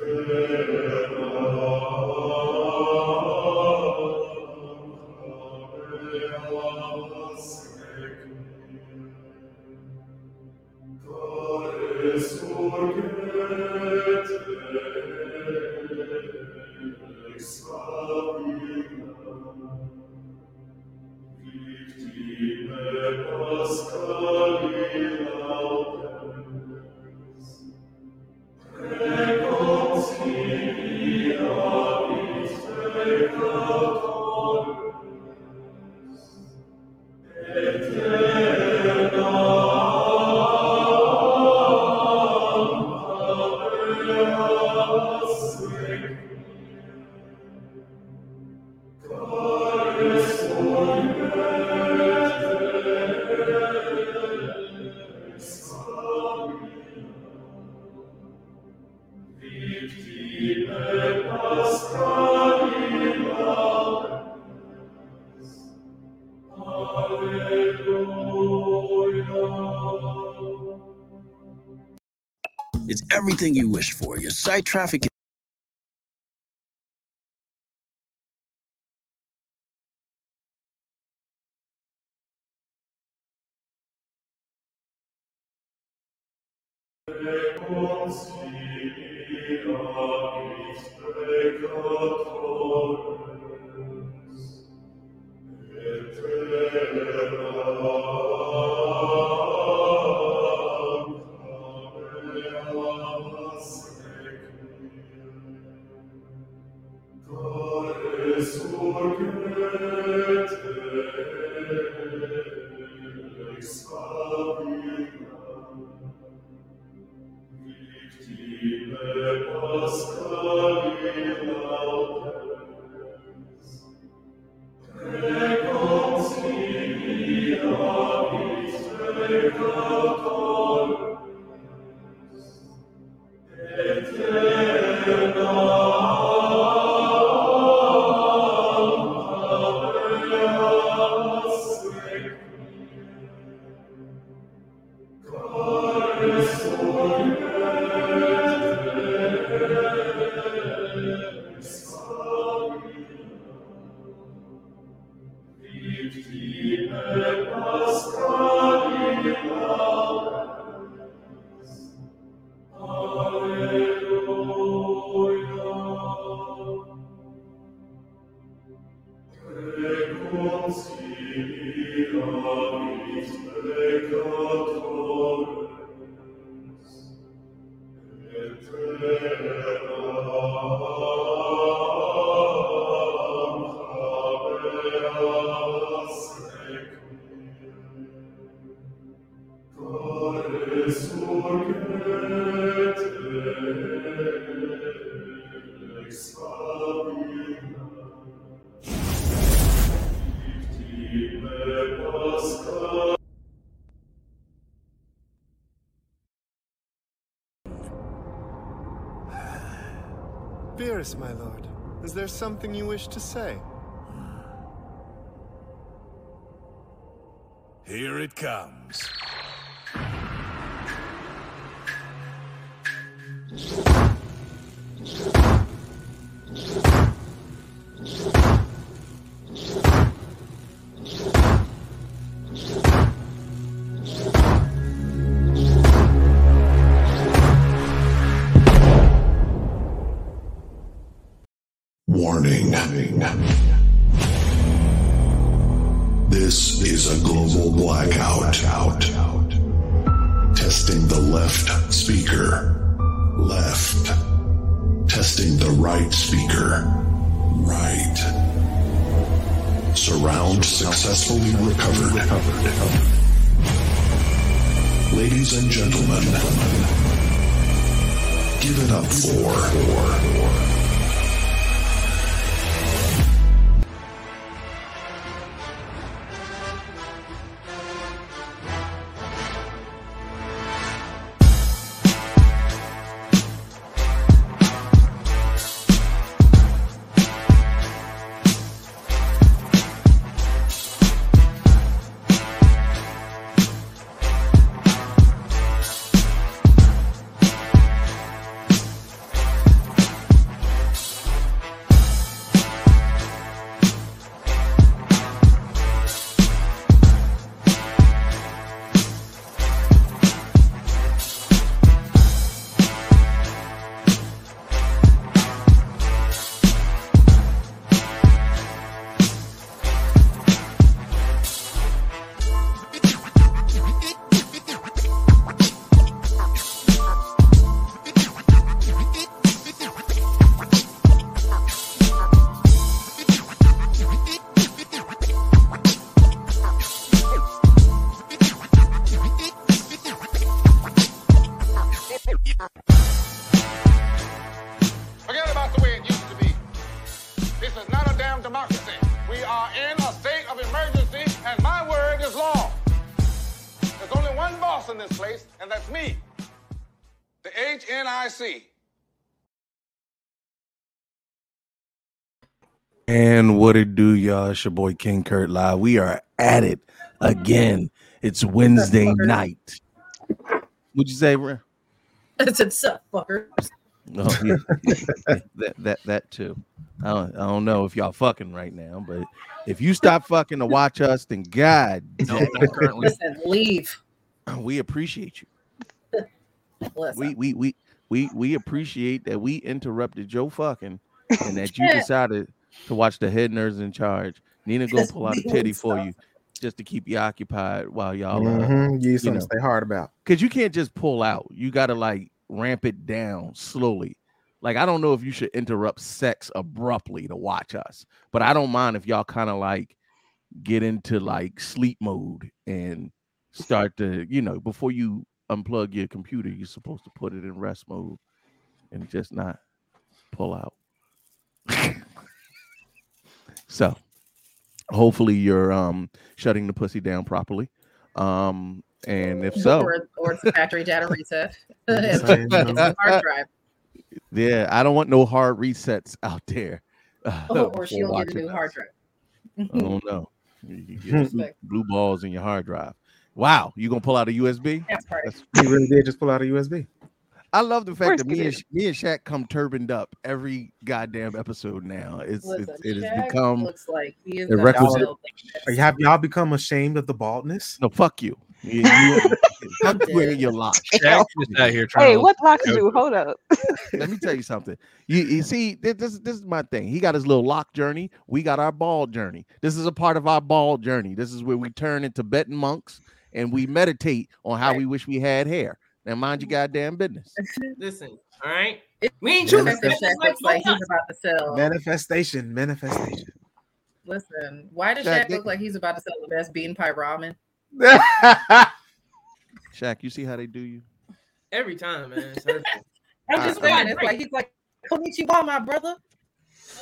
It's everything you wish for. Your site traffic Beerus, my lord, is there something you wish to say? Here it comes. What it do, y'all? It's your boy King Kurt Live. We are at it again. It's Wednesday night. What'd you say, bro? I said, sup, fuckers. Oh, yeah. that that that too. I don't, I don't know if y'all fucking right now, but if you stop fucking to watch us, then God, No, not currently. Listen, leave. Oh, we appreciate you. Listen. We we we we we appreciate that we interrupted Joe fucking and that you decided to watch the head nerds in charge. Nina gonna pull out a doing titty for you just to keep you occupied while y'all uh, Mhm, Give you something know. to stay hard about. because you can't just pull out. You got to like ramp it down slowly. Like I don't know if you should interrupt sex abruptly to watch us, but I don't mind if y'all kind of like get into like sleep mode and start to, you know, before you unplug your computer, you're supposed to put it in rest mode and just not pull out. so hopefully you're um shutting the pussy down properly. Um and if so, or, or it's factory data reset. just It's you know. a hard drive. Yeah, I don't want no hard resets out there. uh, Oh, or she'll get a watching new hard drive. I don't know. You, you get blue, blue balls in your hard drive. Wow, you gonna pull out a USB? That's part. That's- He really did just pull out a USB. I love the fact that me and, did. Me and Shaq come turbaned up every goddamn episode now. It's, Listen, it's it has Shaq become looks like he is a the requisite- Have y'all become ashamed of the baldness? no fuck you. You- you- fuck you and your lock. Shaq just out here trying Hey, what locks do? Hold up. Let me tell you something. You, you see, thi- this this is my thing. He got his little lock journey. We got our bald journey. This is a part of our bald journey. This is where we turn into Tibetan monks and we meditate on how we wish we had hair. Now mind your goddamn business. listen. All right, It- we ain't Shaq choosing. Manifest- like he's about to sell. Manifestation, manifestation. Listen, why does Shaq, Shaq they- look like he's about to sell the best bean pie ramen? Shaq, you see how they do you? Every time, man. It's hurtful. I'm I- just I- saying, uh, it's like he's like, Konnichiwa, my brother.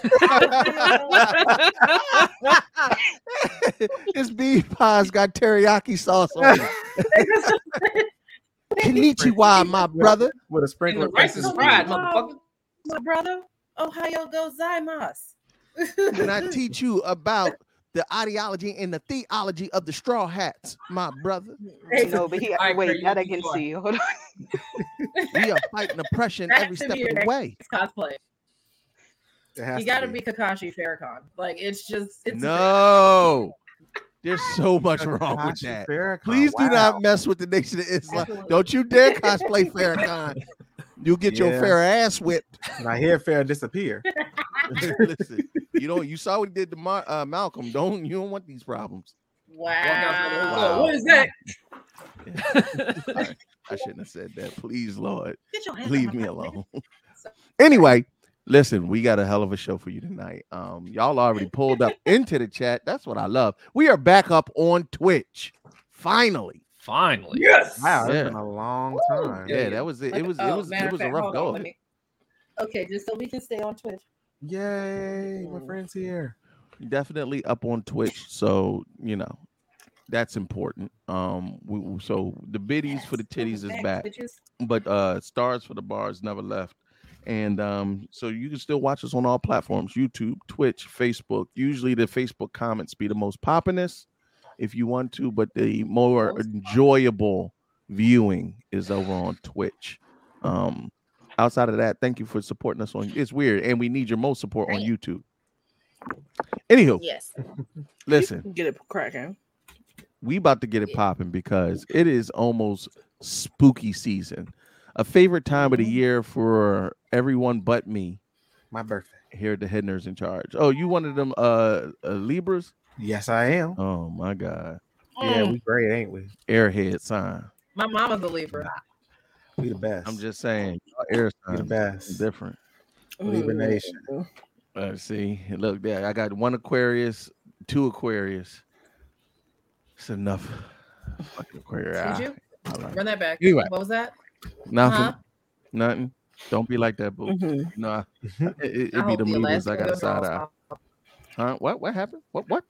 this bean pie's got teriyaki sauce on it. Konnichiwa, my brother. With a And sprinkle the of rice is racism. fried, motherfucker. My brother. Ohio gozaimasu. And I teach you about the ideology and the theology of the straw hats, my brother. No, but he All right, wait, Kurt, you that I can going. see. Hold on. We are fighting oppression That every step of the next way. cosplay. It has You got to be Kakashi Farrakhan. Like it's just it's No, there's so much wrong with that. Farrakhan, Please do wow. not mess with the Nation of Islam. Don't you dare cosplay Farrakhan. You'll get your fair ass whipped. And I hear fair disappear. Listen, you don't. You saw what he did to Mar- uh, Malcolm. Don't you don't want these problems? Walk outside the hood. Wow. What is that? Sorry, I shouldn't have said that. Please, Lord. Get your hands leave me alone. anyway, listen, we got a hell of a show for you tonight. Um, y'all already pulled up into the chat. That's what I love. We are back up on Twitch. Finally. Finally. Yes. Wow, it's Yeah. been a long time. Yeah, that was it. It was it Oh, was matter it of was a rough hold on, go. let me- Okay, just so we can stay on Twitch. Yay, my friend's here. Definitely up on Twitch. So, you know, that's important. Um, we, we- so the biddies for the titties is back. Bitches. but uh stars for the bars never left and um so you can still watch us on all platforms youtube twitch facebook. Usually the facebook comments be the most poppiness if you want to but the more enjoyable viewing is over on twitch. Um outside of that thank you for supporting us on it's weird and we need your most support on youtube. Anywho Yes. listen. Get it cracking. we about to get it popping because it is almost spooky season. A favorite time of the year for everyone but me My birthday. here at the Head Nerds in Charge. Oh, you one of them uh, uh Libras? Yes, I am. Oh my god. Yeah, Mm. we great, ain't we? Airhead sign. My mama's a Libra. We the best. I'm just saying y'all air we the best. different. Libra Nation. Let's see. Look there. I got one Aquarius, two Aquarius. It's enough. Fucking Aquarius. Did you? All right. Run that back. Anyway. What was that? Nothing. Huh? Nothing. Don't be like that, boo. No, it, it, I it be the the Libras Alaska I got girls side don't eye. Huh? What? What happened? What? What?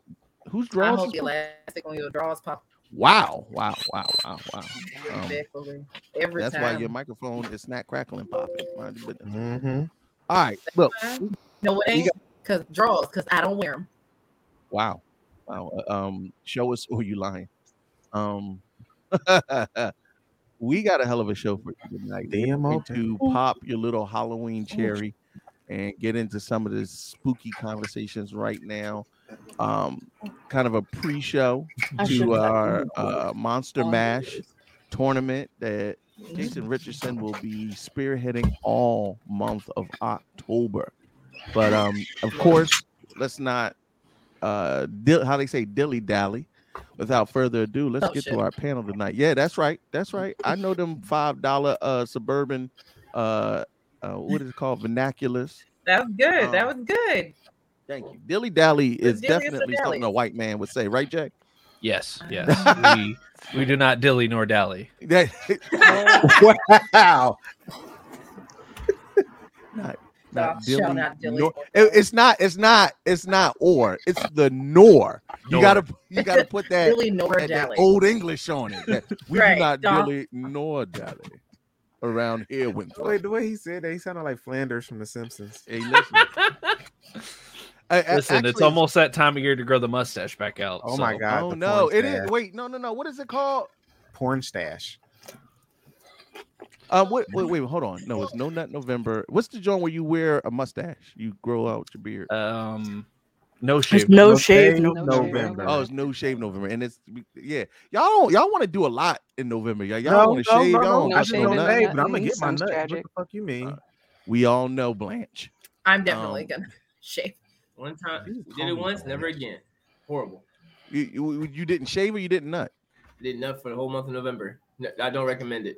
Whose I draws? hope is the pop- elastic on your drawers pop Wow! Wow! Wow! Wow! Wow! Um, every that's time. why your microphone is snack crackling popping. Mind. Mm-hmm. All right. Look. No, it ain't because drawers because I don't wear them. Wow. Wow. uh, Um, show us or you lying. Um, we got a hell of a show for you tonight. Damn okay. to pop your little Halloween cherry and get into some of the spooky conversations right now. Um, kind of a pre-show to our uh, Monster on Mash tournament that Jason Richardson will be spearheading all month of October. But um, of course, let's not uh dil- how they say dilly dally. Without further ado, let's Oh, get shit. to our panel tonight. Yeah, that's right. That's right. I know them five dollar uh suburban uh uh what is it called vernaculars. That was good. that Um, was good. Thank you. Dilly dally is dilly is a definitely something a white man would say, right, Jack? Yes, yes. we we do not dilly nor dally. Wow. not Thou not shalt dilly, not dilly nor- nor it- it's not it's not it's not or it's the nor you Nor. gotta you gotta put that, Dilly nor that- that old english on it that we Right, do not dog. dilly nor dally around here with The way, the way he said that, he sounded like Flanders from The Simpsons. hey listen I- I- Listen, it's almost that time of year to grow the mustache back out. Oh my god. oh no it is wait no no no what is it called Porn stash. Um wait wait wait hold on no it's no nut november what's the joint where you wear a mustache you grow out your beard Um, no It's shave. no No shave, shave, no no November. November. Oh, it's no shave November, and it's yeah. Y'all don't y'all want to do a lot in November. Y'all, y'all No, want to no, shave. no, y'all no, don't No I get just shave no don't is nut. say, nut. but I'm gonna get my sounds nut. What the fuck you mean? Uh, We all know Blanche. I'm definitely Um, gonna shave. One time, did it once, Blanche. never again. Horrible. You, you you didn't shave or you didn't nut. Did enough for the whole month of November. No, I don't recommend it.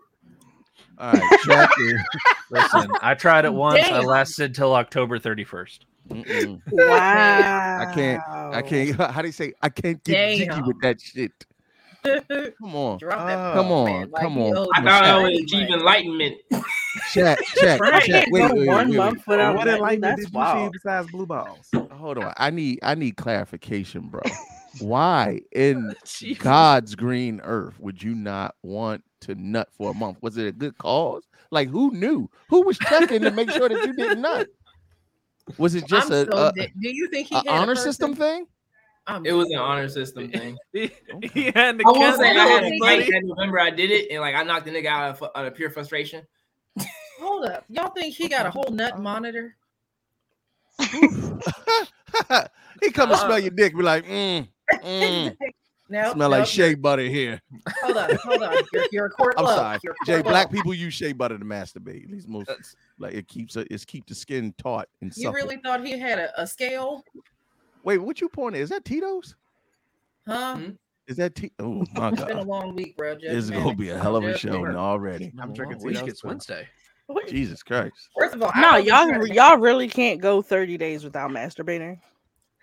All right, Shaq is- Listen, I tried it once. I lasted till October 31st. mm-mm. Wow. I can't. I can't. How do you say? I can't get jiggy with that shit. Come on, Drop that Oh, come on, man, like come you on. I thought I money, would achieve enlightenment. Shaq, Shaq, Right. Shaq. Wait, wait, wait, one wait, month without What enlightenment that's did you see besides blue balls? Hold on. I need. I need clarification, bro. Why in God's green earth would you not want to nut for a month? Was it a good cause? Like who knew? Who was checking to make sure that you didn't nut? Was it just I'm a, so a, do you think he a had a honor person? system thing? I'm It was an honor system thing. he had the I will cancel say I had a fight that November. I did it, and like I knocked the nigga out of, out of pure frustration. Hold up. Y'all think he got a whole nut monitor? he come and Uh-uh. smell your dick, be like, mm, mm, no, smell like shea butter here. Hold on, hold on. You're, you're a court I'm love. sorry, You're a Jay. court Black love. people use shea butter to masturbate. At least most, That's- like it keeps it, it's keep the skin taut and You supple. really thought he had a, a scale? Wait, what you pointing? Is that Tito's? Huh? Hmm? Is that T? Oh my god! It's been a long week, bro. Just this is gonna be a hell of a Just show manage. already. I'm drinking Week, Tito's it's. Wednesday. Jesus Christ. First of all, No, y'all y'all really can't go 30 days without masturbating.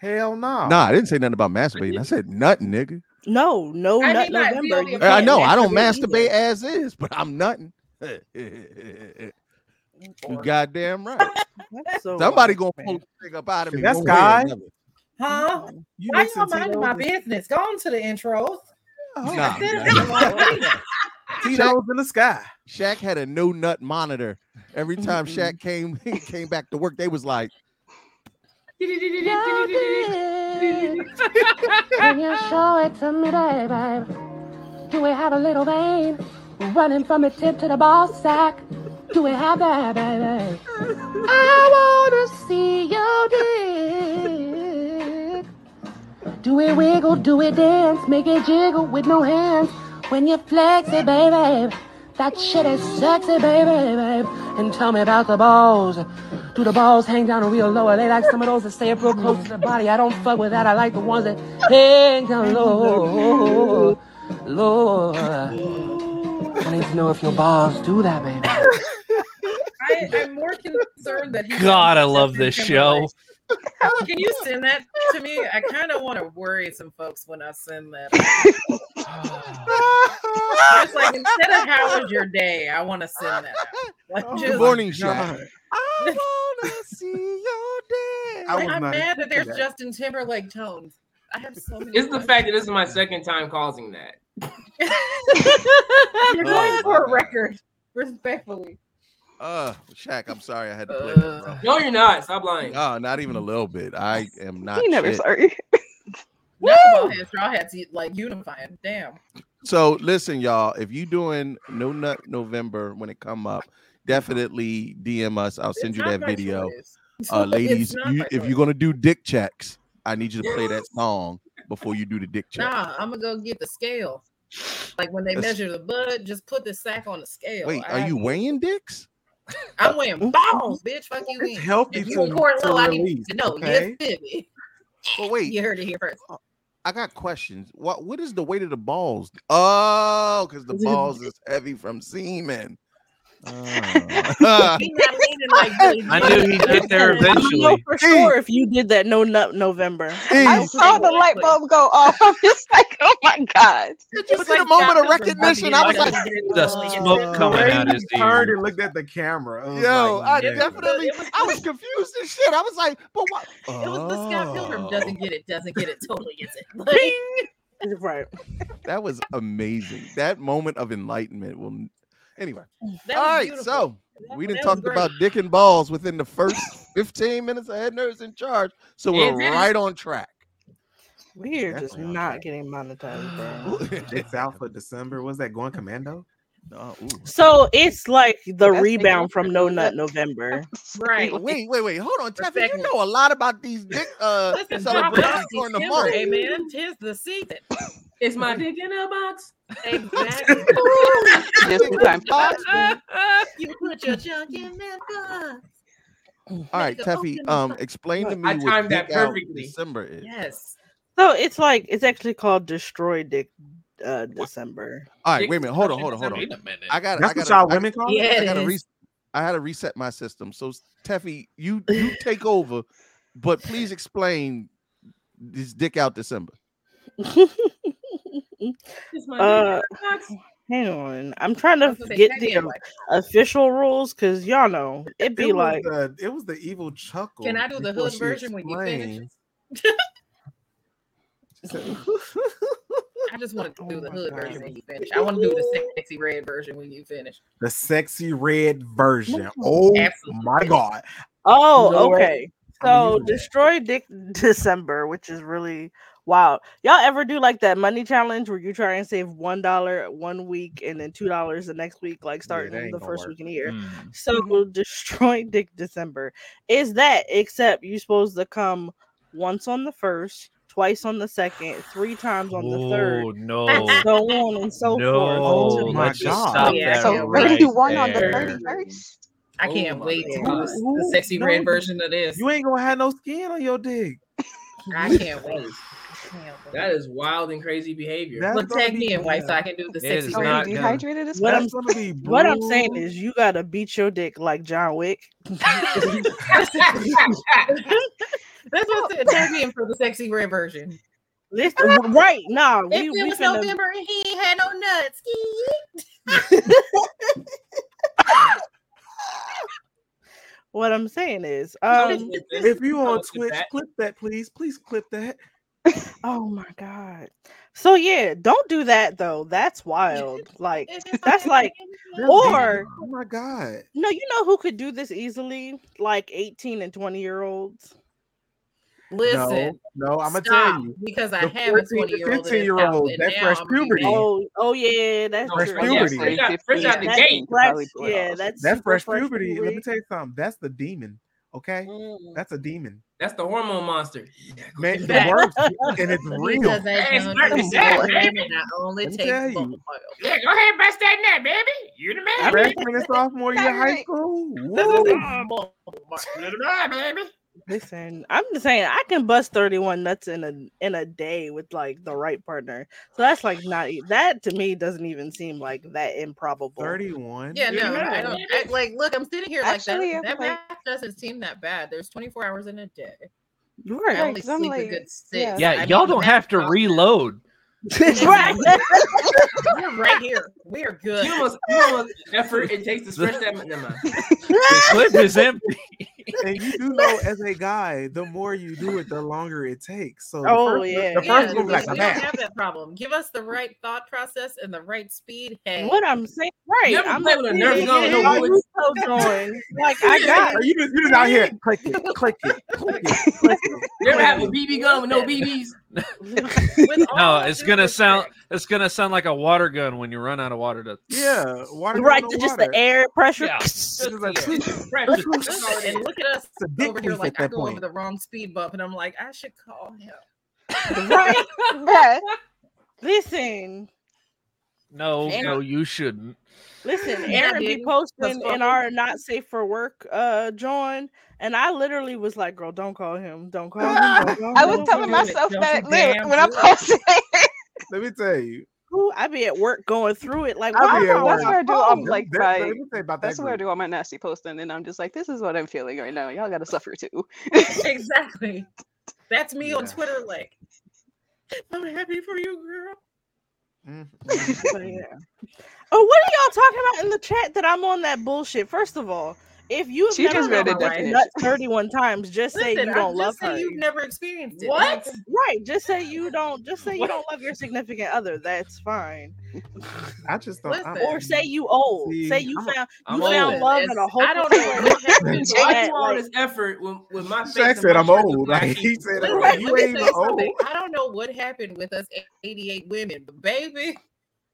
Hell no. Nah, I didn't say nothing about masturbating. I said nothing, nigga. No, no I nut mean, like, November. VOD You I know I don't masturbate masturbate as is, but I'm nothing. you goddamn right. so Somebody wild, gonna pull man. the thing up out of me. That's one Guy. Huh? You Why mixing y'all minding my Tito's, business? Go on to the intros. Nah, Sit nah. down. Tito's in the sky. Shaq had a no nut monitor. Every time Shaq came came back to work, they was like, Can you show it to me, baby? Do we have a little vein running from the tip to the ball sack? Do we have that, baby? I wanna see your dick. Do it wiggle, do it dance, make it jiggle with no hands. When you flex it, baby, that shit is sexy, baby, babe. And tell me about the balls. Do the balls hang down real low? Are they like some of those that stay up real close to the body? I don't fuck with that. I like the ones that hang down low, low. I need to know if your balls do that, baby. I, I'm more concerned that he. God, I love this show. Can you send that to me? I kind of want to worry some folks when I send that. It's like instead of "How was your day," I want to send that. Out. Like, Good just- morning, Shaq. God. I wanna see your I was I'm mad that there's that. Justin Timberlake tones. I have so many. It's the fact that this is my second time causing that. Oh, You're going for a record, respectfully. Uh, Shaq, I'm sorry I had to play that, bro. No, you're not. Stop lying. No, not even a little bit. I am not. He never shit. sorry. Basketball heads, straw hats, like unifying. Damn. So listen, y'all. If you doing No Nut November when it come up, definitely DM us. I'll send you that video. choice. Uh, ladies, you, if you're gonna do dick checks, I need you to play that song before you do the dick check. Nah, I'm gonna go get the scale. Like when they That's- measure the bud, just put the sack on the scale. Wait, I are you weighing dicks? I'm wearing balls, bitch. Fuck you. It's mean. healthy If you to- record to low, I need release, to know. okay? Yes, baby. But wait, You heard it here first. Uh, I got questions. What what is the weight of the balls? Oh, because the balls is heavy from semen. Oh. He not leaning like uh. I knew he'd get there eventually. I know eventually. for sure if you did that no nut November. I saw the light bulb go off. I'm just like, oh my god. Just in a moment of recognition, I was like, The smoke coming Way out he his turned and looked at the camera. I Yo, like, I yeah. definitely, I was confused as shit. I was like, but what? It was the Scott Pilgrim Oh. doesn't get it, doesn't get it, totally gets it. Like, right. That was amazing. That moment of enlightenment will. Anyway, That all was right. beautiful. So That- we didn't talk about dick and balls within the first 15 minutes of head nerds in charge. So we're right on track. We are just Definitely on not track. getting monetized, bro. It's out for December. Was that going commando? Oh. So it's like the That's rebound making from No Nut. November. Right. Wait, wait, wait. Hold on, Teffy. You know a lot about these dick uh Listen, drop it celebrations off during the month. hey man, tis the season. It's my dick in a box. Exactly. Just in time. you put your junk in that box. All right, Nigga, Teffy. Um, explain to me I what timed that dick out perfectly. December is. Yes. So it's like it's actually called Destroy Dick uh December. All right, wait a minute. Hold on, hold on, hold on. I got. That's I what got. y'all women call it? Yeah, I it gotta re- I had to reset my system. So Teffy, you you take over, but please explain this dick out December. Uh, dick in a box. Hang on, I'm trying to was gonna say, get the me in, like, official rules because y'all know it'd be It like the, it was the evil chuckle. Can I do the hood she version when you finish? explained. I just want to do Oh the hood God. version when you finish. I want to do the sexy red version when you finish. the sexy red version. Oh Absolutely. my god! Oh, Lord, okay. So destroy Dick December, which is really wild. Y'all ever do like that money challenge where you try and save one dollar one week and then two dollars the next week, like starting ain't the first work. week in the year? Mm. So destroy Dick December is that except you're supposed to come once on the first, twice on the second, three times on the third, Oh no. so on and so No, forth. Oh until- my let's God. Yeah, So right 31 on the 31st? I Oh can't my wait to God. do the, the sexy No, red version of this. You ain't gonna have no skin on your dick. I can't wait. I. That is wild and crazy behavior. That's Look, tag me in white so I can do the It sexy Are not you gonna- dehydrated as What? I'm be What I'm saying is you gotta beat your dick like John Wick. That's what I said. Tag me in for the sexy red version. Listen, right? Nah, we, If it was finna- November and he ain't had no nuts. What I'm saying is, um, If you on Twitch, that. clip that, please. Please clip that. Oh my god. So yeah, don't do that though. That's wild. Like that's like, or oh my god. no, you know who could do this easily? Like 18 and 20 year olds. Listen, no, no, I'm gonna tell you. because I The have a 20 year old. 15 year old, that fresh puberty. Oh, oh yeah, that's oh, Fresh true. puberty. yeah, fresh fresh out the That's gate. fresh- Probably do it yeah, that's That's fresh fresh puberty. Let me tell you something. That's the demon. Okay, Mm. that's a demon. That's the hormone monster. Man, the Fact. worst, and it's real. Hey, don't start to know say, what baby. I only take tell you. bubble oil. Yeah, go ahead, and bust that nut, baby. You the man. baby. Freshman and sophomore year of high Right. school. That's what Woo. they- bubble oil. You the baby. Listen, I'm just saying I can bust 31 nuts in a in a day with like the right partner. So that's like not that to me doesn't even seem like that improbable. 31. Yeah, no, I don't. I, like, look, I'm sitting here like that. That like- math doesn't seem that bad. There's 24 hours in a day. You're I right. I'm sleep a good six. yeah. Yeah, y'all mean, don't have to reload. right. We're right here. We are good. You know how much effort it takes to stretch that. Never mind. The clip is empty. And you do know, as a guy, the more you do it, the longer it takes. So, the Oh, first, yeah. the Yeah, first one, we like, don't bam. have that problem. Give us the right thought process and the right speed. Hey, What I'm saying, right? You I'm play with a Nerf gun with no Like, bullets? you so joined. Like I got Or you just, you just out here, click it, click it, click it, click it. You ever have a BB gun with no BBs? No, it's gonna sound respect, it's gonna sound like a water gun when you run out of water to Yeah, water right gun to no just the air pressure. Yeah. Just like, Precious. And look at us It's a dick over here like I that go over the wrong speed bump, and I'm like, I should call him. right. Bruh. Listen, No, And- no, you shouldn't. listen. Yeah, Aaron be posting in fine. our not safe for work uh join, and I literally was like, "Girl, don't call him. Don't call him. Don't call I was telling myself that you later damn when I posted. Let me tell you. Ooh, I be at work going through it like, I why be am at I work. That's on where I my do all phone? like Let- my. let me tell you about that That's where I do all my nasty posting, and I'm just like, this is what I'm feeling right now. Y'all gotta suffer too. exactly. That's me on Twitter. Like, I'm happy for you, girl. Mm, But yeah. Oh, what are y'all talking about in the chat that I'm on that bullshit? First of all, if you have She never just read been the on definition. nuts 31 times, just say you don't just love say her. you've never experienced it. What? Right, just say you don't. Just say you don't love your significant other. That's fine. I just don't. Listen. Or say you old. See, say you I'm found I'm you found love It's- in a hopeless I don't know what happened. So why that, you all like- this effort with, with my face? Said I'm old. Like like he said, Listen, like, you ain't even old. I don't know what happened with us 88 women, but baby,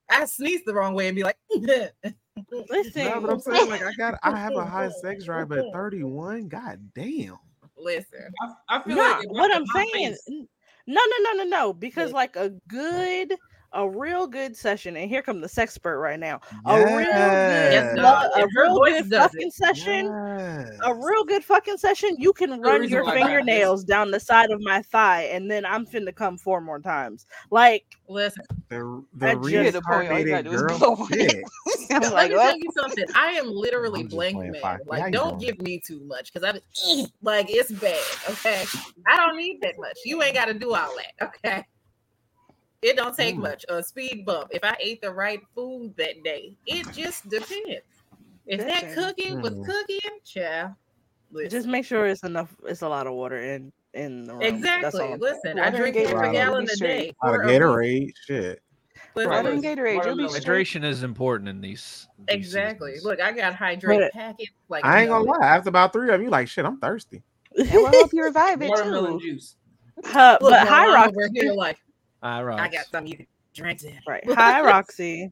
I sneeze the wrong way and be like, Listen, No, but I'm saying like I got I have a high sex drive at 31. God damn. listen. I, I feel nah, like what I- I'm saying, face- no, no, no, no, no, because like a good, a real good session, and here come the sexpert right now. A real good, Yes, lo- dog. a real good fucking it. session. Yes. A real good fucking session, you can run your why I got this. fingernails down the side of my thigh, and then I'm finna come four more times. Like, Listen, the I the just- Yeah, the point, all you gotta reincarnated do is girl blow shit. I'm let like, me what? tell you something. I am literally I'm blank man. Foxy. Like, you don't give me too much because I'm like it's bad. Okay, I don't need that much. You ain't got to do all that. Okay, it don't take Mm. much. A speed bump. If I ate the right food that day, it just depends. If that Listen. cooking was Mm. cooking, child. Listen. just make sure it's enough. It's a lot of water in in the room. That's Exactly. all I'm. Listen, I drink and four gallon a straight. day. Out of Four a week. Gatorade, shit. Listen, Right. Water and Gatorade, you'll be Hydration is important in these. these Exactly. seasons. Look, I got hydrate But- packets. Like I ain't gonna no. lie. After about three of them, you like shit. I'm thirsty. And we'll help you revive it Watermelon too. juice. Uh, Look, but while hi, I'm over Roxy. here, like All I got something you can drink. Then. Right. Hi, Roxy.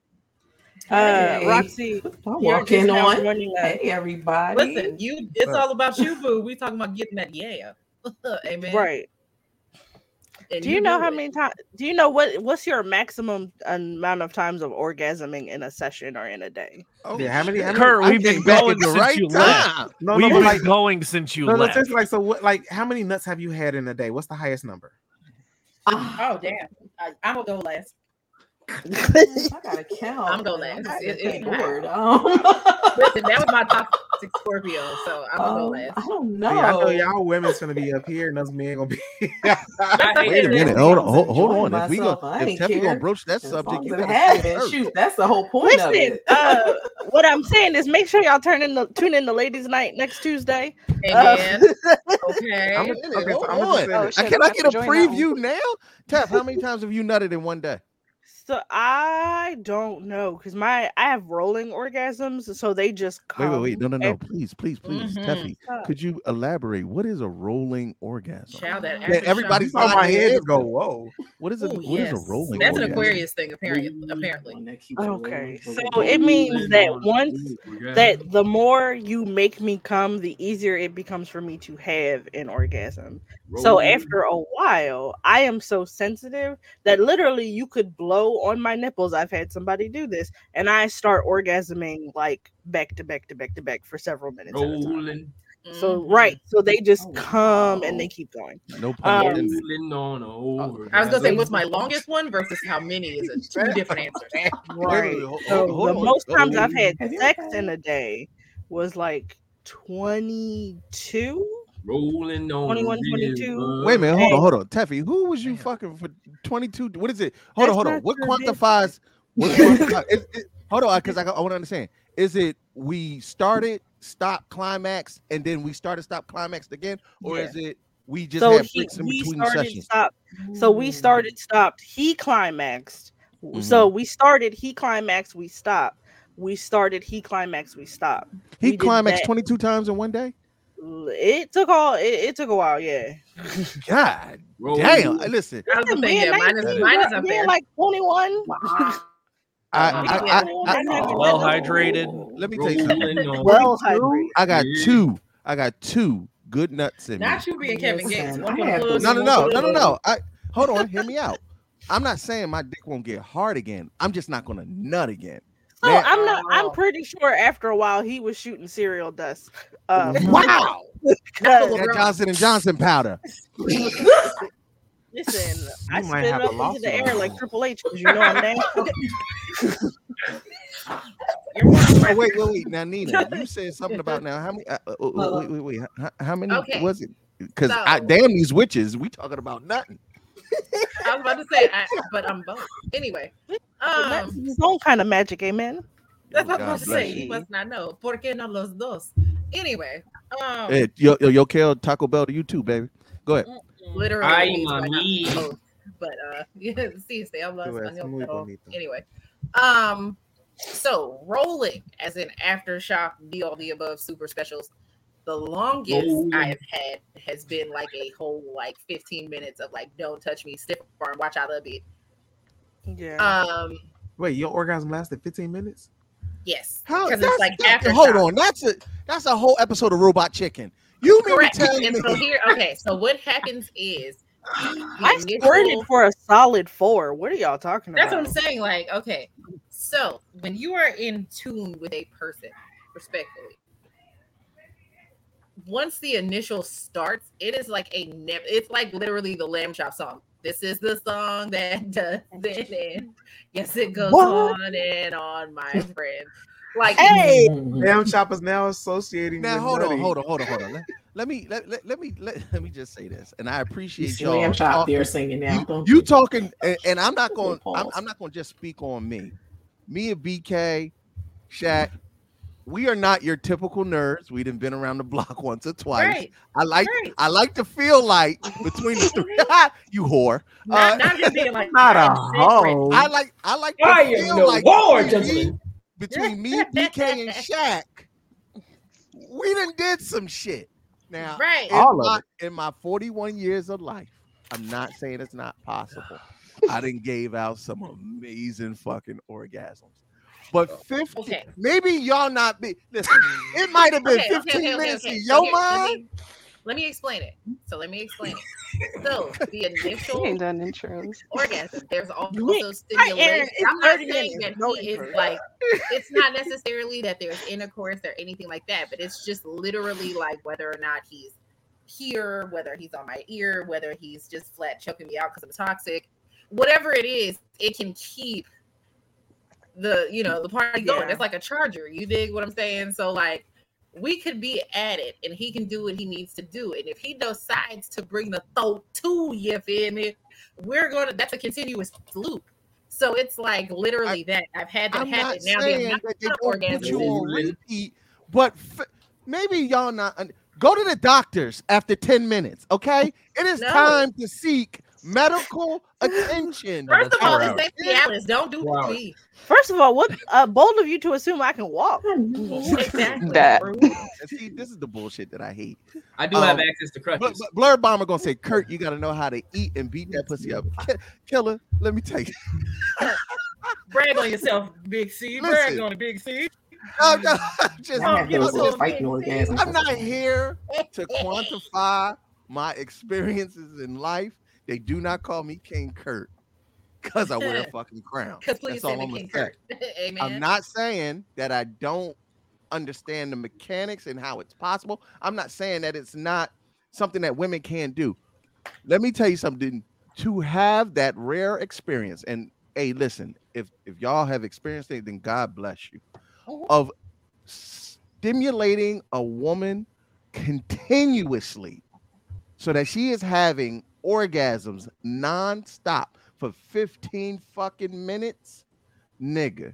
Uh, Hey. Roxy, I'm you're walking just now on. Hey, everybody. Listen, you. It's all about you, boo. We talking about getting that yeah. Amen. Right. And Do you know do how it. many times? Do you know what? What's your maximum amount of times of orgasming in a session or in a day? Oh, Yeah, how many- how many- Kurt, I'm we've been going since right you time. left. No, We've no, been like, going since you no, no, left. seriously, like, so what? Like, how many nuts have you had in a day? What's the highest number? Oh, oh damn! I, I'm gonna go last. I gotta count. I'm gonna man. last. I'm It- getting it's high. bored. Um, Listen, that was my toxic Scorpio, so I'm gonna go um, last. I don't See, I know know. y'all women's gonna be up here, and us men gonna be. Wait a minute. Hold on. Hold, hold enjoying on. If we go, myself. I if ain't Teffy gonna broach that As subject, you as it gotta have say Shoot, that's the whole point of Listen, it. uh, what I'm saying is, make sure y'all turn in the tune in the ladies' night next Tuesday. Uh, Amen. okay. I'm a- Wait a minute, okay, so I'm gonna just on. Oh, shit, I- Can we I get a join that one. preview now? Teff, how many times have you nutted in one day? So I don't know because my I have rolling orgasms, so they just Wait, come. wait, wait. No, no, no. ev- Please, please, please. Mhm. Teffy, could you elaborate? What is a rolling orgasm? Child, that Yeah, after Saw my head their go, whoa. What is a Ooh, what is yes. a rolling That's an? Aquarius thing, apparently. Apparently. Okay, so it means that once that the more you make me come, the easier it becomes for me to have an orgasm. So after a while, I am so sensitive that literally you could blow on my nipples. I've had somebody do this, and I start orgasming like back to back to back to back for several minutes. At a time. Rolling, So Mhm. right, so they just Oh, come wow. and they keep going. No pun Um, on over. I was gonna say, what's my longest one versus how many is it? Two different answers. Right. Wait, wait, hold- So the most Oh, times I've had sex in a day was like 22. Rolling on 21, 22. Wait a minute, hold Hey. on, hold on. Teffy, who was you fucking for 22? What is it? Hold on, hold on. What quantifies what quantifies is it, hold on, because I, I want to understand. Is it we started stop climax and then we started stop climax again, or Yeah. is it we just so had he, breaks in we between started sessions? stopped. So we started stopped. He climaxed. Mm-hmm. So we started. He climaxed. We stopped. We started. He climaxed. We stopped. He We climaxed 22 times in one day. It took all. It, it took a while. Yeah. God damn! Listen, I was gonna mine is, mine is bro. up Yeah, there. like twenty one. I, I, Yeah. I, I, Well hydrated. let me tell you something. Well hydrated. I got two. I got two good nuts in me. Not you being Kevin Gates. Listen, One I for the have pussy, No, no, no, no, no, no. I hold on, hear me out. I'm not saying my dick won't get hard again. I'm just not gonna nut again. So Man, I'm not. Oh. I'm pretty sure after a while he was shooting cereal dust. Uh, wow, that Johnson and Johnson powder. Listen, You I might spit it have a up into the air like. Triple H because you know I'm nasty. Oh, wait, wait, wait. Now, Nina, you said something about now. How many? Uh, uh, uh, wait, wait, wait. How, how many Okay. was it? Because So- I damn these witches. We talking about nothing. I was about to say, I, but I'm both. Anyway, That's um, his own kind of magic, amen. that's what I God was about to say. you. You must not know. ¿Por qué no los dos? Anyway, um, Hey, yo, yo, yo, Kel, Taco Bell to you too, baby. Go ahead. literally, Ay, means why not mami. both. But uh, yeah, sí, se habla Tú eres español, muy pero bonito. anyway, um, so rolling as in aftershock, the all the above super specials. The longest Oh. I've had has been like a whole like 15 minutes of like don't touch me, stiff arm, watch out a bit. Yeah. Um, Wait, your orgasm lasted 15 minutes? yes, How? because That's, it's like that- aftershock. hold on. That's a that's a whole episode of Robot Chicken. You mean Correct. to tell And so here, okay, so what happens is I initial- squirted for a solid four. What are y'all talking about? That's what I'm saying. Like, okay, so when you are in tune with a person, respectfully, once the initial starts, it is like a never. It's like literally the lamb chop song. This is the song that does it. And yes, it goes What? on and on, my friend. Like, Hey, Lamb choppers now associating Now with hold on, hold on, hold on, hold on. Let, let me let, let, let me let, let me just say this, and I appreciate see y'all. Lamb Chop talk- there singing now. you, you talking, and, and I'm not going. I'm. I'm not going to just speak on me. Me and BK, Shaq, we are not your typical nerds. We done been around the block once or twice. right, I like right. I like to feel like between the three, you whore. Not, Uh, not just being like Not a I'm different. hoe. I like I like to I am feel no like war, between me, gentlemen. between me, BK, and Shaq, we done did some shit. Now, Right. in All of my, in my 41 years of life, I'm not saying it's not possible. I didn't gave out some amazing fucking orgasms. But 50, Okay. maybe y'all not be listen, it might have been Okay, okay, 15 okay, okay, minutes okay. in So your here, let mind. me- Let me explain it. So let me explain it. So the He initial ain't done intros. orgasm. There's also stimulation. I'm not saying that no he is like. It's not necessarily that there's intercourse or anything like that, but it's just literally like whether or not he's here, whether he's on my ear, whether he's just flat choking me out because I'm toxic. Whatever it is, it can keep the you know the party going. Yeah. It's like a charger. You dig what I'm saying? So like we could be at it and he can do what he needs to do. And if he decides to bring the throat to you, feel me? We're gonna that's a continuous loop. So it's like literally that. I've had that I'm not happen. Now saying the amount that they of don't put you on repeat, but f- maybe y'all not. Go to the doctors after 10 minutes, okay? It is No. time to seek medical attention. First of all, Four it's hours. Don't do Four me. First of all, what uh, bold of you to assume I can walk? Exactly. That. see, this is the bullshit that I hate. I do have Um, access to But, crutches. but Blur Bomber gonna say, Kurt, you gotta know how to eat and beat that pussy up. Ki- Killer, let me tell you. Brag on yourself, Big C. Brag Listen. on it, Big C. No, no, just, I have give those us little a fighting big orgasms. I'm not here to quantify my experiences in life. They do not call me King Kurt because I wear a fucking crown. That's all I'm King. Kurt. Amen. I'm not saying that I don't understand the mechanics and how it's possible. I'm not saying that it's not something that women can do. Let me tell you something. To have that rare experience, and hey, listen, if if y'all have experienced it, then God bless you. Mhm. Of stimulating a woman continuously so that she is having orgasms nonstop for 15 fucking minutes, nigga.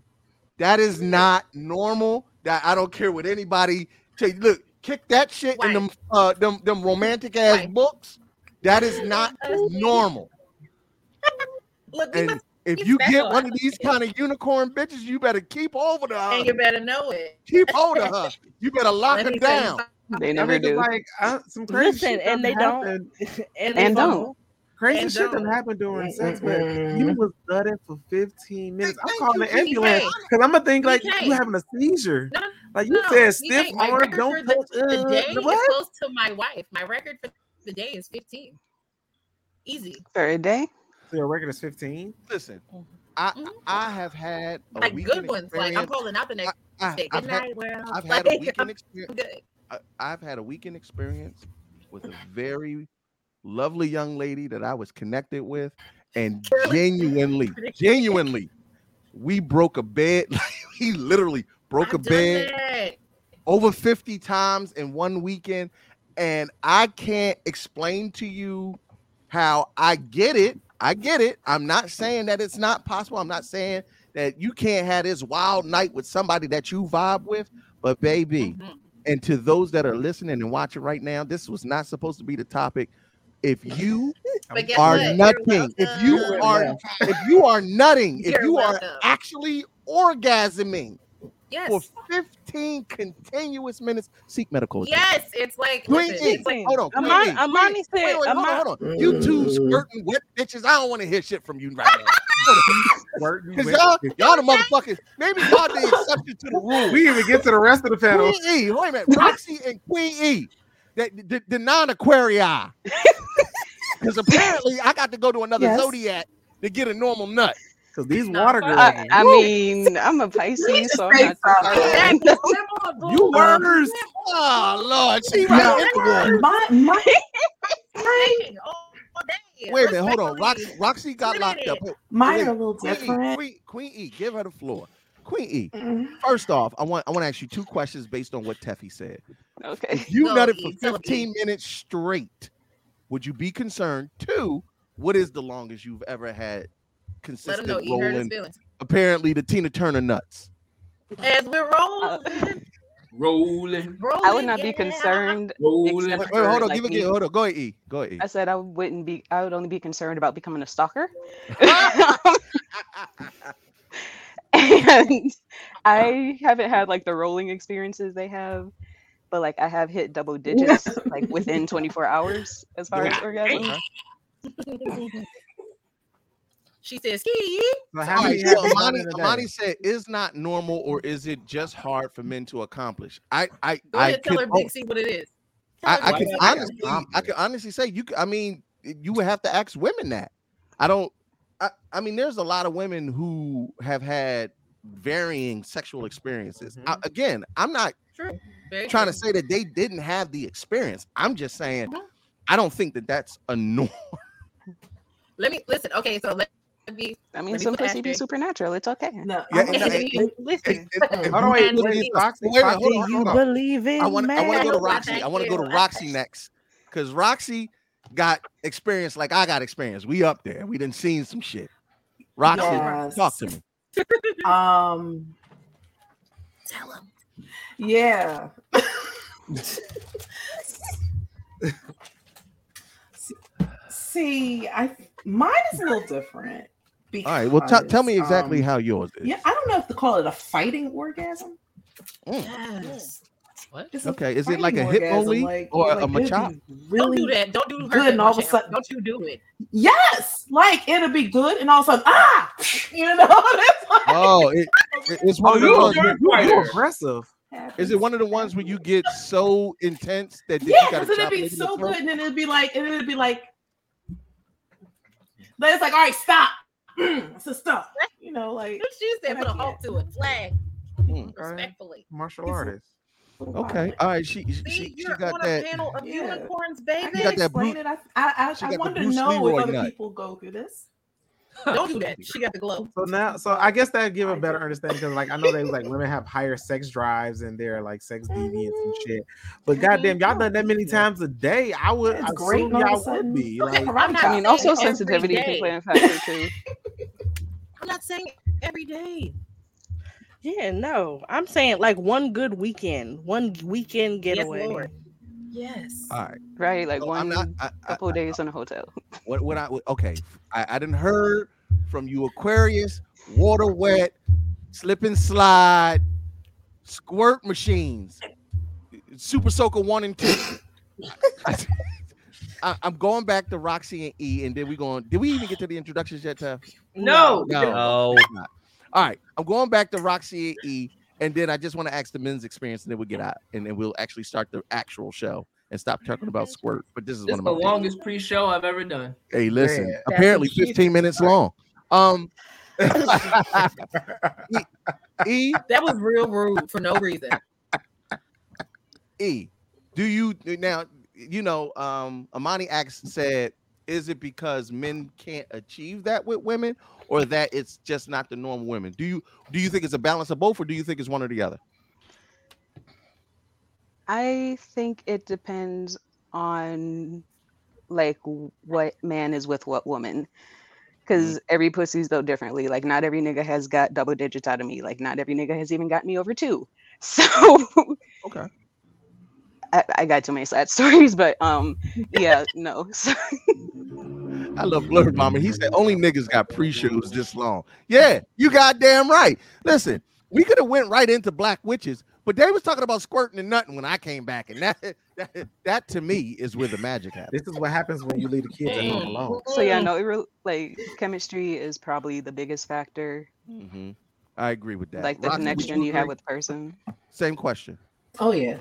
That is not normal. That I don't care what anybody Say, look, kick that shit in them uh them them romantic ass books. That is not normal. Look, And if you get one of these kind of unicorn bitches, you better keep over to her. and you better know it. Keep hold of her. You better lock her tell down. They never mean, 'cause, do. Like uh, some crazy Listen, shit and done they don't. And, And they don't. Crazy And shit that don't. happened during sex, but you was thudding for 15 minutes. I'm calling you, the ambulance because I'm gonna think like you having a seizure. No, Like you no, said, stiff think my arm, don't for the, touch. the uh, day is what? close to my wife. My record for the day is 15. Easy. For a day? So your record is 15. Listen, I Mhm. I have had a Like good ones. Like I'm calling out the next I, day. I've Good had, night, world. I've had a Like, weekend I'm experience. I, I've had a weekend experience with a very lovely young lady that I was connected with, and genuinely, genuinely, we broke a bed. He literally broke a bed that. over 50 times in one weekend. And I can't explain to you how I get it. I get it. I'm not saying that it's not possible. I'm not saying that you can't have this wild night with somebody that you vibe with. But baby, Mhm. And to those that are listening and watching right now, this was not supposed to be the topic. If you are what? Nutting, if you are if you are nutting, if You're you are welcome. actually orgasming Yes. for 15 continuous minutes, seek medical attention. Yes. It's like, Queen listen, E, it's like hold on. Queen Amani, E, Amani Queen- said, wait, wait, hold on, Amani, hold on. You two mm-hmm. skirting wet bitches. I don't want to hear shit from you right now. Because y'all, y'all the motherfuckers. Maybe y'all the exception to the rule. We even get to the rest of the panel. Queen E, wait a minute. Roxy and Queen E, that the, the non-aquarii. Because apparently I got to go to another Yes. zodiac to get a normal nut. Because these No, water girls. I, I mean, I'm a Pisces, so I'm not too Exactly. far. You boom. Oh Lord, she right No, in the one. my, my, Hey, all day. Wait a minute, hold on. Roxy, Roxy got locked up. Wait, mine are a little Queen E, different. Queen, Queen E, give her the floor. Queen E, Mm. first off, I want I want to ask you two questions based on what Teffy said. Okay. If you Go, nutted E, for tell 'em, 15 minutes straight, would you be concerned? Two, what is the longest you've ever had Let him consistent know you hurt his rolling? feelings. Apparently, the Tina Turner nuts. As we're rolling, Rolling, rolling I would not be concerned. rolling. Wait, wait, hold on, like, give it, me- give hold on. Go ahead, E. Go ahead, E. I said I wouldn't be. I would only be concerned about becoming a stalker. Ah! and I haven't had like the rolling experiences they have, but like I have hit double digits like within 24 hours as far as Yeah. orgasm. She says, "Ski." So how right, so Amani, in a day? Amani said, "Is not normal, or is it just hard for men to accomplish?" I, I, Go I tell could, her, Big C, what it is. Tell I, I can honestly, I can honestly say you. I mean, you would have to ask women that. I don't. I, I mean, there's a lot of women who have had varying sexual experiences. I- again, I'm not True. Very trying to say that they didn't have the experience. I'm just saying, Mhm. I don't think that that's a norm. Let me listen. Okay, so let me. I mean, Let some pussy be supernatural. It's okay. No, Yeah, I'm and- gonna and- say- listen. And- and- Hold on, wait, and- wait, and- Foxy, wait a minute, Foxy, hold Do on, hold on. believe in I want I want to go to? Roxy. I want to go to Roxy next because Roxy got experience like I got experience. We up there. We done seen some shit. Roxy, Yes. talk to me. Um, Tell him. yeah. See, I mine is a little different. All right. Well, tell tell me exactly um, how yours is. Yeah, I don't know if to call it a fighting orgasm. Mm. Yes. What? Okay. Is it like a fighting hip orgasm, only like- or like a it'd machop? be Don't do that. Don't do her. good, and all of a sudden- Don't you do it. Yes, like it'll be good, and all of a sudden, ah, you know, that's like Oh, it, it- it's one Oh, of the you, ones. you, where- you, you aggressive. Is it one of the ones where you get so intense that that Yeah, you to because it'd be it in the so good, and then it'd be like, and it'd be like, then it's like, all right, stop. it's a stop. You know, like She said, And I put a halt to it. Flag. Mm. Respectfully. Martial artist. Okay. All right. She she, See, she you're got on that. a panel of Yeah. unicorns, I got that explain Bru- it. I I, I, I want to know Leroy if other nut. people go through this. Don't do that. She got the glow. So now, so I guess that give a better understanding because, like, I know they like women have higher sex drives and they're like sex deviants and shit. But goddamn, y'all done that many times a day. I would It's great assume and all of a y'all would be like. I'm not I mean, also saying every sensitivity can play a factor too. I'm not saying every day. Yeah, no. I'm saying like one good weekend, one weekend getaway. Lord. Yes. All right. Right, like So one I'm not. I, I, couple of days in a hotel. what? What? I okay. I, I didn't heard from you, Aquarius. Water wet, slip and slide, squirt machines, Super Soaker one and two. I, am going back to Roxy and E, and then we going. Did we even get to the introductions yet, Tev? No. No. No. All right. I'm going back to Roxy and E, and then I just want to ask the men's experience, and then we'll get out, and then we'll actually start the actual show and stop talking about squirt. But this is This one of the my favorites. longest pre-show I've ever done. Hey, listen. Yeah. apparently, That's what she 15 minutes long. Um, E, That was real rude for no reason. E, do you now? You know, um, Amani Ax said, "Is it because men can't achieve that with women, or that it's just not the normal women?" Do you do you think it's a balance of both, or do you think it's one or the other? I think it depends on like what man is with what woman. Because every pussy's though differently. Like not every nigga has got double digits out of me. Like not every nigga has even got me over two. So Okay. I, I got too many sad stories, but um yeah, no. So, I love Blurred Mama. He said only niggas got pre-shows this long. Yeah, you goddamn right. Listen, we could have went right into Black Witches, but they was talking about squirting and nothing when I came back, and that that, that to me is where the magic happens. This is what happens when you leave the kids at home alone. so yeah, no, it re- like chemistry is probably the biggest factor. hmm I agree with that. Like the Roxy, would connection you have with the person. Same question. Oh yeah.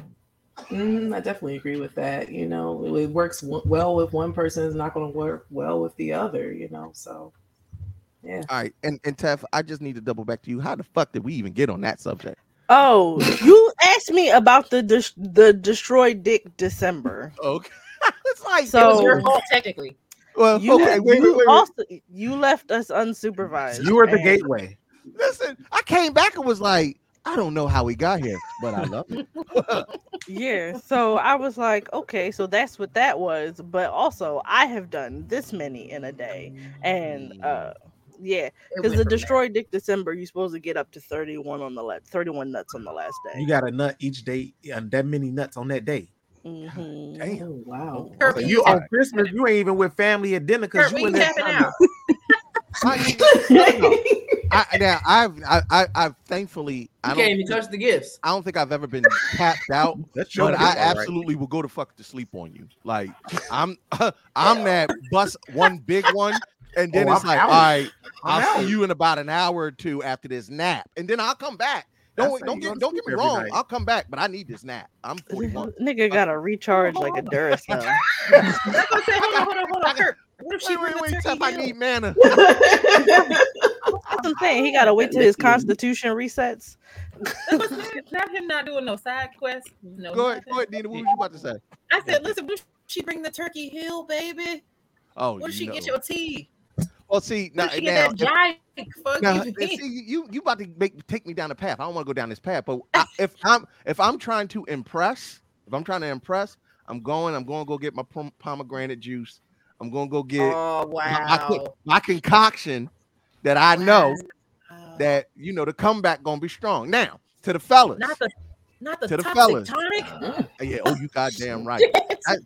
Mm, I definitely agree with that. You know, it works w- well with one person, it's not going to work well with the other. You know, so yeah. All right, and and Tef, I just need to double back to you. How the fuck did we even get on that subject? Oh, you asked me about the des- the destroyed dick December. Okay, it's like So- it was your fault, technically. Well, You, okay, wait, you wait, wait, wait. also you left us unsupervised. You were the and- gateway. Listen, I came back and was like, I don't know how we got here, but I love it. Yeah, so I was like, okay, so that's what that was. But also, I have done this many in a day, and uh, yeah, because the from there. destroyed dick December, you're supposed to get up to thirty one on the last, thirty one nuts on the last day. You got a nut each day, and that many nuts on that day. Mhm. Damn. Oh wow. So you on Christmas, you ain't even with family at dinner because Kurt, you when in you there. tapping trying? I, now I've I, I I've thankfully I You don't can't even touch the gifts. I don't think I've ever been tapped out, That's but I all right. absolutely will go to fuck to sleep on you. Like I'm I'm that bust one big one, and then Oh, it's I'm like, out. all right, I'm I'll out. see you in about an hour or two after this nap, and then I'll come back. Don't That's don't get don't get me wrong. night. I'll come back, but I need this nap. I'm 41. Nigga got to recharge like a Duracell. That's what I'm saying. Hold on, hold on, hold on. Kurt, what if she Wait, bring wait, wait, I need mana. That's what I'm saying. He got to wait till his constitution resets. That's what I'm saying. Not him not doing no side quests. No. Go ahead, go ahead, Nina. What was you about to say? I said, listen, what if she bring the turkey hill, baby? Oh, What if you she get your tea? Well, see now, she now, get that giant now you? see, you you about to make take me down the path. I don't want to go down this path, but I, if I'm if I'm trying to impress, if I'm trying to impress, I'm going. I'm going to go get my pomegranate juice. I'm going to go get Oh my, my my concoction that I know that you know the comeback gonna be strong. Now to the fellas, Not the not the To the fellas. tonic. yeah. Oh, you goddamn right. I,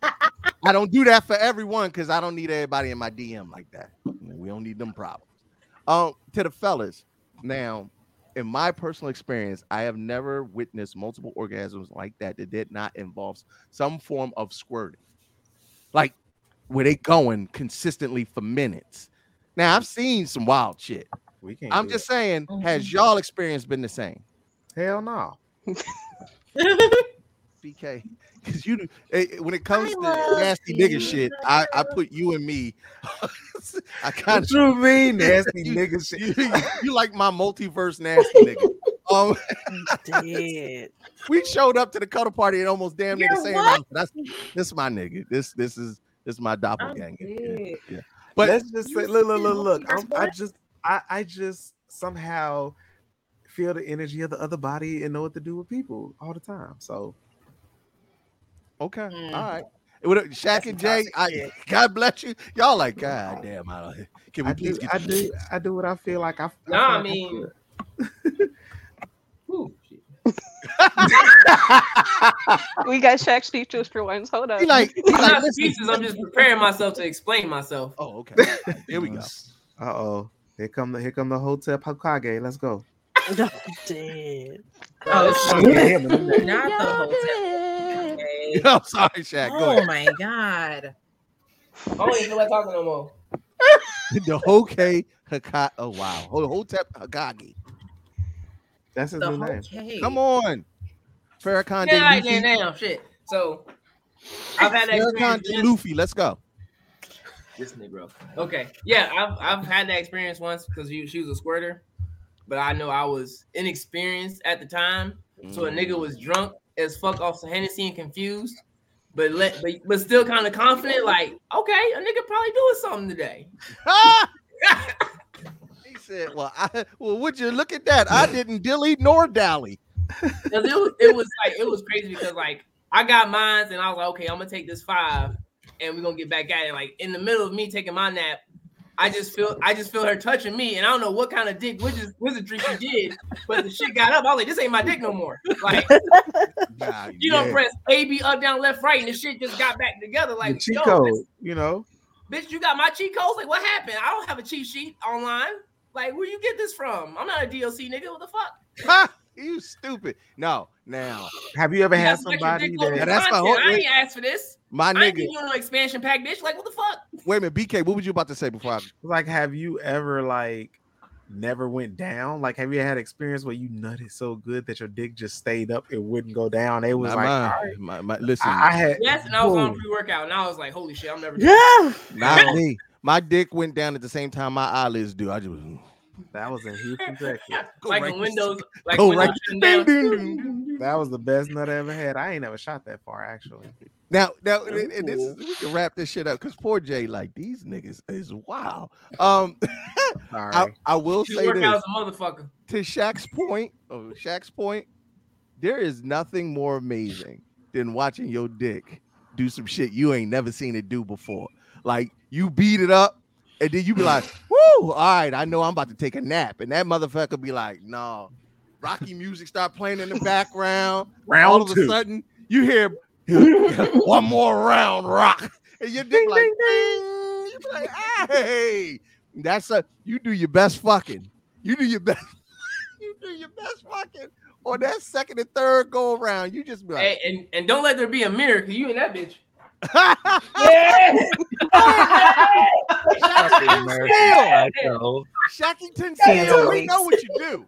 I don't do that for everyone because I don't need everybody in my DM like that. We don't need them problems. Um, to the fellas, now, in my personal experience, I have never witnessed multiple orgasms like that that did not involve some form of squirting, like where they going consistently for minutes. Now, I've seen some wild shit. We can't. I'm do just saying, has Mm-hmm. y'all experience been the same? hell no. BK, because you eh, eh, when it comes I to nasty you. nigga shit, I, I put you and me. I kind What you mean, nasty you, nigga shit? you, you, you like my multiverse nasty nigga. Um, Dead. we showed up to the cuddle party and almost damn near the same. That's this is my nigga. This this is this is my doppelganger. Yeah, yeah. But let's just say, look, look, look, look. I'm, I just, I, I just somehow feel the energy of the other body and know what to do with people all the time. So okay, Mm. all right. With a- Shaq and Jay, I, God bless you. Y'all like, God damn, I don't. Can we I please do, get I do, I do what I feel like I. Nah, I feel like mean, should. We got Shaq speechless for once. Hold up. He like, he I'm like not listen. speechless. I'm just preparing myself to explain myself. Oh, okay. Here we go. Uh oh. Here come the here come the hotel Hokage. Let's go. Dead. Oh, Yeah, shit. not the hotel. Okay. I'm sorry, Shaq. Go Oh ahead. my god. I don't even feel like talking no more. the Hokage Haka. Oh wow. Ho- Hotep Hagagi. That's his The new name. Come on. Farrakhan Yeah, right de there Luffy. now. Shit. So I've had that Farrakhan experience. de Luffy. Let's go. This nigga. Okay. Yeah, I've I've had that experience once because she, she was a squirter, but I know I was inexperienced at the time. So a nigga was drunk as fuck off some Hennessy and confused, but let but, but still kind of confident. Like, okay, a nigga probably doing something today. he said, "Well, I well, would you look at that? I didn't dilly nor dally." 'Cause it was, it was like it was crazy because like I got mine and I was like, okay, I'm gonna take this five and we're gonna get back at it. Like in the middle of me taking my nap, I just feel I just feel her touching me, and I don't know what kind of dick wizard, wizardry she did, but the shit got up. I was like, this ain't my dick no more. Like God, you don't press A B up down left right, and the shit just got back together. The Like cheat code, you know. bitch, you got my cheat codes. Like what happened? I don't have a cheat sheet online. Like where you get this from? I'm not a DLC nigga. What the fuck? Ha! You stupid. No, now Have you ever You had somebody dick over that Yeah, that's my content. whole- I ain't asked for this. my nigga, I ain't nigga. giving you no expansion pack, bitch. Like what the fuck? Wait a minute, BK. What was you about to say before I? like have you ever like never went down? Like have you had experience where you nutted so good that your dick just stayed up, it wouldn't go down? It was Not like mine. all right. My, my, listen, I, I had Yes, and I was on pre workout, and I was like, holy shit, I'm never. Yeah. not me. My dick went down at the same time my eyelids do. I just mm. That was in Houston, Texas. Go like right when Windows, like Go Windows right- Ding, ding, ding, ding. That was the best nut I ever had. I ain't never shot that far actually. Now, now, and and this is, we can wrap this shit up because poor Jay, like these niggas is wow. Um, I, I will She say work this out as a motherfucker. to Shaq's point. Oh, Shaq's point. There is nothing more amazing than watching your dick do some shit you ain't never seen it do before. Like you beat it up, and then you be like, "Woo! All right, I know I'm about to take a nap," and that motherfucker be like, "No." Rocky music start playing in the background. Round All of two. a sudden, you hear one more round rock, and your dick like, ding. You be like, "Hey, that's a you do your best fucking. You do your best. you do your best fucking." On that second and third go around, you just be like, Hey, and and don't let there be a mirror, cause you and that bitch. Shackington Shackington Steel, we know what you do.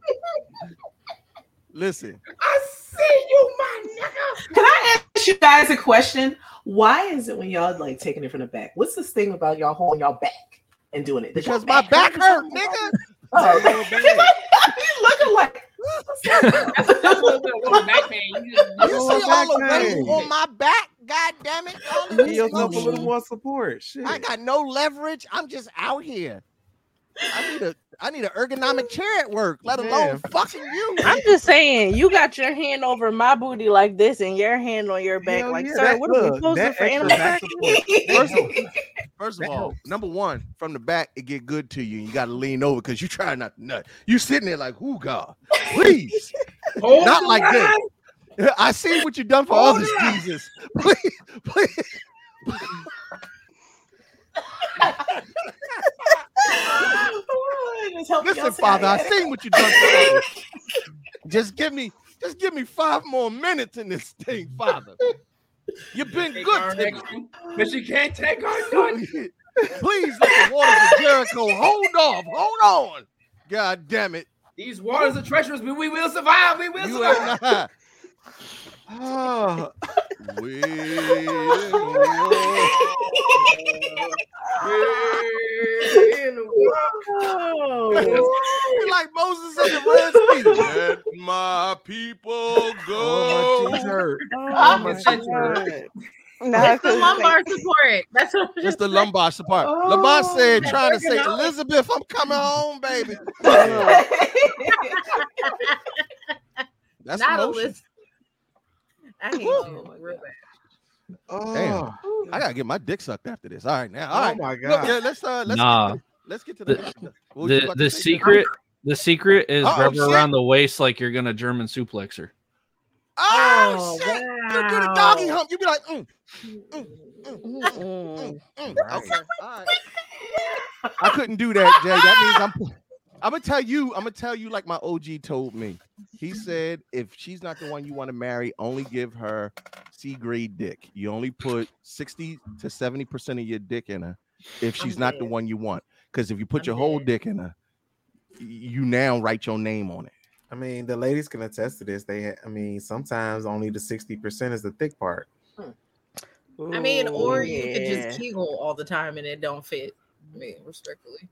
Listen, I see you, my nigga. Can I ask you guys a question? Why is it when y'all like taking it from the back? What's this thing about y'all holding y'all back and doing it? Does because y'all my back or hurt, nigga. Oh, you looking like That's that's a little back pain. You just, You see my all the weight on my back? God damn it! All of Give yourself a little more support. Shit. I got no leverage. I'm just out here. I need a I need an ergonomic chair at work, let alone Man. fucking you. I'm just saying, you got your hand over my booty like this and your hand on your back. Hell like, yeah, sir, that- what are we look, supposed to that for extra animal back? First of, first of all, number one, from the back, it get good to you. You got to lean over because you try not to nut. You sitting there like, "Who God, please, Hold not the like line. this." I see what you've done for Hold this, on. Jesus. Please, please. Just help me Listen, Father, I Sally. seen what you done for. Just give me, just give me five more minutes in this thing, Father. You've been Take good to me. next one, but she can't take our son. Please let the waters of Jericho hold off. Hold on. God damn it. These waters are treacherous, but we will survive. We will You survive. Ain't not. Oh, We in the world. like Moses and the Red Sea. Let my people oh go. my cheeks hurt. Oh, oh my my cheeks God. Nah, That's the 'cause, like, lumbar support. That's what That's the lumbar support. Oh, Lamar said, Oh, trying to say. Elizabeth, I'm coming home, baby. That's not a emotion. list. I hate you real bad. Oh, Damn. I gotta get my dick sucked after this. All right, now. All right. Oh All right. my Look, God. yeah, let's uh let's Nah. get, let's get to the, The- next one. What was you The to the say, Jeff? secret the secret is Uh-oh, rubber shit. around the waist like you're gonna German suplex her. Oh, shit! You do the doggy wow. hump. You be like, mm, mm, mm, mm, mm, mm. okay, all right. I couldn't do that, Jay. That means I'm. I'm gonna tell you. I'm gonna tell you like my OG told me. He said if she's not the one you want to marry, only give her C grade dick. You only put sixty to seventy percent of your dick in her if she's not the one you want. Because if you put your whole dick in her, you now write your name on it. I mean, the ladies can attest to this. They, ha- I mean, sometimes only the sixty percent is the thick part. Hmm. I mean, or Ooh, you could just kegel all the time and it don't fit. I mean, respectfully.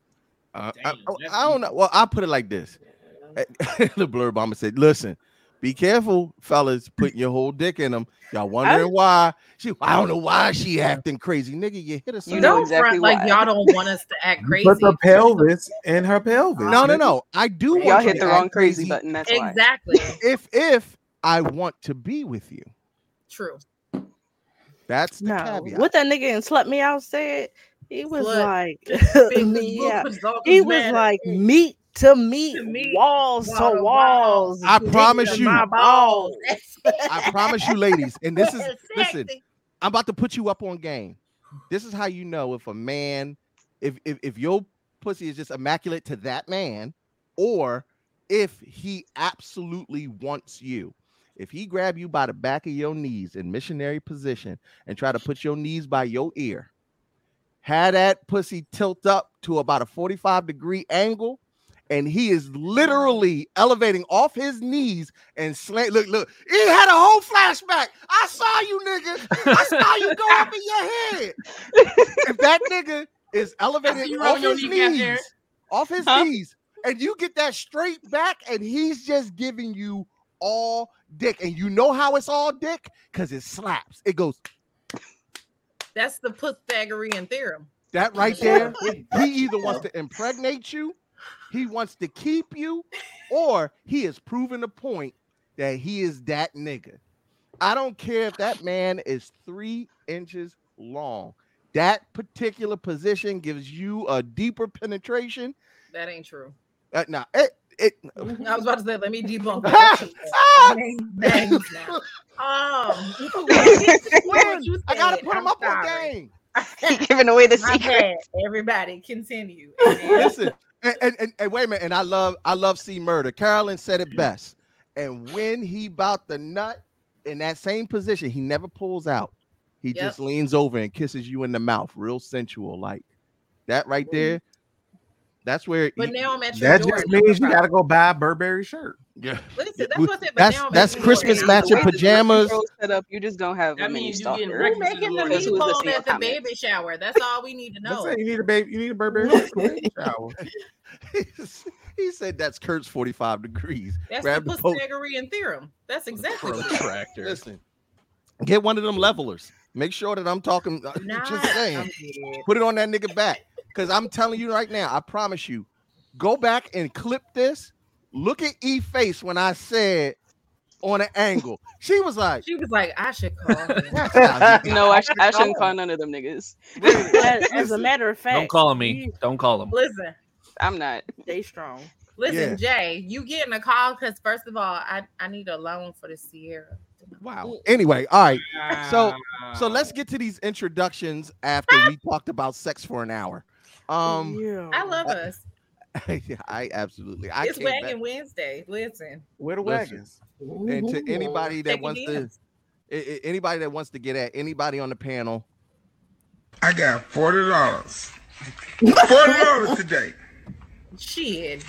Uh, I, I- I don't know. Well, I'll put it like this. the blurb Obama said, listen, be careful, fellas, putting your whole dick in them. Y'all wondering why. She, I don't know why she acting crazy. Nigga, you hit her. You don't front like y'all don't want us to act crazy. Put the pelvis in her pelvis. No, no, no. I do want Y'all you hit to the wrong crazy button. That's why. Exactly. If if I want to be with you, True. that's the No, caveat. what that nigga and slut me out said, he was Slut. like, Big yeah, he is was like meat to meat, meat, walls to wall to walls. I promise you. my balls. I promise you, ladies, and this is listen. I'm about to put you up on game. This is how you know if a man, if if if your pussy is just immaculate to that man, or if he absolutely wants you. If he grab you by the back of your knees in missionary position and try to put your knees by your ear, had that pussy tilt up to about a 45 degree angle, and he is literally elevating off his knees and slant. Look, look, he had a whole flashback. I saw you, nigga. I saw you go up in your head. if that nigga is elevated off his knees, off his Huh? knees, and you get that straight back, and he's just giving you all dick, and you know how it's all dick because it slaps. It goes That's the Pythagorean theorem. that right there. he either wants to impregnate you, he wants to keep you, or he has proven the point that he is that nigga. I don't care if that man is three inches long. That particular position gives you a deeper penetration. That ain't true. Uh, now, it, it, mm-hmm. I was about to say, let me debunk that. Bang, bang now. Um, I gotta put him up on sorry. game. giving away the secret. Everybody, continue. Listen, and, and, and, and wait a minute, and I love I love C murder. Carolyn said it best. And when he bout the nut in that same position, he never pulls out. He Yep. just leans over and kisses you in the mouth, real sensual, like that right mm-hmm. there. That's where But he- now I'm at your That door. just means you gotta go buy a Burberry shirt. Yeah. Listen, that's we- what I said. But that's now I'm that's at Christmas matching The way the pajamas. control set up, you just don't have That a means you getting stalker. ready Who making the Because meatballs at to the comments? baby shower? That's all we need to know. it. You need a baby. You need a Burberry shirt for a baby shower. he said that's Kurt's 45 degrees. That's Grab the the. Pythagorean theorem. That's exactly what it is. Protractor. Listen, get one of them levelers. Make sure that I'm talking. uh, Nah, just saying. Put it on that nigga back. Because I'm telling you right now, I promise you, go back and clip this. Look at E face when I said on an angle. She was like, She was like, I should call him. No, I, sh- I shouldn't call none of them niggas. As, as a matter of fact, Don't call me. Don't call him. Listen, I'm not. Stay strong. listen, Yeah. Jay, you getting a call because first of all, I, I need a loan for the Sierra. Wow. Anyway, all right. So so let's get to these introductions after we talked about sex for an hour. Um yeah. I love us. I absolutely I it's came Wagon back. Wednesday. Listen. Where the Listen. wagons? And to anybody that Take wants to in. a- a- anybody that wants to get at anybody on the panel, I got forty dollars. Forty dollars today. Shit.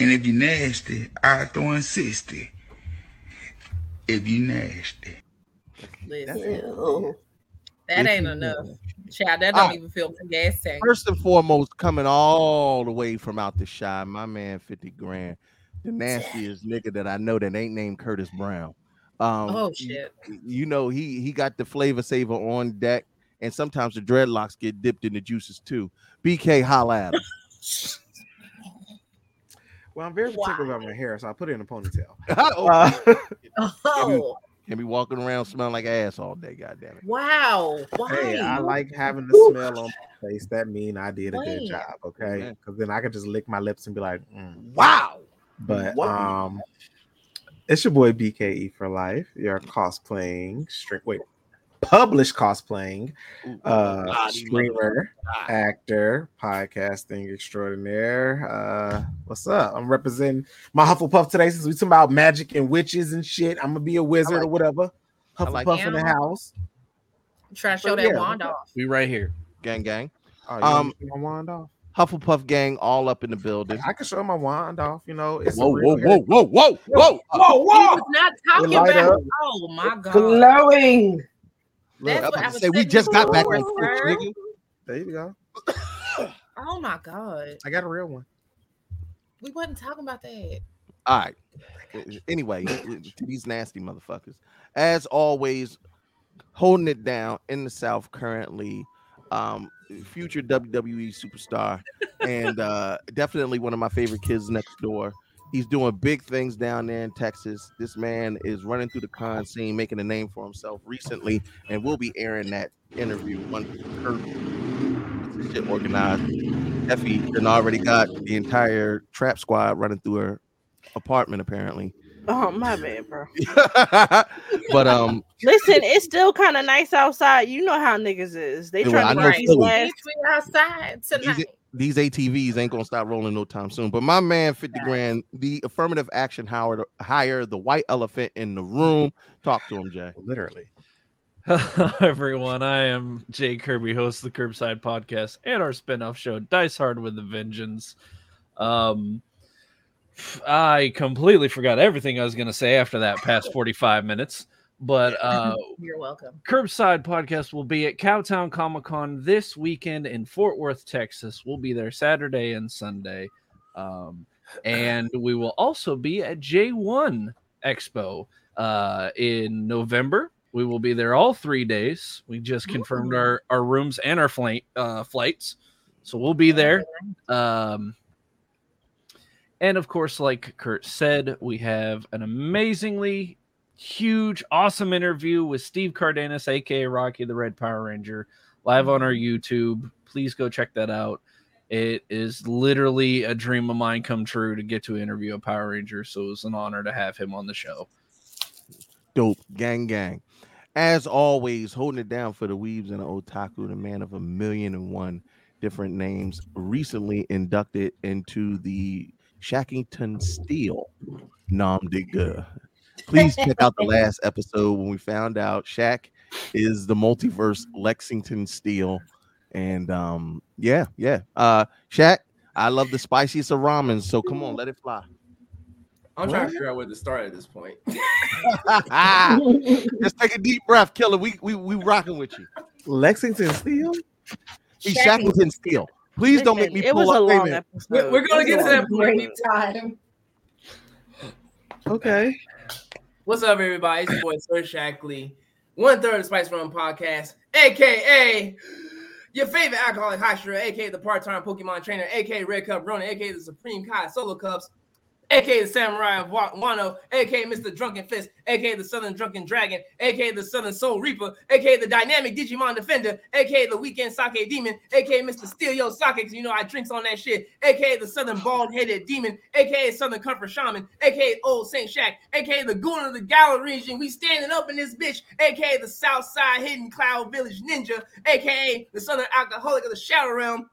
And if you nasty, I throw in sixty. If you nasty. Listen. That ain't enough. Child, that don't right. even feel like gas tank. First and foremost, coming all the way from out the shy, my man 50 grand, the nastiest nigga that I know that ain't named Curtis Brown. Um, Oh y- shit. You know, he he got the flavor saver on deck, and sometimes the dreadlocks get dipped in the juices too. BK holla at him. Well, I'm very particular about my hair, so I put it in a ponytail. oh, Uh, Oh can be walking around smelling like ass all day, goddamn it. wow. Why? hey, I like having the smell on my face. That mean I did a good job, okay? Yeah. Because then I could just lick my lips and be like, mm. Wow. but Wow. um, It's your boy BKE for life. You're cosplaying, string, wait, published cosplaying, uh, God, streamer, actor, podcasting extraordinaire. Uh, what's up? I'm representing my Hufflepuff today since we talking about magic and witches and shit. I'm gonna be a wizard or whatever. Hufflepuff like in the it. house. Try to show But that yeah. wand off. We right here. Gang, gang. Oh, Um, want me to show my wand off? Hufflepuff gang all up in the building. I can show my wand off. You know, it's a Whoa, real whoa, whoa, whoa, whoa, whoa. whoa, He was not talking about. up. Oh my god. Glowing. That's I'm what about I to was say we just got back before, on Twitch, nigga. There you go. Oh my god. I got a real one. We wasn't talking about that. All right. Anyway, to these nasty motherfuckers. As always, holding it down in the South currently. Um, future WWE superstar and uh definitely one of my favorite kids next door. He's doing big things down there in Texas. This man is running through the con scene, making a name for himself recently, and we'll be airing that interview once Kurt shit organized. Effie and already got the entire trap squad running through her apartment, apparently. Oh my bad, bro. but um, Listen, it's still kind of nice outside. You know how niggas is. They Yeah, trying to I know get these last. Outside tonight. These, these ATVs ain't gonna stop rolling no time soon. But my man, 50 grand, the affirmative action hire, hire the white elephant in the room. Talk to him, Jay. Literally. Hello, everyone. I am Jay Kirby, host of the Curbside Podcast and our spin-off show, Dice Hard with a Vengeance. Um, I completely forgot everything I was going to say after that past 45 minutes. But uh, You're welcome. Curbside Podcast will be at Cowtown Comic Con this weekend in Fort Worth, Texas. We'll be there Saturday and Sunday. Um, and we will also be at J1 Expo uh, in November. We will be there all three days. We just confirmed Ooh. our, our rooms and our flight uh, flights. So we'll be there. Um, and of course, like Kurt said, we have an amazingly huge, awesome interview with Steve Cardenas, aka Rocky the Red Power Ranger, live on our YouTube. Please go check that out. It is literally a dream of mine come true to get to interview a Power Ranger. So it was an honor to have him on the show. Dope, gang, gang. As always, holding it down for the weaves and the otaku, the man of a million and one different names, recently inducted into the Shackington Steel Nom de Guerre. Please check out the last episode when we found out Shaq is the multiverse Lexington Steel. And um, yeah, yeah. Uh Shaq, I love the spiciest of ramen, so come on, let it fly. I'm trying to figure out where to start at this point. Just take a deep breath, killer. We we we rocking with you. Lexington Steel? He's Shackleton Steel. Please don't make me Listen, it was a up. A long episode. We're, we're gonna get to that Great point. time. Okay. What's up, everybody? It's your boy Sir Shackley, one third of Spice Run Podcast, aka your favorite alcoholic shooter, aka the part-time Pokemon trainer, aka Red Cup Ronin, aka the Supreme Kai Solo Cups, aka the Samurai of Wa- Wano, aka Mr. Drunken Fist, aka the Southern Drunken Dragon, aka the Southern Soul Reaper, aka the Dynamic Digimon Defender, aka the Weekend Sake Demon, aka Mr. Steal Yo Sake, you know I drinks on that shit, aka the Southern Bald-Headed Demon, aka Southern Comfort Shaman, aka Old Saint Shack, aka the Goon of the Galar region. We standing up in this bitch, aka the Southside Hidden Cloud Village Ninja, aka the Southern Alcoholic of the Shadow Realm,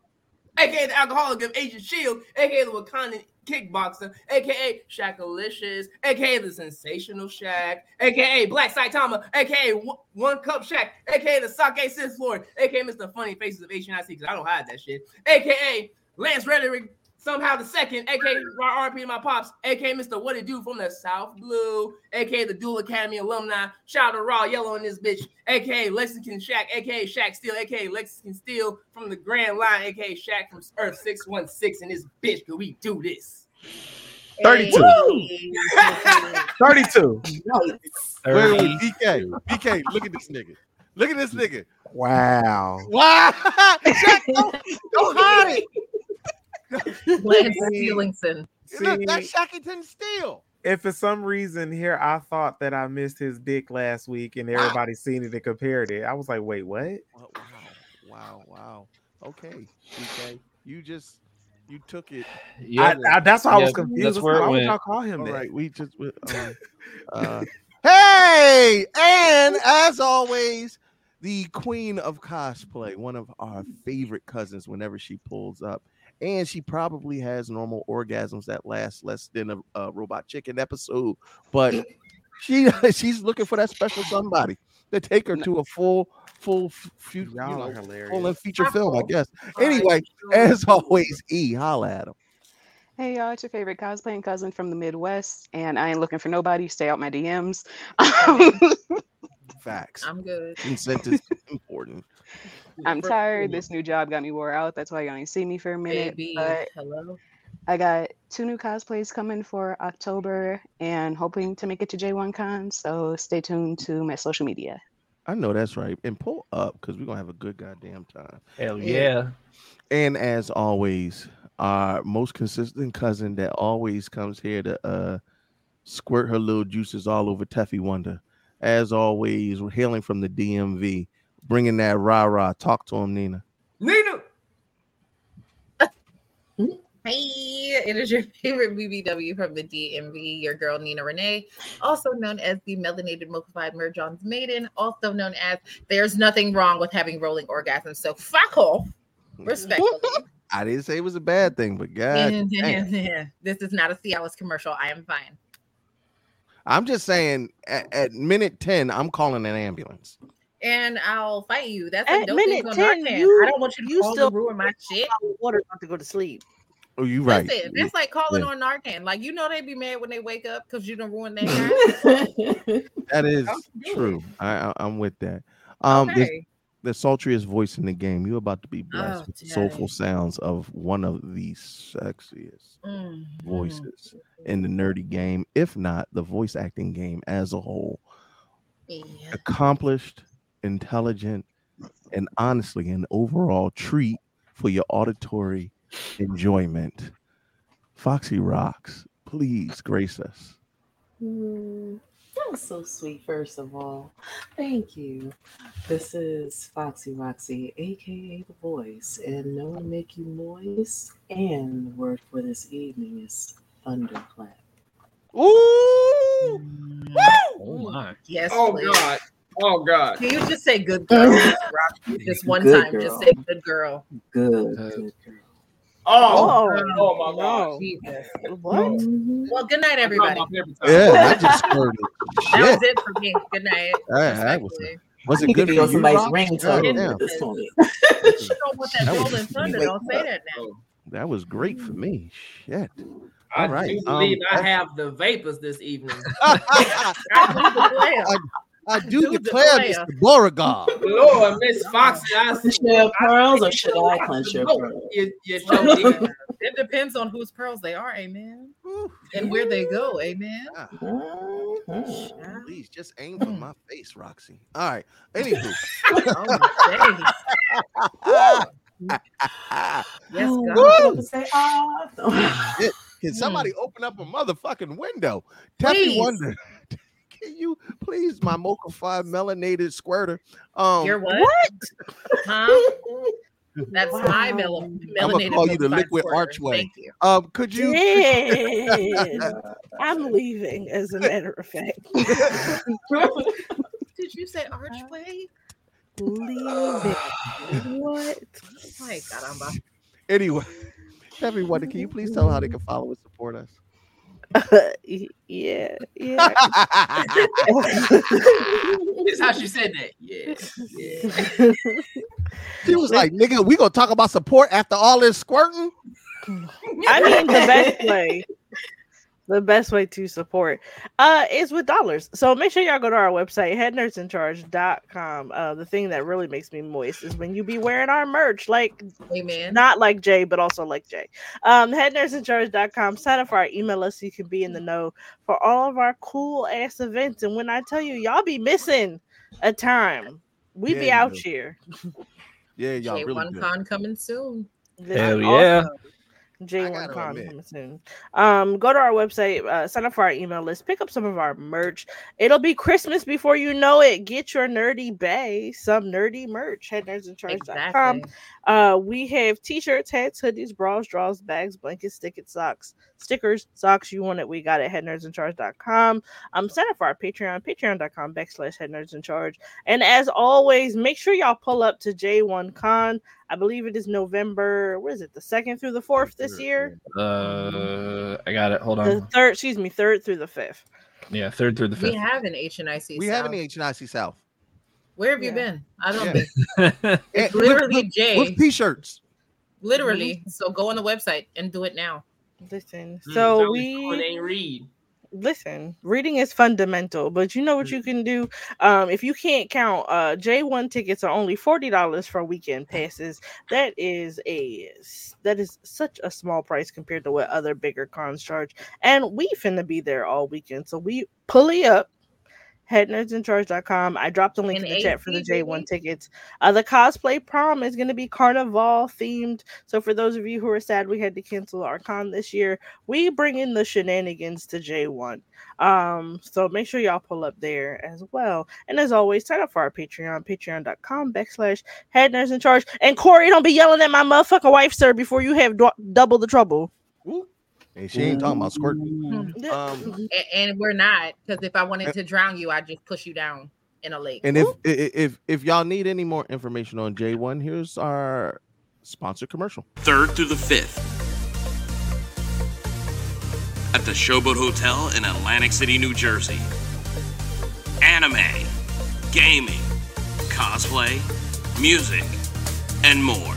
aka the alcoholic of Agent Shield, aka the Wakandan kickboxer, aka Shackalicious, aka the Sensational Shack, aka Black Saitama, aka One- Cup Shack, aka the Sake Sith Lord, aka Mr. Funny Faces of HNIC, because I don't hide that shit, aka Lance Rhetoric. Somehow the second, aka RP to my pops, aka Mr. What It Do from the South Blue, aka the Duel Academy alumni. Shout out to Ra Yellow in this bitch, aka Lexington Shack, aka Shack Steel, aka Lexington Steel from the Grand Line, aka Shack from Earth 616 in this bitch, cause we do this. 32. 32. Wait, wait, BK, BK, look at this nigga. Look at this nigga. Wow. Wow. Shaq, don't, don't hide it. Lance Steelingson. Look, that's Shackleton Steel. if for some reason here I thought that I missed his dick last week and everybody seen it and compared it, I was like, wait, what? Wow, wow, wow. Okay, BK, you just You took it. Yeah, I, I, that's why I was confused. that's where it why would went. y'all call him All that? right, we just we- um, uh, hey, and as always, the queen of cosplay, one of our favorite cousins. Whenever she pulls up, and she probably has normal orgasms that last less than a, a robot chicken episode, but she she's looking for that special somebody to take her to a full full f- you know, full hilarious. length feature film, I guess. Anyway, as always, E, holla at him. Hey y'all, it's your favorite cosplaying cousin from the Midwest, and I ain't looking for nobody. Stay out my DMs. Facts. I'm good. Consent is important. I'm tired. This new job got me wore out. That's why you only see me for a minute. Baby, But hello. I got two new cosplays coming for October and hoping to make it to J1 Con. So stay tuned to my social media. I know that's right. And pull up because we're gonna have a good goddamn time. Hell yeah. And as always, our most consistent cousin that always comes here to uh squirt her little juices all over Teffy Wonder. As always, we're hailing from the DMV, bringing that rah rah. Talk to him, Nina. Nina. Hey, it is your favorite BBW from the DMV, your girl Nina Renee, also known as the melanated mochified Merjohn's maiden, also known as there's nothing wrong with having rolling orgasms. So fuck off, respectfully. I didn't say it was a bad thing, but God, this is not a Cialis commercial. I am fine. I'm just saying at, at minute 10, I'm calling an ambulance. And I'll fight you. That's At like no minute things on 10, you- I don't want you to you call still- ruin my shit. Water not to go to sleep. Oh, you right. Listen, that's like calling Yeah. on Narcan. Like you know they'd be mad when they wake up because you don't ruin their. That is true. I, I I'm with that. Um, this- Okay. The sultriest voice in the game. You're about to be blessed Oh, with the soulful sounds of one of the sexiest Mm, voices in the nerdy game, if not the voice acting game as a whole. Accomplished, intelligent, and honestly, an overall treat for your auditory enjoyment. Foxy Roxy, please grace us. Mm, that was so sweet, first of all. Thank you. This is Foxy Roxy, aka The Voice, and No to make you moist. And the word for this evening is thunderclap. Ooh! Oh my. Yes. Oh please. God. Oh God. Can you just say good girl? Rock, just one Good time. Just say good girl. Good, good girl. Oh. Oh, Oh my God. no. Jesus. What? Well, good night, everybody. My favorite time. Yeah, I just squirted. That was it for me. Good night. That- that was, Respectfully. was it good for you, somebody's Rock? ringtone Goddamn. at this point. You don't want that That was- thunder. Don't say that now. That was great for me. Shit. I All right. do um, believe I that- have the vapors this evening. I do. I, I do do declare, declare. Mr. Beauregard. Lord, Miss Foxy, I Clench your pearls or should I clench your pearls? You, you show me. It depends on whose pearls they are, amen. And where they go, amen. Mhm. Please just aim for my face, Roxy. All right. Anywho. Oh, Yes, God. I was about to say, ah. Can somebody open up a motherfucking window? Teffy Please. Wonder. Can you please, my Mocha 5 melanated squirter? Um, You're what? Huh? That's my mel- I'm gonna call you the liquid squirter. archway. Thank you. Um, could you? Dead. I'm leaving, as a matter of fact. Did you say archway? leaving. What? My caramba. anyway, Teffy Wonder, can you please tell how they can follow and support us? Yeah, yeah. That's how she said that. Yeah. Yeah. She was like, "Nigga, we gonna talk about support after all this squirting." I mean, the best way, the best way to support uh is with dollars. So make sure y'all go to our website, headnerdsincharge.com. Uh, the thing that really makes me moist is when you be wearing our merch, like Amen. not like Jay, but also like Jay. Um, headnerdsincharge.com. Sign up for our email list so you can be in the know for all of our cool ass events. And when I tell you, y'all be missing a time. We Yeah, be out do. here. Yeah, y'all J1 really do. Con coming soon. Hell yeah. awesome. J1 Con coming soon. Um, go to our website, uh, sign up for our email list, pick up some of our merch. It'll be Christmas before you know it. Get your nerdy bay, some nerdy merch. headnerdsincharge.com. Exactly. Uh, we have t-shirts, hats, hoodies, bras, draws, bags, blankets, stickers, socks, stickers, socks. You want it? We got it. Headnerdsincharge.com. Um, sign up for our Patreon, patreon.com backslash headnerdsincharge. And as always, make sure y'all pull up to J1 Con. I believe it is November. What is it? The second through the fourth this year. Uh, I got it. Hold on. The third, excuse me, third through the fifth. Yeah, third through the fifth. We have an HNIC. We South. have an HNIC South. Where have you been? I don't Yeah. know. It's literally Jay. With t-shirts. Literally. So go on the website and do it now. Listen, Mm, so sounds we fun, ain't read. listen reading is fundamental but you know what you can do um if you can't count uh j1 tickets are only $40 for weekend passes That is a that is such a small price compared to what other bigger cons charge and we finna be there all weekend so we pulley up headnerdsincharge.com. I dropped the link And in the chat for the J1 tickets. Uh, the cosplay prom is going to be carnival themed. So for those of you who are sad we had to cancel our con this year, we bring in the shenanigans to J1. Um, so make sure y'all pull up there as well. And as always, sign up for our Patreon, patreon.com backslash head nerds in charge. And Corey, don't be yelling at my motherfucking wife, sir, before you have dou- double the trouble. And she ain't talking about squirt. Um, Um, a- and, we're not because if I wanted to drown you, I'd just push you down in a lake. and if i- i- if if y'all need any more information on J1, here's our sponsor commercial. Third through the fifth. At the Showboat Hotel in Atlantic City, New Jersey. Anime, gaming, cosplay, music, and more.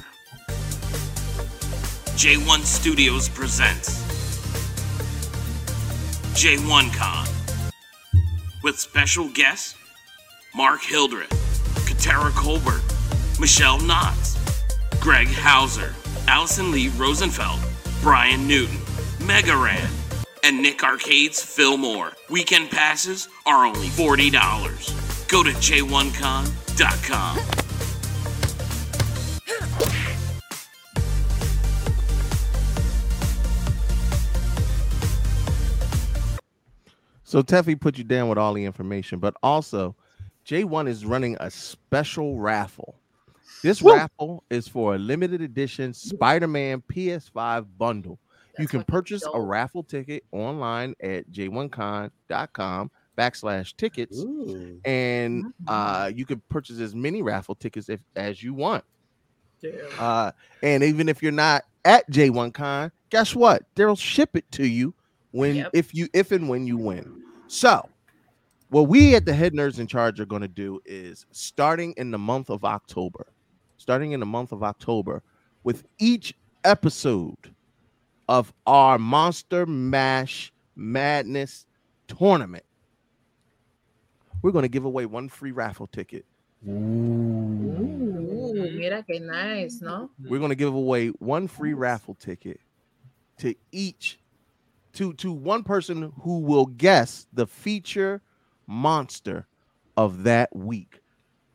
J1 Studios presents J1 Con with special guests Mark Hildreth, Katara Colbert, Michelle Knotz, Greg Hauser, Allison Lee Rosenfeld, Brian Newton, Mega Ran, and Nick Arcade's Phil Moore. Weekend passes are only $40. Go to j1con.com. So Teffy put you down with all the information, but also J1 is running a special raffle. This raffle is for a limited edition Spider-Man PS5 bundle. you can purchase a raffle ticket online at j1con.com backslash tickets, and uh, you can purchase as many raffle tickets if, as you want. Uh, and even if you're not at J1Con, guess what? They'll ship it to you when if you if and when you win. So, what we at the Head Nerds in Charge are going to do is starting in the month of October, starting in the month of October, with each episode of our Monster Mash Madness tournament, we're going to give away one free raffle ticket. Ooh, mira que nice, ¿no? We're going to give away one free raffle ticket to each to to one person who will guess the feature monster of that week.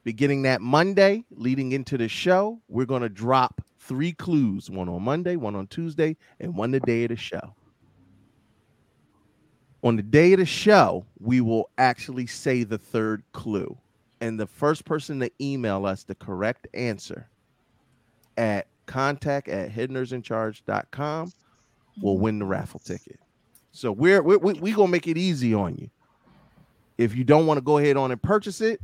Beginning that Monday, leading into the show, we're going to drop three clues, one on Monday, one on Tuesday, and one the day of the show. On the day of the show, we will actually say the third clue. And the first person to email us the correct answer at contact at headnerdsincharge.com will win the raffle ticket. So we're we we, we gonna make it easy on you. If you don't want to go ahead on and purchase it,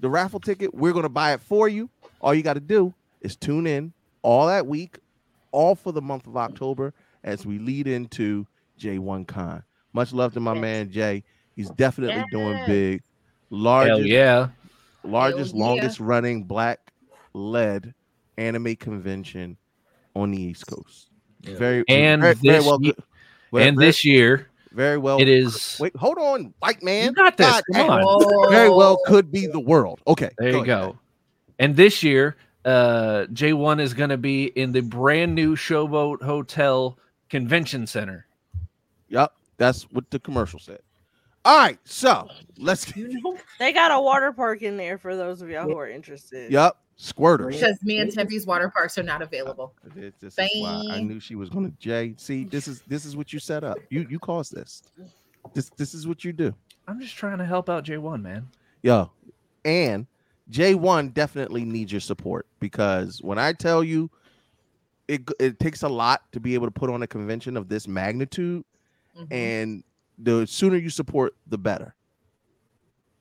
the raffle ticket, we're gonna buy it for you. All you got to do is tune in all that week, all for the month of October as we lead into J1 Con. Much love to my man Jay. He's definitely doing big. Largest, yeah. largest, Hell yeah. longest running black led anime convention on the East Coast. Very and very, this very well ye- good. Very- and very- this year very well it is Wait, hold on, white man. You got this. God Come on. Very well could be the world. Okay, There go you ahead. go. And this year, uh, J1 is going to be in the brand new Showboat Hotel Convention Center. Yep, that's what the commercial said. All right, so let's. They got a water park in there for those of y'all who are interested. Yep, Squirters. Because me and Tempe's water parks are not available. This, this is why I knew she was going to. Jay, see, this is this is what you set up. You you caused this. This this is what you do. I'm just trying to help out J1, man. Yo, and J1 definitely needs your support because when I tell you it it takes a lot to be able to put on a convention of this magnitude, Mm-hmm. and the sooner you support, the better.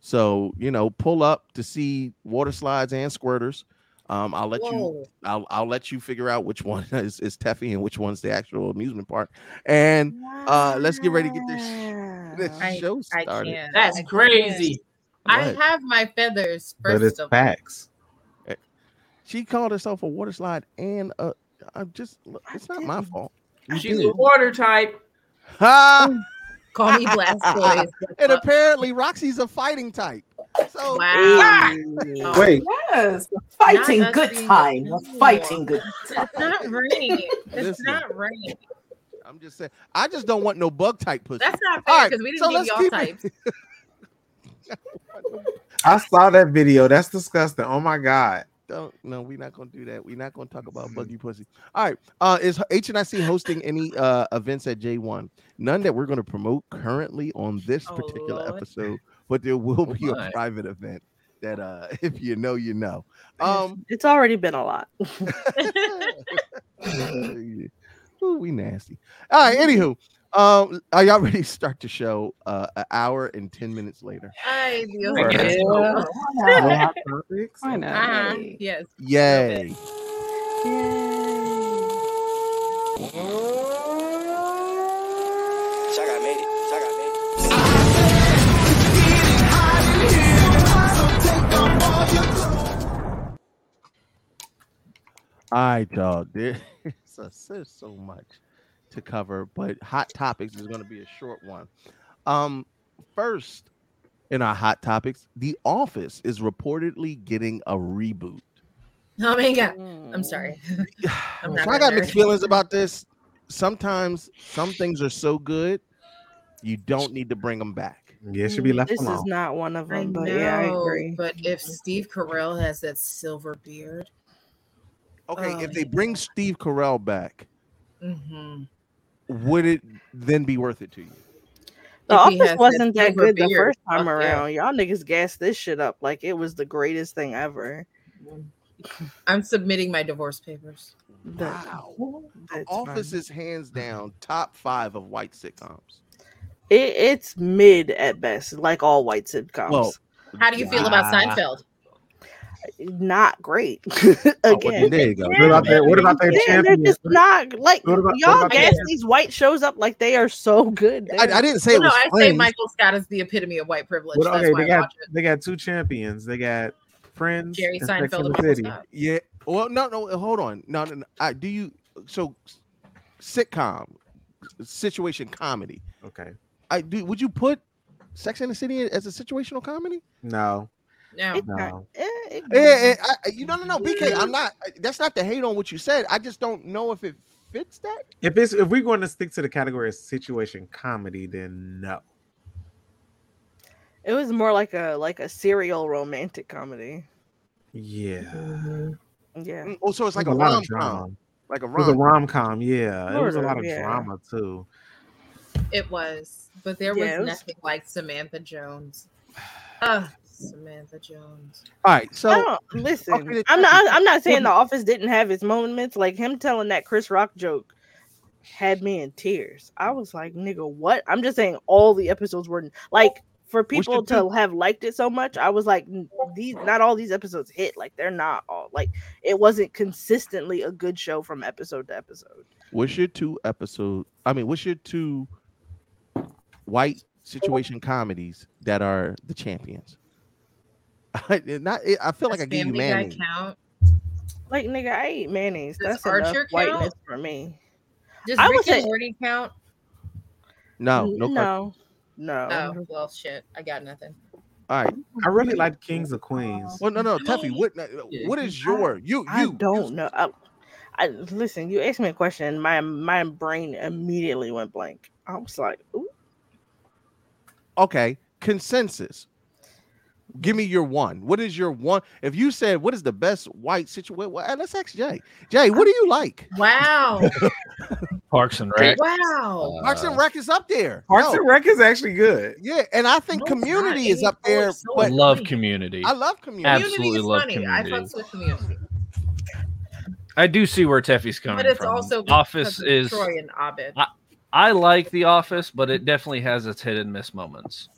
So you know, pull up to see water slides and squirters. Um, I'll let you. I'll I'll let you figure out which one is, is Teffy and which one's the actual amusement park. And uh, let's get ready to get this, this I- show I started. can't. That's I can't. crazy. I have my feathers But first it's of all. facts. She called herself a water slide, and uh, I'm just. It's not my fault. You She's did. a water type. Ha! Call me Blastoise. and apparently Roxy's a fighting type. So Wow. Wait, Yes, fighting Not good us time. a Fighting good time. It's not right. It's Listen. not right. I'm just saying. I just don't want no bug type pussy. That's not All fair right, because we didn't so give let's y'all keep types. I saw that video. That's disgusting. Oh my god. Don't no, we're not gonna do that. We're not gonna talk about buggy pussy. All right. Uh is HNIC hosting any uh events at J1? None that we're gonna promote currently on this Oh, particular Lord. episode, but there will Oh, be a private event that uh if you know, you know. Um It's already been a lot. Ooh, we nasty. All right, anywho. Um, are y'all to start the show uh an hour and 10 minutes later? Ay, Dios I guess mío. No hot topics? Why not? Uh-huh. Yes. Yay. Saga made it. Saga made it. All right, dog. There's so, there's so much to cover, but hot topics is going to be a short one. Um, first in our hot topics, The Office is reportedly getting a reboot. Oh my god. I'm sorry. I'm So I got mixed feelings about this. Sometimes some things are so good, you don't need to bring them back. Yeah, it should be left This is not one of I them, know, but yeah, I agree. but if Steve Carell has that silver beard, Okay, Oh, if they bring Steve Carell back, hmm would it then be worth it to you? The If Office wasn't that good the first time fuck around. Y'all niggas gassed this shit up like it was the greatest thing ever. I'm submitting my divorce papers. Wow. That's Office fine. is hands down top five of white sitcoms. It, it's mid at best, like all white sitcoms. Well, How do you feel about Seinfeld? Not great. Oh, well, Again, there you go. What about their what about their Yeah, they're just not like What about- y'all about gas these white shows up like they are so good. I, I didn't say it Well, was no, I say Michael Scott is the epitome of white privilege. What- That's okay, why they I got watch it. they got two champions. They got Friends, Jerry and Sex Seinfeld and and the Michael City. Scott. Yeah. Well, no, no. Hold on. No, no. no. I, do you? So, sitcom, situation comedy. Okay. I do. Would you put Sex and the City as a situational comedy? No, No. It's no. eh, it- Yeah, yeah, I, you no, no, no. BK, I'm not. That's not to hate on what you said. I just don't know if it fits that. If it's if we're going to stick to the category of situation comedy, then no. It was more like a like a serial romantic comedy. Yeah. Mm-hmm. Yeah. Mm, oh, so it's like a There's rom com, like a It was a rom. rom com. Yeah, it was a lot of, of yeah. drama too. It was, but there was, Yeah, it was- nothing like Samantha Jones. Ugh, Samantha Jones. All right, so listen, I'm not. I'm not saying The Office didn't have its moments. Like him telling that Chris Rock joke had me in tears. I was like, "Nigga, what?" I'm just saying all the episodes were like for people your to have liked it so much. I was like, "These, not all these episodes hit. Like they're not all like it wasn't consistently a good show from episode to episode." what's your two episode? I mean, what's your two white situation comedies that are the champions? I, not, I feel like I gave you Family Guy count? Like nigga, I eat mayonnaise. Does That's enough Archer whiteness count? for me. Does I Rick would and Morty count? No, no. no, no. Oh well, shit. I got nothing. All right. I really like Kings of Queens. Well, no, no, Tuffy. What? Uh, what is your you I don't know. I, I listen. You asked me a question. My my brain immediately went blank. I was like, Ooh, Okay, consensus. Give me your one. What is your one? If you said what is the best white situation, well, let's ask Jay. Jay, what do you like? Wow. Parks and Rec. Wow. Uh, Parks and Rec is up there. Parks No. and Rec is actually good. Yeah, and I think No, Community is up oh, there. I But love Community. I love Community. Absolutely is love funny. Community. I fucks with community. I do see where Teffy's coming But it's from. also Office is. Troy and Abed. I, I like The Office, but it definitely has its hit and miss moments.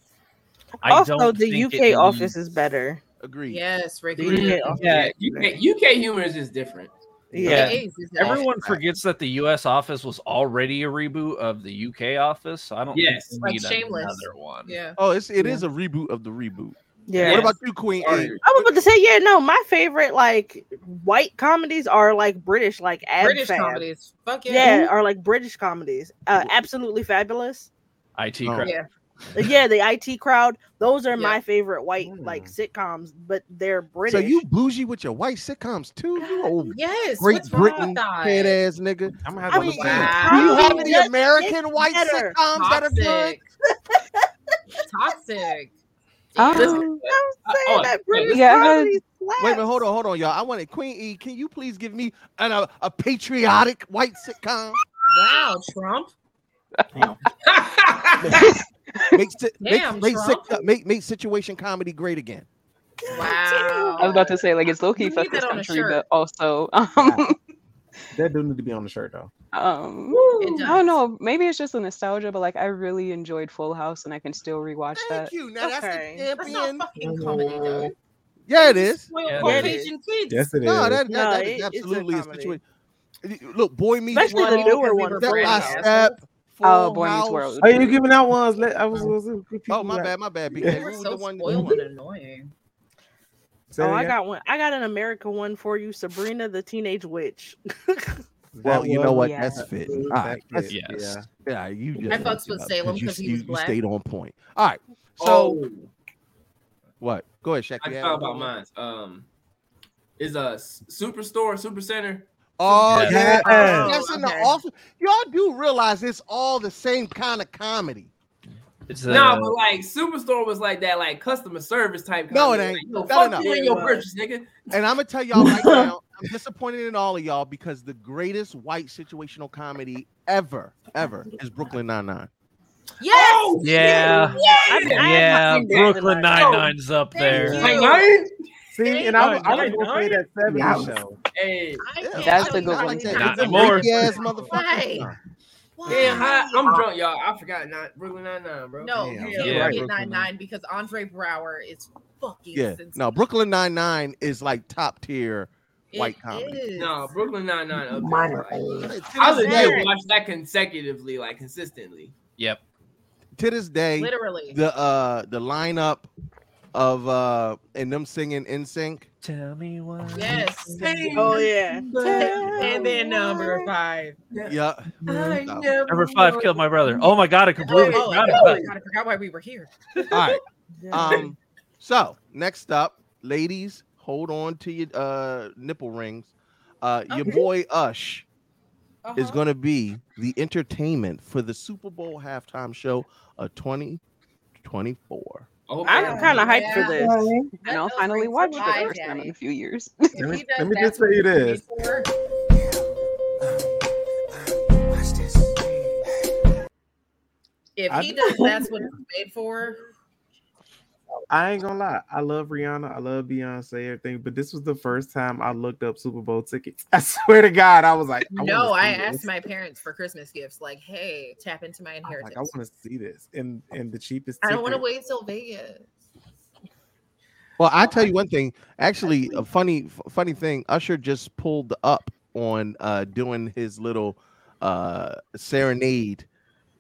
I also, don't the think UK office needs- is better. Agreed. Yes, Rick. The UK Yeah. UK, UK humor is just different. Yeah, It is, it's everyone forgets that the U.S. Office was already a reboot of the UK Office. So I don't Yes. think Like need Shameless. another one. Yeah. Oh, it's it Yeah. is a reboot of the reboot. Yeah. What about you, Queen? Sorry. A? I was about to say, yeah, no, my favorite like white comedies are like British, like Ab British Fab. comedies. Fuck yeah. Yeah, are like British comedies. Uh, absolutely fabulous. IT Oh. crowd. Yeah. Uh, yeah, the IT crowd. Those are Yeah. my favorite white like hmm. sitcoms, but they're British. So you bougie with your white sitcoms too? You old Yes. Great Britain head ass nigga. I'm gonna have I to mean, look Do you Wow. have It any American white better. sitcoms that are good? Toxic. Toxic. Damn. Oh, Listen, I'm uh, uh, saying oh, that hey, British Yeah, comedy Wait a minute, hold on, hold on, y'all. I want wanted Queen E. Can you please give me an, a, a patriotic white sitcom? Wow, Trump. Make, si- make, Damn, make, Trump. sit- make, make situation comedy great again. Wow. I was about to say like it's low key You fuck this that on a country, but also um, That do need to be on the shirt though. um I don't know. Maybe it's just a nostalgia, but like I really enjoyed Full House, and I can still rewatch Thank that. you. Now Okay. that's the champion. That's not fucking comedy, though. Yeah, it is. Spoiled Yeah, it Caucasian kids. Yes, it is. No, that, that, No, that it- is it's a absolutely a, comedy. situation. Look, Boy Meets Especially the World, newer we one. Step brand by assholes. Step. Oh, Boy Meets House. World. Oh, you giving out ones? Let I was. was Oh, my bad, my bad. They BK. were was so the one? spoiled and annoying. Oh, I got one. I got an American one for you, Sabrina the Teenage Witch. Well, you know what? Yeah. That's fitting. All That right. That's, fit, Yes. yeah. yeah, you just I fucked fucks with Salem you, 'cause he was you black. stayed on point. All right. So oh, what? Go ahead, Shaq. I you had found about mine. Um, is a s- superstore, super center. Oh Yeah. yeah, Yeah. that's in the okay. office. Y'all do realize it's all the same kind of comedy. It's No, uh, but like superstore was like that, like customer service type. No, it ain't. Like, yo, No, fuck no. you and your purchase, nigga. And I'm gonna tell y'all right now, I'm disappointed in all of y'all because the greatest white situational comedy ever, ever is Brooklyn Nine Nine. Yes. Oh, yeah, I- I yeah. Brooklyn that. Nine Nine's up there. you. Nine? See, and I was, I was Nine, gonna say nine. that Yeah. 70s show. Hey, I That's tell a good one, many too. times Not I've ass Why? motherfucker. Why? damn, hi, I'm drunk, y'all. I forgot not Brooklyn Nine Nine, bro. No, Damn. Yeah. can't Yeah. forget nine nine because Andre Braugher is fucking. Yeah. sensational. No, Brooklyn Nine Nine is like top tier white comedy. is. No, Brooklyn Nine Nine up there. Minor Like. I To this legit watched that consecutively, like consistently. Yep. to this day, literally. the uh the lineup of uh and them singing in sync. Tell me why. Yes. Oh yeah. and then number five. Yeah. I Number five killed my brother. Oh my god, I completely oh, forgot oh, about I. God, I forgot why we were here. All right. Um so next up, ladies, hold on to your uh nipple rings. Uh your Okay. boy Ush is Uh-huh. going to be the entertainment for the Super Bowl halftime show of 2024. Oh, I'm kind of hyped for Yeah. this. And I'll finally rings watch it for the first time in a few years. Let me, let me just say what this. he's made for, If he does that's what it's made for, I ain't gonna lie. I love Rihanna. I love Beyonce, everything. But this was the first time I looked up Super Bowl tickets. I swear to God, I was like, I no, I see asked my parents for Christmas gifts, like, hey, tap into my I inheritance. like, I want to see this. And and the cheapest. I don't want to wait till Vegas. Well, I tell you one thing. Actually, a funny, f- funny thing. Usher just pulled up on uh doing his little uh serenade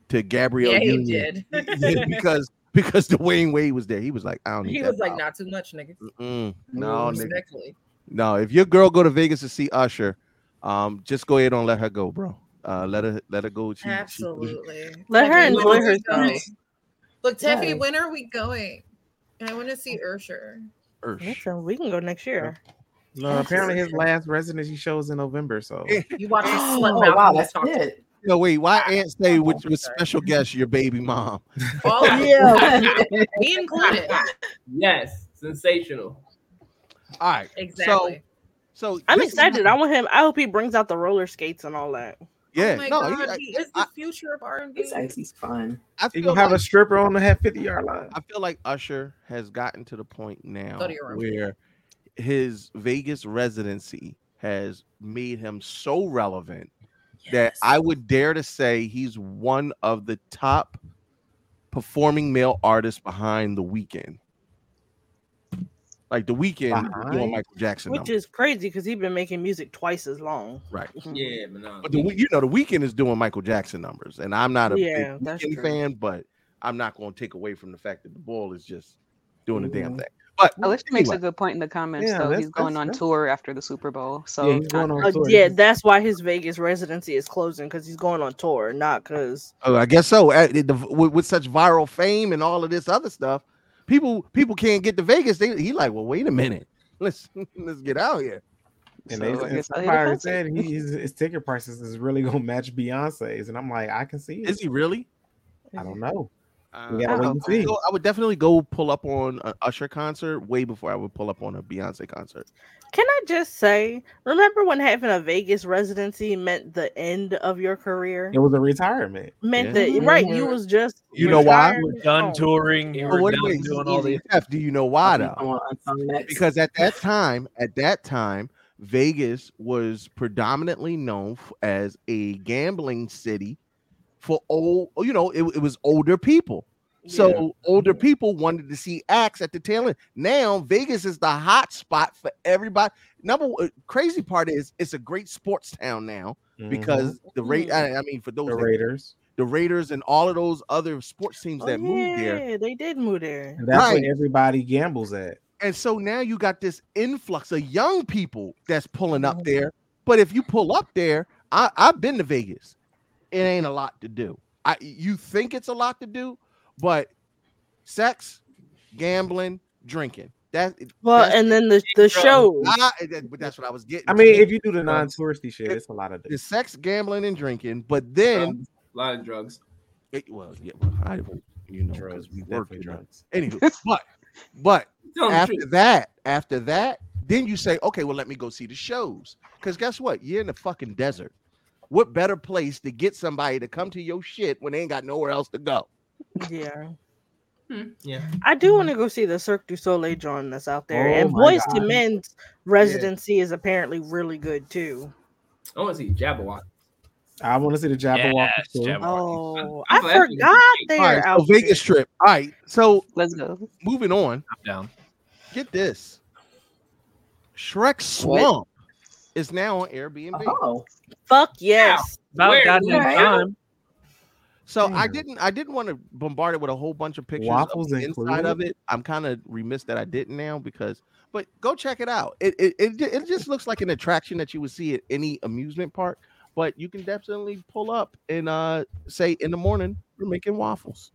to Gabrielle Yeah, he Union did. Because because the Dwyane Wade was there. He was like, I don't need He that. was like, power. not too much, nigga. Mm, no, nigga. Respectfully. no. If your girl go to Vegas to see Usher, um, just go ahead and let her go, bro. Uh, let her let her go. She- she- Absolutely. Let her enjoy when are we herself. Look, Teffy, Yes. when are we going? I want to see Usher. Ursh. Listen, we can go next year. No, apparently his last residency show is in November. So You watch this Oh, slut wow, that's it. No, wait. Why Aunt say with, with special guest your baby mom? all of Yeah. Me included. Yes. sensational. All right. Exactly. So, so I'm this is- excited. I want him. I hope he brings out the roller skates and all that. Yeah, oh my no, god, he- he is the future of R&B. It's actually fun. I You feel gonna have a like- stripper on the half 50 yard line. I feel like Usher has gotten to the point now Go to your room. where his Vegas residency has made him so relevant that I would dare to say he's one of the top performing male artists behind the Weeknd. Like the Weeknd is doing Michael Jackson Which numbers. is crazy because he's been making music twice as long. right. Yeah, but no. But the, you know the Weeknd is doing Michael Jackson numbers, and I'm not a Yeah, big Weeknd fan, but I'm not going to take away from the fact that the ball is just doing the damn Mhm. thing. But Alicia makes a good point in the comments. Yeah, though he's going on that's- tour after the Super Bowl. So Yeah, he's going on Uh, tour. yeah, that's why his Vegas residency is closing because he's going on tour, not because Oh, I guess so. The- the- with, with such viral fame and all of this other stuff, people people can't get to Vegas. They he like, well, wait a minute, let's let's get out here. And, So they, I and I'll hit somebody a concert. said he, his, his ticket prices is really gonna match Beyonce's, and I'm like, I can see it. Is he really? I don't know. Uh, We gotta I, would go- I would definitely go pull up on an Usher concert way before I would pull up on a Beyonce concert. Can I just say, remember when having a Vegas residency meant the end of your career? It was a retirement. Meant Yeah. that right, you was just You know why? retired You were done touring. You Oh, were wait, done wait, doing all these. Jeff, do you know why though? want Unsung next. Because at that time, at that time, Vegas was predominantly known as a gambling city for old, you know, it, it was older people. So older people wanted to see acts at the tail end. Now Vegas is the hot spot for everybody. Number one, crazy part is it's a great sports town now because the rate. I, I mean, for those Mm-hmm. the that- Raiders. the Raiders and all of those other sports teams Oh, that moved there. yeah, they did move there. And that's Right. where everybody gambles at. And so now you got this influx of young people that's pulling Mm-hmm. up there. But if you pull up there, I, I've been to Vegas. It ain't a lot to do. I you think it's a lot to do, but sex, gambling, drinking. That Well, that's- and then the the show. I- but that's what I was getting. I to. mean, if you do the uh, non-touristy shit, it's a lot of the sex, gambling, and drinking, but then a lot of drugs. it, well, yeah, well, I you know because we work definitely in drugs. Anywho, but but Tell 'em the after truth. that, after that, then you say, okay, well, let me go see the shows. Because guess what? You're in the fucking desert. What better place to get somebody to come to your shit when they ain't got nowhere else to go? Yeah. Hmm, Yeah. I do want to go see the Cirque du Soleil drawing that's out there. Oh and my Boyz II Men's residency is apparently really good too. I want to see Jabberwock. I want to see the Jabbawockeez Yes, too. Jabbawockeez. Oh, I I forgot they're All right, so Vegas trip. All right, so let's go. moving on. I'm down. Get this. Shrek Swamp is now on Airbnb. Oh, Fuck yes. About Where? goddamn Where? time. So I didn't I didn't want to bombard it with a whole bunch of pictures Waffles of the inside included? of it. I'm kind of remiss that I didn't now because but go check it out. It it, it it just looks like an attraction that you would see at any amusement park, but you can definitely pull up and uh say in the morning we're making waffles.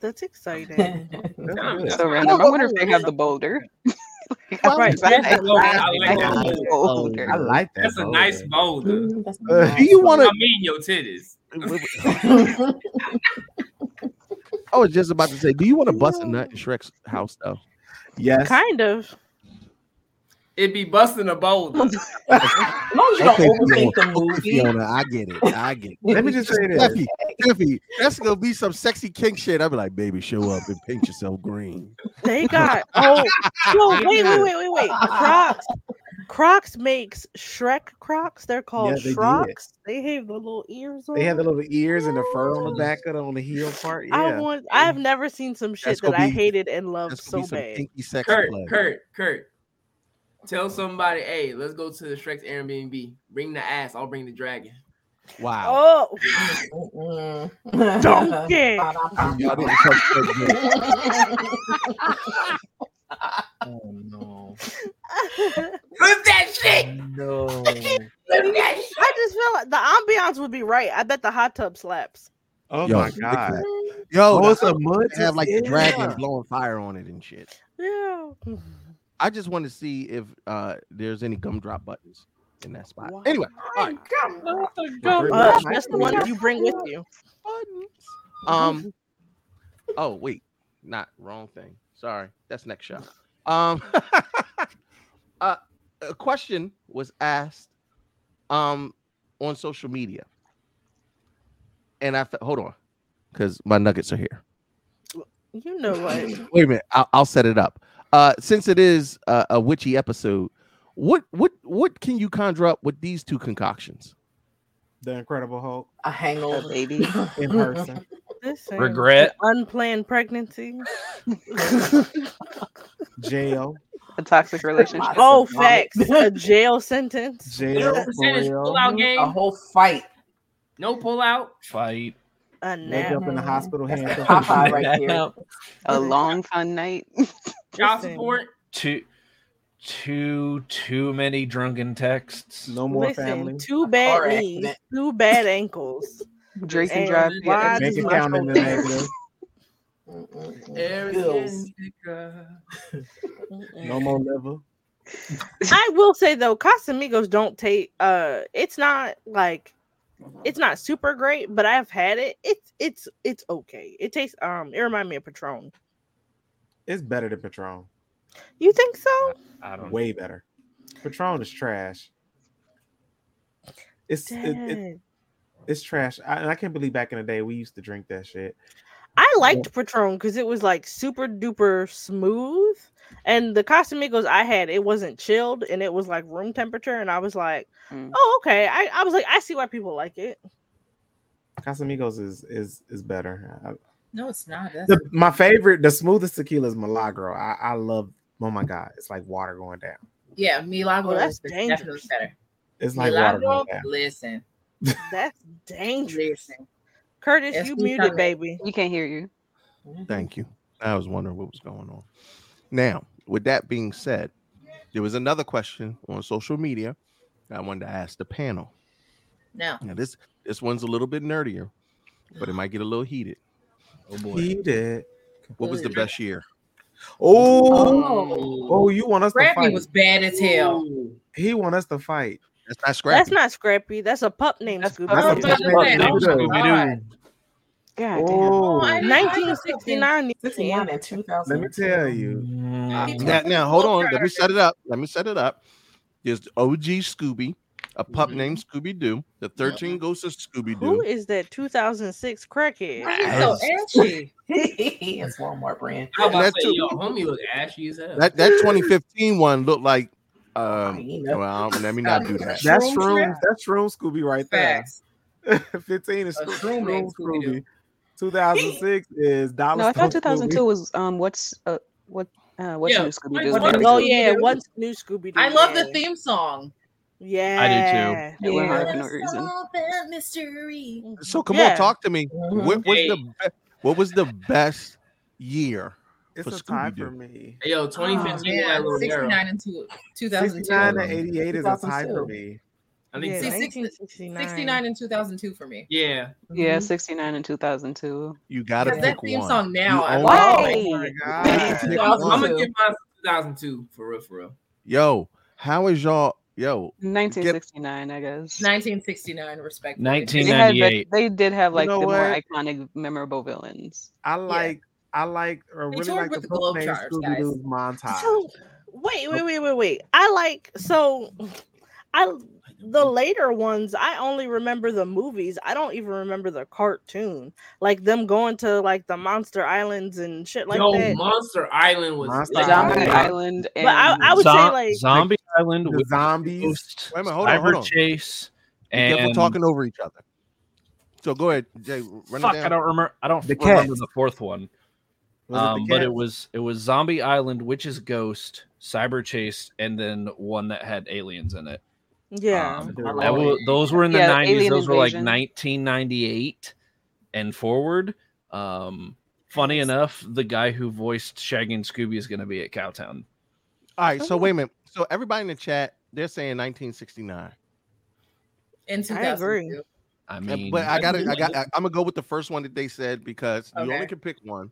That's exciting. That's. So random. I wonder if they have the boulder. Well, right. I That's Well, I like that the boulder. boulder. I like that. That's a nice boulder. mm, that's Uh, nice. do you want to? I to? mean your titties. I was just about to say, do you want to bust a nut in Shrek's house though? Yes. kind of. It be busting a boulder. As long as you don't overthink the movie. Fiona, I get it. I get it. Let me just say this. Steffi, Steffi, that's gonna be some sexy kink shit. I'll be like, baby, show up and paint yourself green. They got oh no wait wait wait wait wait Crocs Crocs makes Shrek Crocs. They're called they did. Shrocs. They have the little ears. On They have the little ears and the fur on the back of it on the heel part. Yeah. I want. I have never seen some shit That's that gonna I hated and loved so gonna be some bad. kinky Kurt. Kurt, Kurt. Tell somebody, hey, let's go to the Shrek's Airbnb. Bring the ass. I'll bring the dragon. Wow. Oh, touch that. Oh no. Put that shit. No. That shit. I just feel like the ambiance would be right. I bet the hot tub slaps. Oh Yo, my god. Yo, Oh, it's the- a mud. have like the yeah. dragon blowing fire on it and shit. Yeah. I just want to see if uh there's any gumdrop buttons in that spot. Anyway, all right. Uh, that's the one you bring with you. buttons. Um. Oh wait, not wrong thing. Sorry, that's next shot. Um, uh, a question was asked um on social media, and I th- hold on because my nuggets are here. You know what? Wait a minute, I'll, I'll set it up. Uh, since it is a, a witchy episode, what what what can you conjure up with these two concoctions? The Incredible Hulk. A hangover. baby. In person. Listen, Regret. unplanned pregnancy. Jail. A toxic relationship. oh, facts. A jail sentence. Jail. for Percentage pull out game. A whole fight. No pull out. Fight. A Wake up in the hospital That's the handcuffed. Popeye right there. A long fun night. Child Listen. support. Too too too many drunken texts. No more Listen, family. two bad Car knees, accident. two bad ankles. Drink and And drive. why Bank does my account in the shoulder- negative. No more liver. I will say though, Casamigos don't take. Uh, it's not like it's not super great, but I've had it. It's it's it's okay. It tastes um. It reminds me of Patron. It's better than Patron. You think so? I don't Way better. Patron is trash. It's it, it, it's trash. I, and I can't believe back in the day we used to drink that shit. I liked Patron because it was like super duper smooth. And the Casamigos I had, it wasn't chilled and it was like room temperature. And I was like, Mm. oh, okay. I, I was like, I see why people like it. Casamigos is is is better. I- No, it's not. The, my favorite, the smoothest tequila is Milagro. I, I love. Oh my god, it's like water going down. yeah, Milagro Oh, that's is definitely dangerous. better. It's like water going down. listen, That's dangerous. listen. Curtis, Yes, you muted, coming. baby. You can't hear you. Mm-hmm. Thank you. I was wondering what was going on. Now, with that being said, there was another question on social media I wanted to ask the panel. No, Now, this this one's a little bit nerdier, but it might get a little heated. Oh boy. He did. What was the best year? Oh, oh, you want us to Scrappy fight? was bad as hell. He want us to fight. That's not scrappy. That's not Scrappy. That's a pup named Scooby. That's a I was about to pup say, named oh Scooby-Doo. God. God damn. Oh, I didn't- I was 1969. 69 and 2000. let me tell you. Mm, Now, now hold on. Let me set it up. Let me set it up. There's OG Scooby, a pup named Scooby Doo, the 13 Ghosts of Scooby Doo. is that 2006 crackhead? Why He's so ashy. it's Walmart brand. I was about That to say, too. yo, homie look ashy as hell. That that 2015 one looked like. Um, Hyena. well, let me not do that. That's Shroom Shroom. That's Shroom Scooby right there. Facts. 15 is A Shroom, Shroom Scooby. Scooby-Doo. 2006 is Dollar No, I thought 2002 Scooby. was um what's uh what uh what's Yeah, new Scooby what's Doo. new? Oh yeah, Scooby-Doo. what's new Scooby Doo? I love the theme song. Yeah, It went hard for no Let's reason. mystery. So come Yeah. on, talk to me. Mm-hmm. What was the be- what was the best year It's for a tie Scooby-Doo? for me. Hey, yo, Oh, 2015 yeah, that little narrow. 69 and two, 2002. 69 and 88 is a tie for me. I think Yeah, so. See, 69 and 2002 for me. Yeah. Yeah, 69 and 2002. You gotta Because that pick theme one. song now, I own- love. Why? Oh my god. I'm, I'm gonna give mine 2002 for real, for real. Yo, how is y'all? Yo, 1969, I guess. 1969, respectfully. They, had, 1998. they did have like know the more iconic, memorable villains. I like I like or really like the the Pup Scooby guys. Montage. So wait, wait, wait, wait, wait. I like so I the later ones. I only remember the movies. I don't even remember the cartoon. Like them going to like the Monster Islands and shit like yo, that. Monster Island was Monster. Zombie Island. Island and But I, I would say like Zombie Island the with zombies. Ghost, Wait a minute, hold on, Cyber hold on. Chase, Be careful and talking over each other. So go ahead, Jay. Run fuck, it I don't remember. I don't The remember cats. the fourth one. Was it the um, but it was it was Zombie Island, Witch's Ghost, Cyber Chase, and then one that had aliens in it. yeah. Um, I like wa- those were in the Yeah, nineties. Alien Those were like 1998 and forward. Um, funny enough, the guy who voiced Shaggy and Scooby is going to be at Cowtown. All right, so wait a minute. So everybody in the chat, they're saying 1969. in I agree. I mean, but I gotta, I got, I'm gonna go with the first one that they said because you only can pick one.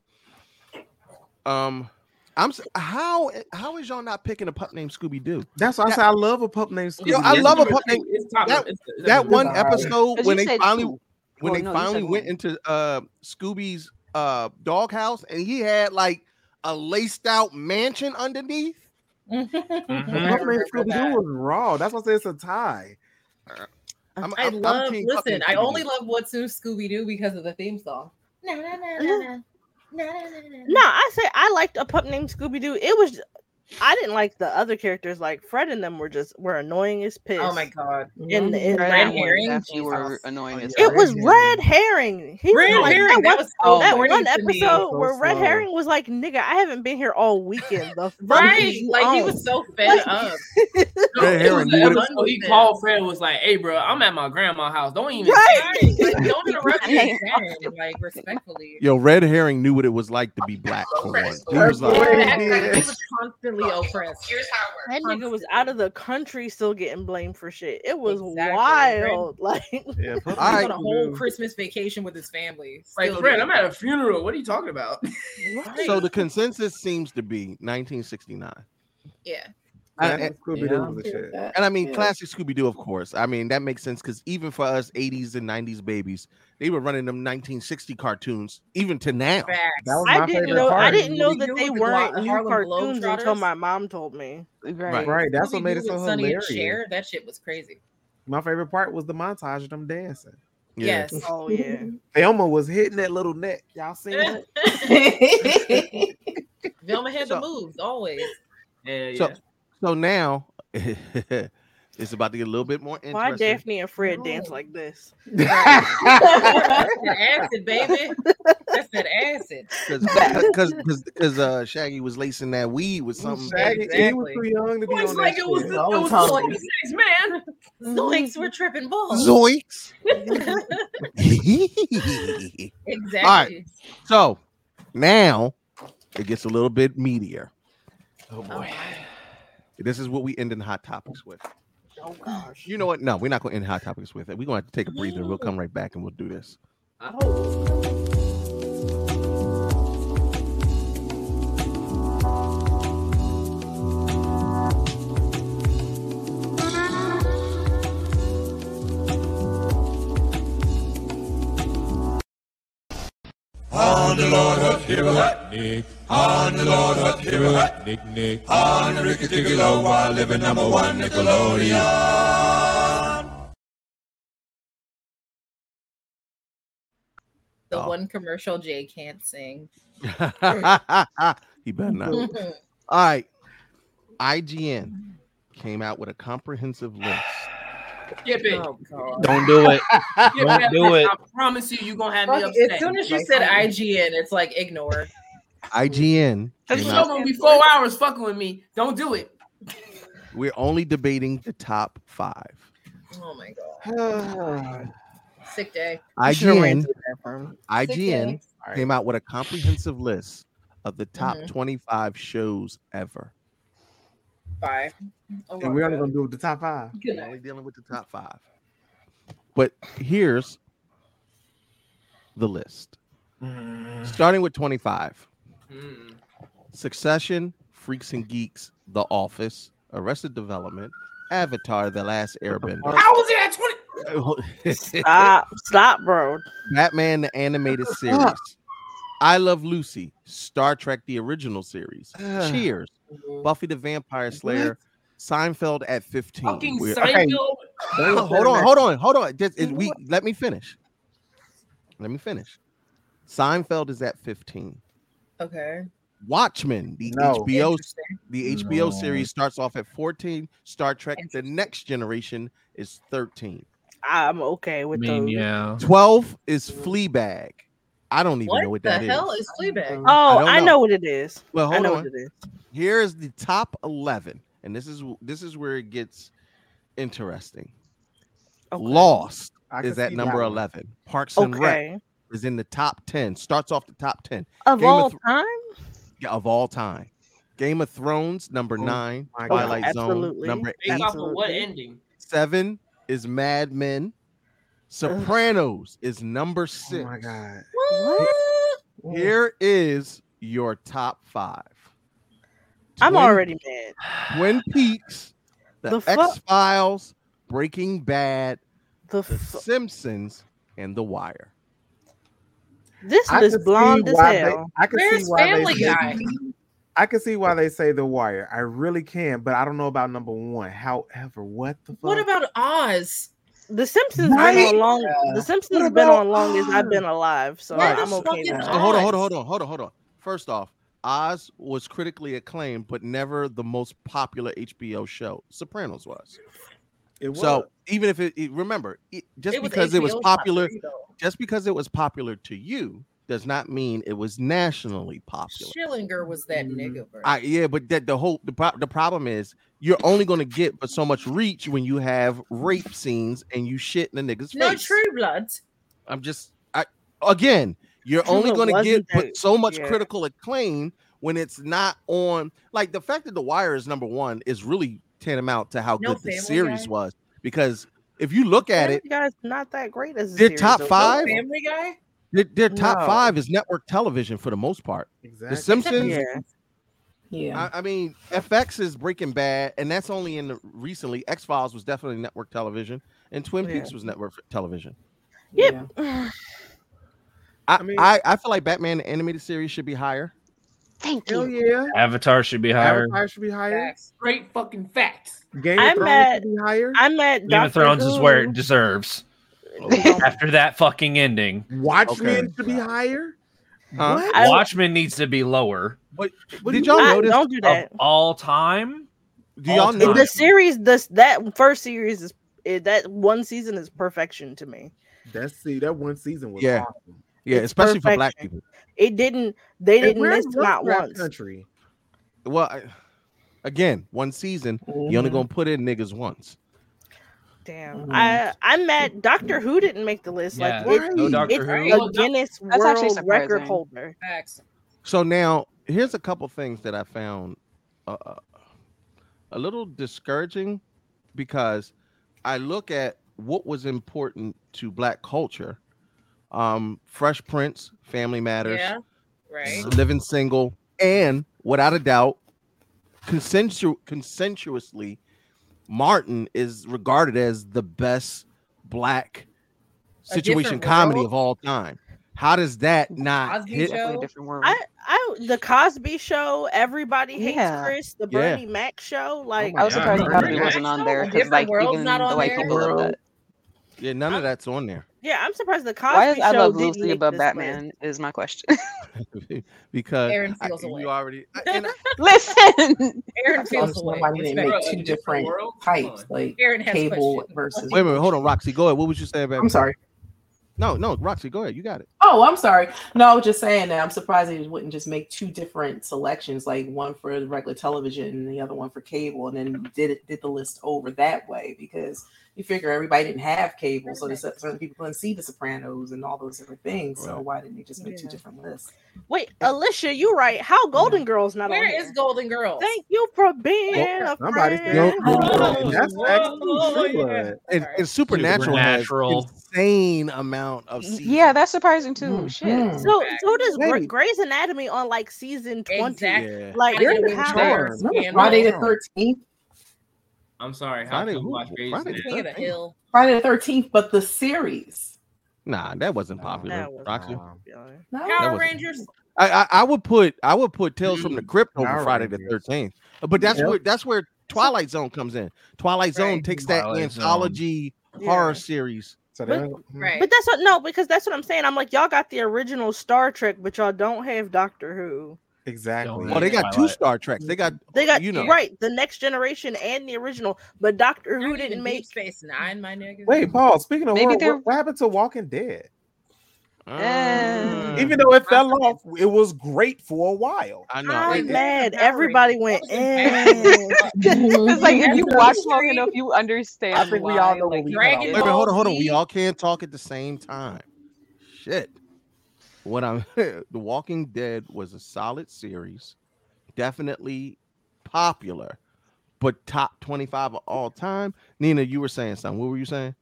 Um, I'm how how is y'all not picking a pup named Scooby Doo? That's why I That- say I love a pup named Scooby. Yo, I love a pup named that- it's- it's that one episode when they finally two. when Well, they no, finally went one. into uh Scooby's uh doghouse and he had like a laced out mansion underneath. Puppet Named Scooby Doo was raw. That's why I say it's a tie. Uh, I'm, I I'm- I'm love. Team listen, I only love What's New Scooby Doo because of the theme song. Na. Na, na, na, mm-hmm. na. No, I say I liked a pup named Scooby Doo. It was I didn't like the other characters. Like Fred and them were just were annoying as piss. Oh my god! In the in Red that and one. Herring definitely were annoying oh, as It was red herring. He Red was like, Herring, that that one, was so that one episode So where Red. Herring was like, "Nigga, I haven't been here all weekend." The Right, is you like he was so fed Like- up. No, Red Herring the knew what it- episode he called Fred was like, "Hey, bro, I'm at my grandma's house. Don't even." Right, like don't interrupt me, like respectfully. Yo, Red Herring knew what it was like to be black for once. He was like, he was constantly oppressed. Here's how it works. That nigga was out of the country still getting blamed for shit. It was Exactly. wild. Like Yeah, He's Alright. on a whole Christmas vacation with his family. Like, still Fred, I'm at a funeral. What are you talking about? so the consensus seems to be 1969. Yeah. And, Classic eh, Scooby Doo was the shit. and I mean, Yeah. classic Scooby Doo, of course. I mean, that makes sense because even for us 80s and 90s babies, they were running them 1960 cartoons, even to now. That was I my didn't favorite know. I didn't know that they weren't Glo- new cartoons until my mom told me. Right. Right, that's what made it so Sonny and hilarious. Cher, that shit was crazy. My favorite part was the montage of them dancing. Yeah. Yes. Oh yeah. Thelma was hitting that little neck. Y'all seen that? Velma had So- the moves always. Yeah, yeah. So, so now it's about to get a little bit more Why. Daphne and Fred dance like this? That's that acid, baby. That's that acid. Because because uh, Shaggy was lacing that weed with something. Shaggy, he was too young to be It's on like that it was shit. it was the 26, man. Zoinks, we're tripping balls. Zoinks. Exactly. All right. So now it gets a little bit meatier. Oh boy. This is what we end in hot topics with. Oh gosh. You know what? No, we're not going to end hot topics with it. We're going to have to take a breather. We'll come right back and we'll do this. On the Lord of Hero Nick. On the Lord of Hero Nick Nick. On the Ricky Ticky while living number one Nickelodeon. The Oh. one commercial Jay can't sing. he better not. All right. IGN came out with a comprehensive list. Skip it. Oh. Don't do it. Don't do it. I promise you, you're gonna have me upset. as soon as you Like, said IGN, it's like ignore. IGN Cause came you out. know gonna be four hours fucking with me. Don't do it. We're only debating the top five. Oh my god. Sick day. IGN, IGN day. came out with a comprehensive list of the top Mhm. 25 shows ever. Five. Oh And we're only gonna do the top five. Good We're only dealing with the top five. But here's the list. Starting with 25. Mm. Succession, Freaks and Geeks, The Office, Arrested Development, Avatar: The Last Airbender. How was it at 20? Stop, stop, bro. Batman the animated series. I Love Lucy, Star Trek the original series, Ugh. Cheers, Buffy the Vampire Slayer, Seinfeld at 15. Fucking We're- Seinfeld. hold on, hold on, hold on. Just, it- we let me finish. Let me finish. Seinfeld is at 15. Okay. Watchmen, the No. HBO, the HBO No. series starts off at 14. Star Trek: The Next Generation is 13. I'm okay I with mean, those. yeah. 12 is Fleabag. I don't even know What what the that is. hell is Fleabag? Oh, don't I know. know. what it is. Well, I hold know on. what it is. Here is the top 11, and this is this is where it gets interesting. Okay. Lost is at number 11. Parks and Rec Okay. Is in the top 10. Starts off the top 10 Of Game of all time? yeah, of all time. Game of Thrones number Oh nine. my God. Twilight Zone Absolutely. number Based eight. off of what Absolutely. ending? Seven is Mad Men. Sopranos is number Oh six. my god. What? Here is your top five. I'm already mad. Twin Peaks, The, The fuck? X Files, Breaking Bad, The The f- Simpsons, and The Wire. This I list blonde as why they- I can Where's see why Family they Guy? I can see why they say The Wire. I really can, but I don't know about number one. However, what the fuck? What about Oz? The Simpsons Right? been on long. The What Simpsons been on long as I've been alive, so Right. I'm okay with that. hold on, hold on, hold on, hold on, hold on. First off, Oz was critically acclaimed, but never the most popular HBO show. Sopranos was. It So even if it, it- remember, it, just It was because it was HBO's popular, just because it was popular to you, does not mean it was nationally popular. Schillinger was that mm-hmm. nigga, bro. I, yeah, but that the whole the, pro- the problem is you're only going to get but so much reach when you have rape scenes and you shit in the nigga's no face. True Bloods. I'm just I again, you're True only going to wasn't get but so much yeah. critical acclaim when it's not on. Like the fact that The Wire is number one is really tantamount to how No good the series Guy? was because if you look at Family it, Guy's not that great as Their top though. five? Family Guy. their, their top No. five is network television for the most part. Exactly. The Simpsons, Yeah. Yeah. I, I mean, FX is Breaking Bad, and that's only in the recently. X Files was definitely network television, and Twin Yeah. Peaks was network television. Yep. I, I I, mean- I, feel like Batman the animated series should be higher. Thank Hell you. yeah. Avatar should be higher. Avatar should be higher. Facts. Straight fucking facts. Game of I'm Thrones at- should be higher. I'm at Game Doctor of Thrones is where it deserves. After that fucking ending, Watchmen Okay. should be higher. Huh? What? I- Watchmen needs to be lower. But What did y'all I- notice? Don't do that. Of all time, Do y'all all know time. The series, this that first series is it, that one season is perfection to me. That see that one season was Yeah. awesome. Yeah, It's especially for black people. It didn't. They And didn't where's miss not once. Country. Well, I, again, one season. You only Mhm. gonna put in niggas once. Damn. Mhm. I I'm mad. Doctor Who didn't make the list. Yeah, Like it, no Doctor it's Who. a Guinness That's actually World Record holder. Facts. So now here's a couple things that I found uh, uh, a little discouraging because I look at what was important to black culture. Um, Fresh Prince, Family Matters, Yeah. Right. Living Single, and without a doubt, consensu- consensuously, Martin is regarded as the best black situation comedy World? of all time. How does that not Cosby hit? Show? A different world. I I the Cosby Show. Everybody hates Yeah. Chris. The Yeah. Bernie Mac Show. Like I was surprised Bernie Cosby wasn't on there because like even not the on white there? people love that. Yeah, none of that's on there yeah, I'm surprised the Cosby Why is I Show Love didn't Lucy make above Batman? list. Is my question. because Aaron I- away. you already and Listen, Aaron feels away. why they didn't make two different world? types, like Aaron has cable questions. versus. wait a minute, hold on, Roxy, go ahead. What was you saying, baby? I'm sorry. No, no, Roxy, go ahead. You got it. Oh, I'm sorry. No, I was just saying that I'm surprised they wouldn't just make two different selections, like one for regular television and the other one for cable, and then did it did the list over that way because you figure everybody didn't have cable, so there's certain people couldn't see The Sopranos and all those different things. So why didn't they just make two different lists? Wait, Alicia, you right. How Golden Girls not Where on is here? Golden Girls? Thank you for being a Somebody friend. said No, Golden Girls. That's actually Oh, True yeah. And, and Supernatural, Supernatural. has insane amount of seasons. yeah, that's surprising too. Mhm. Shit. So Fact. so does Gra- Baby. Grey's Anatomy on like season twenty. Exactly. Like Gotta get They're away in with charge. yours. Remember Friday the Thirteenth. I'm sorry. How Friday can you watch Grey's Friday the King of the 13th. Hill. Friday the Thirteenth, but the series. Nah, that wasn't popular. That was Roxy. Wow. No, Power was- Rangers. I, I I would put I would put Tales from the mm, Crypt over Power Friday the Thirteenth, but that's Yep. where that's where Twilight Zone comes in. Twilight Zone Right. takes that Twilight Zone. anthology Yeah. horror series. So But- Right. Mm-hmm. But that's what no, because that's what I'm saying. I'm like, y'all got the original Star Trek, but y'all don't have Doctor Who. Exactly. Oh, they got two Star Treks. They got They got you know right the next generation and the original, but Doctor Who didn't make. Deep Space Nine, my nigga. Wait, Paul. Speaking of Maybe horror, what, what happened to Walking Dead? Uh, Even though it fell off, it was great for a while. I know. I'm it- it- mad. empowering. Everybody went. That was Eh. it's like if you watch long enough, you understand. I think we all know like, what we Wait, wait, hold on, hold on. We all can't talk at the same time. Shit. What I'm The Walking Dead was a solid series, definitely popular, but top 25 of all time. Nina, you were saying something. What were you saying?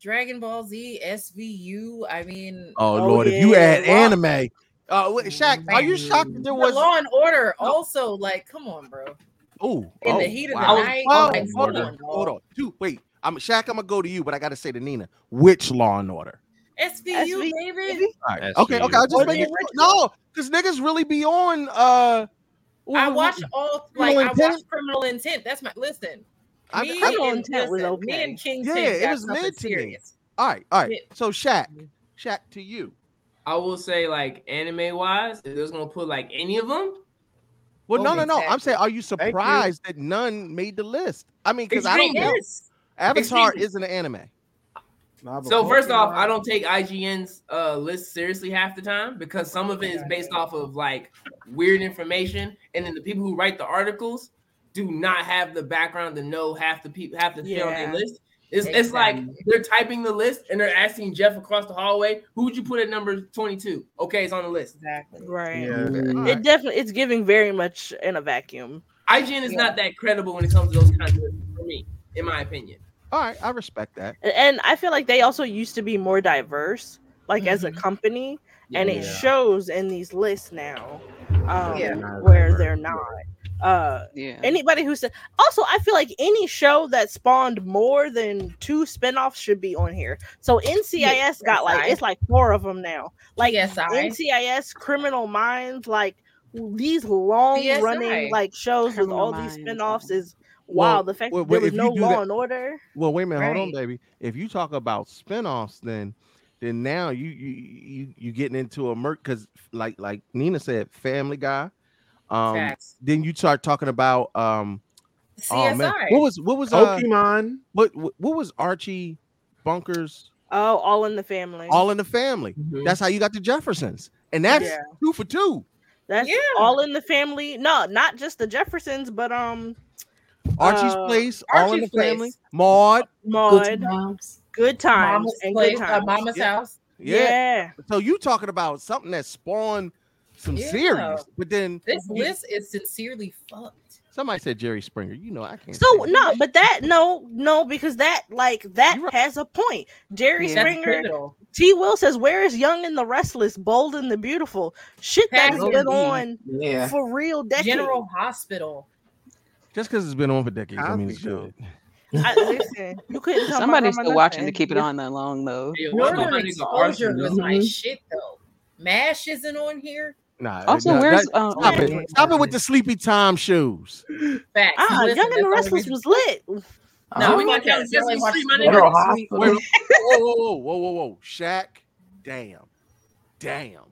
Dragon Ball Z, SVU. I mean, Oh, Oh, Lord, if you add Law- anime. Uh wait, Shaq, are you shocked that there the was Law and Order. Also, like, come on, bro. Oh, In oh, the heat of the wow. night, like, hold on, hold on. Dude, wait. I'm Shaq. I'm gonna go to you, but I gotta say to Nina, which Law and Order? SVU, SVU, baby. All right. That's Okay, okay. I'll just make the it no, because niggas really be on uh I watch all like Criminal I watch Intent? Criminal Intent. That's my listen. I- Me I- and, Intent was listen, me and King Yeah, it was something mid to me. All right, all right. So Shaq, Shaq to you. I will say like anime wise, if there's gonna put like any of them, Well, no, no, no. I'm saying, are you you. surprised that none made the list? I mean, because I don't know. Avatar Excuse isn't an anime. So first off, I don't take IGN's uh, list seriously half the time because some of it is based off of like weird information, and then the people who write the articles do not have the background to know half the people half the shit on Yeah. their list. It's, it's like they're typing the list and they're asking Jeff across the hallway, "Who would you put at number 22?" Okay, it's on the list. Exactly. Right. Yeah. It definitely it's giving very much in a vacuum. IGN is not that credible when it comes to those kinds of lists for me, in my opinion. All right, I respect that. And I feel like they also used to be more diverse, like as a company, and it shows in these lists now, um, Yeah. where they're not. Uh, Yeah. anybody who said also, I feel like any show that spawned more than two spinoffs should be on here. So NCIS got like CSI. it's like four of them now. Like CSI. NCIS, Criminal Minds, like these long CSI. running like shows with Criminal all these Minds. spinoffs is Well, wow. The fact well, that there was no Law that- and Order. Well, wait a minute, hold on, baby. If you talk about spinoffs, then then now you you you you getting into a murk because like like Nina said, Family Guy. Um, Facts. then you start talking about um, oh man, what was what was uh, Pokemon. what what what was Archie Bunkers? Oh, all in the family. All in the family. That's how you got the Jeffersons, and that's Yeah. two for two. That's Yeah. all in the family. No, not just the Jeffersons, but um Archie's Uh, place, all in the Place. family. Maud, Maud, Moms. good times Mama's and place, good uh, times. Mama's Yeah. house. yeah. yeah. So you talking about something that spawned some Yeah. series, but then This you- list is sincerely fucked. Somebody said Jerry Springer. You know I can't. So say it. no, but that no, no, because that like that right. has a point. Jerry Yeah. Springer, pivotal. T. Will says, "Where is Young and the Restless, Bold and the Beautiful?" Shit that has Pastor been B. on Yeah. for real decades. General Hospital. Just because it's been on for decades, I mean it's Show. good. I, listen, you couldn't tell Somebody's still watching to keep it on that long though. Yeah, Northern nigga Exposure Arsenal? was my Mm-hmm. shit though. Mash isn't on here. Nah. Also, nah, where's, that- um, stop it? Stop it with the sleepy time shoes. Facts. Ah, Listen, Young and the that's Restless was lit. No, we we watch got that. Sesame Really Street, my the nigga. General Northern Hospital. Wait, whoa, whoa, whoa, whoa, whoa, whoa, Shaq. Damn, damn.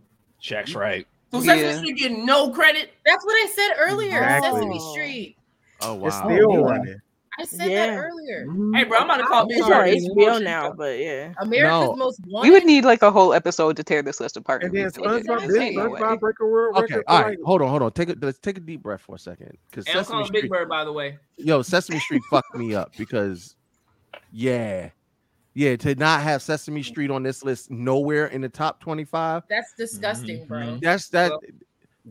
Shaq's right. So Sesame Yeah. Street getting no credit. That's what I said earlier. Exactly. Sesame Street. Oh wow. It's still yeah. running. I said Yeah. that earlier. Mm-hmm. Hey, bro, I'm about to call Big It's Bird. on HBO now, but yeah. America's No. Most We would need like a whole episode to tear this list apart. And then if we did. SpongeBob, this Ain't no way. SpongeBob break a world Okay, record. all for, Hold on, hold on. Take a let's take a deep breath for a second. Because And I'm Sesame calling Big Street, Bird, by the way. yo, Sesame Street fucked me up because, yeah, yeah, to not have Sesame Street on this list nowhere in the top twenty-five. That's disgusting, bro. Mm-hmm. That's that. Well,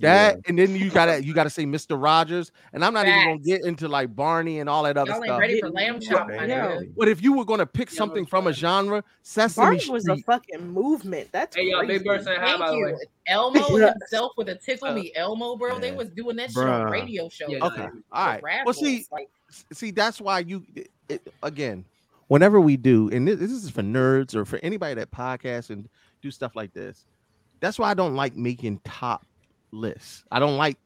That and then you gotta you gotta say Mr. Rogers, and I'm not even gonna get into like Barney and all that other Y'all ain't stuff. ready for lamb chop, my Yeah. But if you were gonna pick Yeah, something from a genre, Sesame Barney was a fucking movement. That's Hey, yo, crazy. Big Bird said hi, Thank by the way. you. Elmo himself with a tickle uh, me Elmo, bro. They was doing that shit on Bruh. radio show. Yeah. Okay, for all right. Well, see, like see, that's why you it, it- again. Whenever we do, and this, this is for nerds or for anybody that podcasts and do stuff like this, that's why I don't like making top lists. I don't like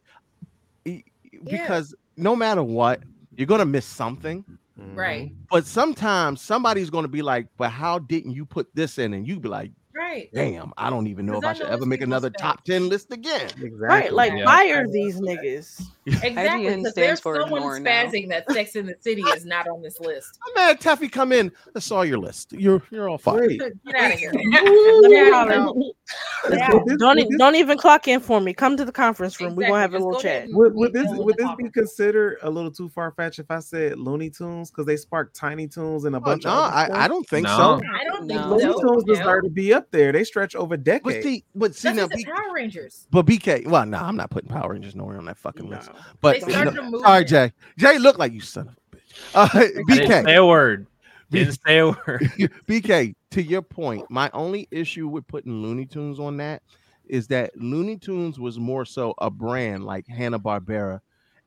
because no matter what, you're gonna miss something. Mm-hmm. right, But sometimes somebody's gonna be like, "But how didn't you put this in?" And you'd be like, right. "Damn, I don't even know if I I should ever make another fault. top ten list again." Exactly. Right, like Yeah. fire these niggas. Exactly. IGN Because there's for someone ignore now. that Sex in the City is not on this list. I'm mad Taffy come in. I saw your list. You're you're all fired. Get out of here. Yeah, Yeah. Don't with this- don't even clock in for me. Come to the conference room. We're gonna have a little chat. Would, would this would this be considered a little too far fetched if I said Looney Tunes because they sparked Tiny Toons and a Oh, bunch no, of other I. I don't think No. so. I don't think No. Looney. Tunes No. deserve to be up there. They stretch over decades. But decades. see, but see That's now, just the B- Power Rangers. but BK. Well, no, I'm not putting Power Rangers nowhere on that fucking list. But They started no, a movement. sorry, Jay. Jay looked like you son of a bitch. Uh, I didn't BK. say a word. Didn't say a word. BK, to your point, my only issue with putting Looney Tunes on that is that Looney Tunes was more so a brand like Hanna Barbera,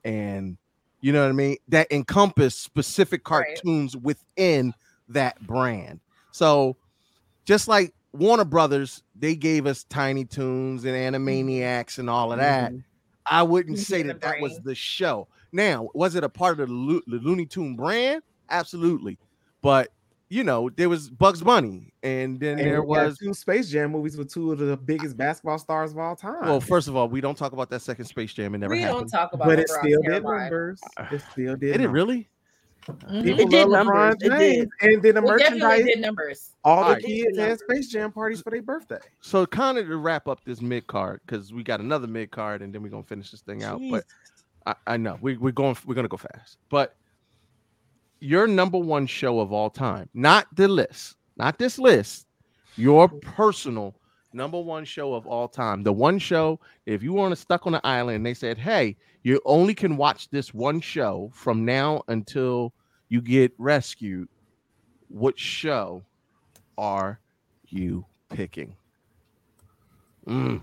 and you know what I mean, that encompass specific Right. cartoons within that brand. So, just like Warner Brothers, they gave us Tiny Toons and Animaniacs and all of that. Mm-hmm. I wouldn't say that that was the show. Now, was it a part of the, Lo- the Looney Tune brand? Absolutely, but you know, there was Bugs Bunny, and then And there was. two Space Jam movies with two of the biggest basketball stars of all time. Well, first of all, we don't talk about that second Space Jam. It never We don't talk about but it LeBron's still did numbers. It still did. Did it really? Mhm. People It did love numbers. LeBron It did. And then the It merchandise. did numbers. All the Alright. kids had Space Jam parties for their birthday. So, kind of to wrap up this mid card, because we got another mid card, and then we're gonna finish this thing out. But I, I know we, we're going, we're gonna go fast. But your number one show of all time, not the list, not this list, your personal number one show of all time. The one show, if you were to stuck on the island, and they said, "Hey, you only can watch this one show from now until you get rescued." What show are you picking? Mm,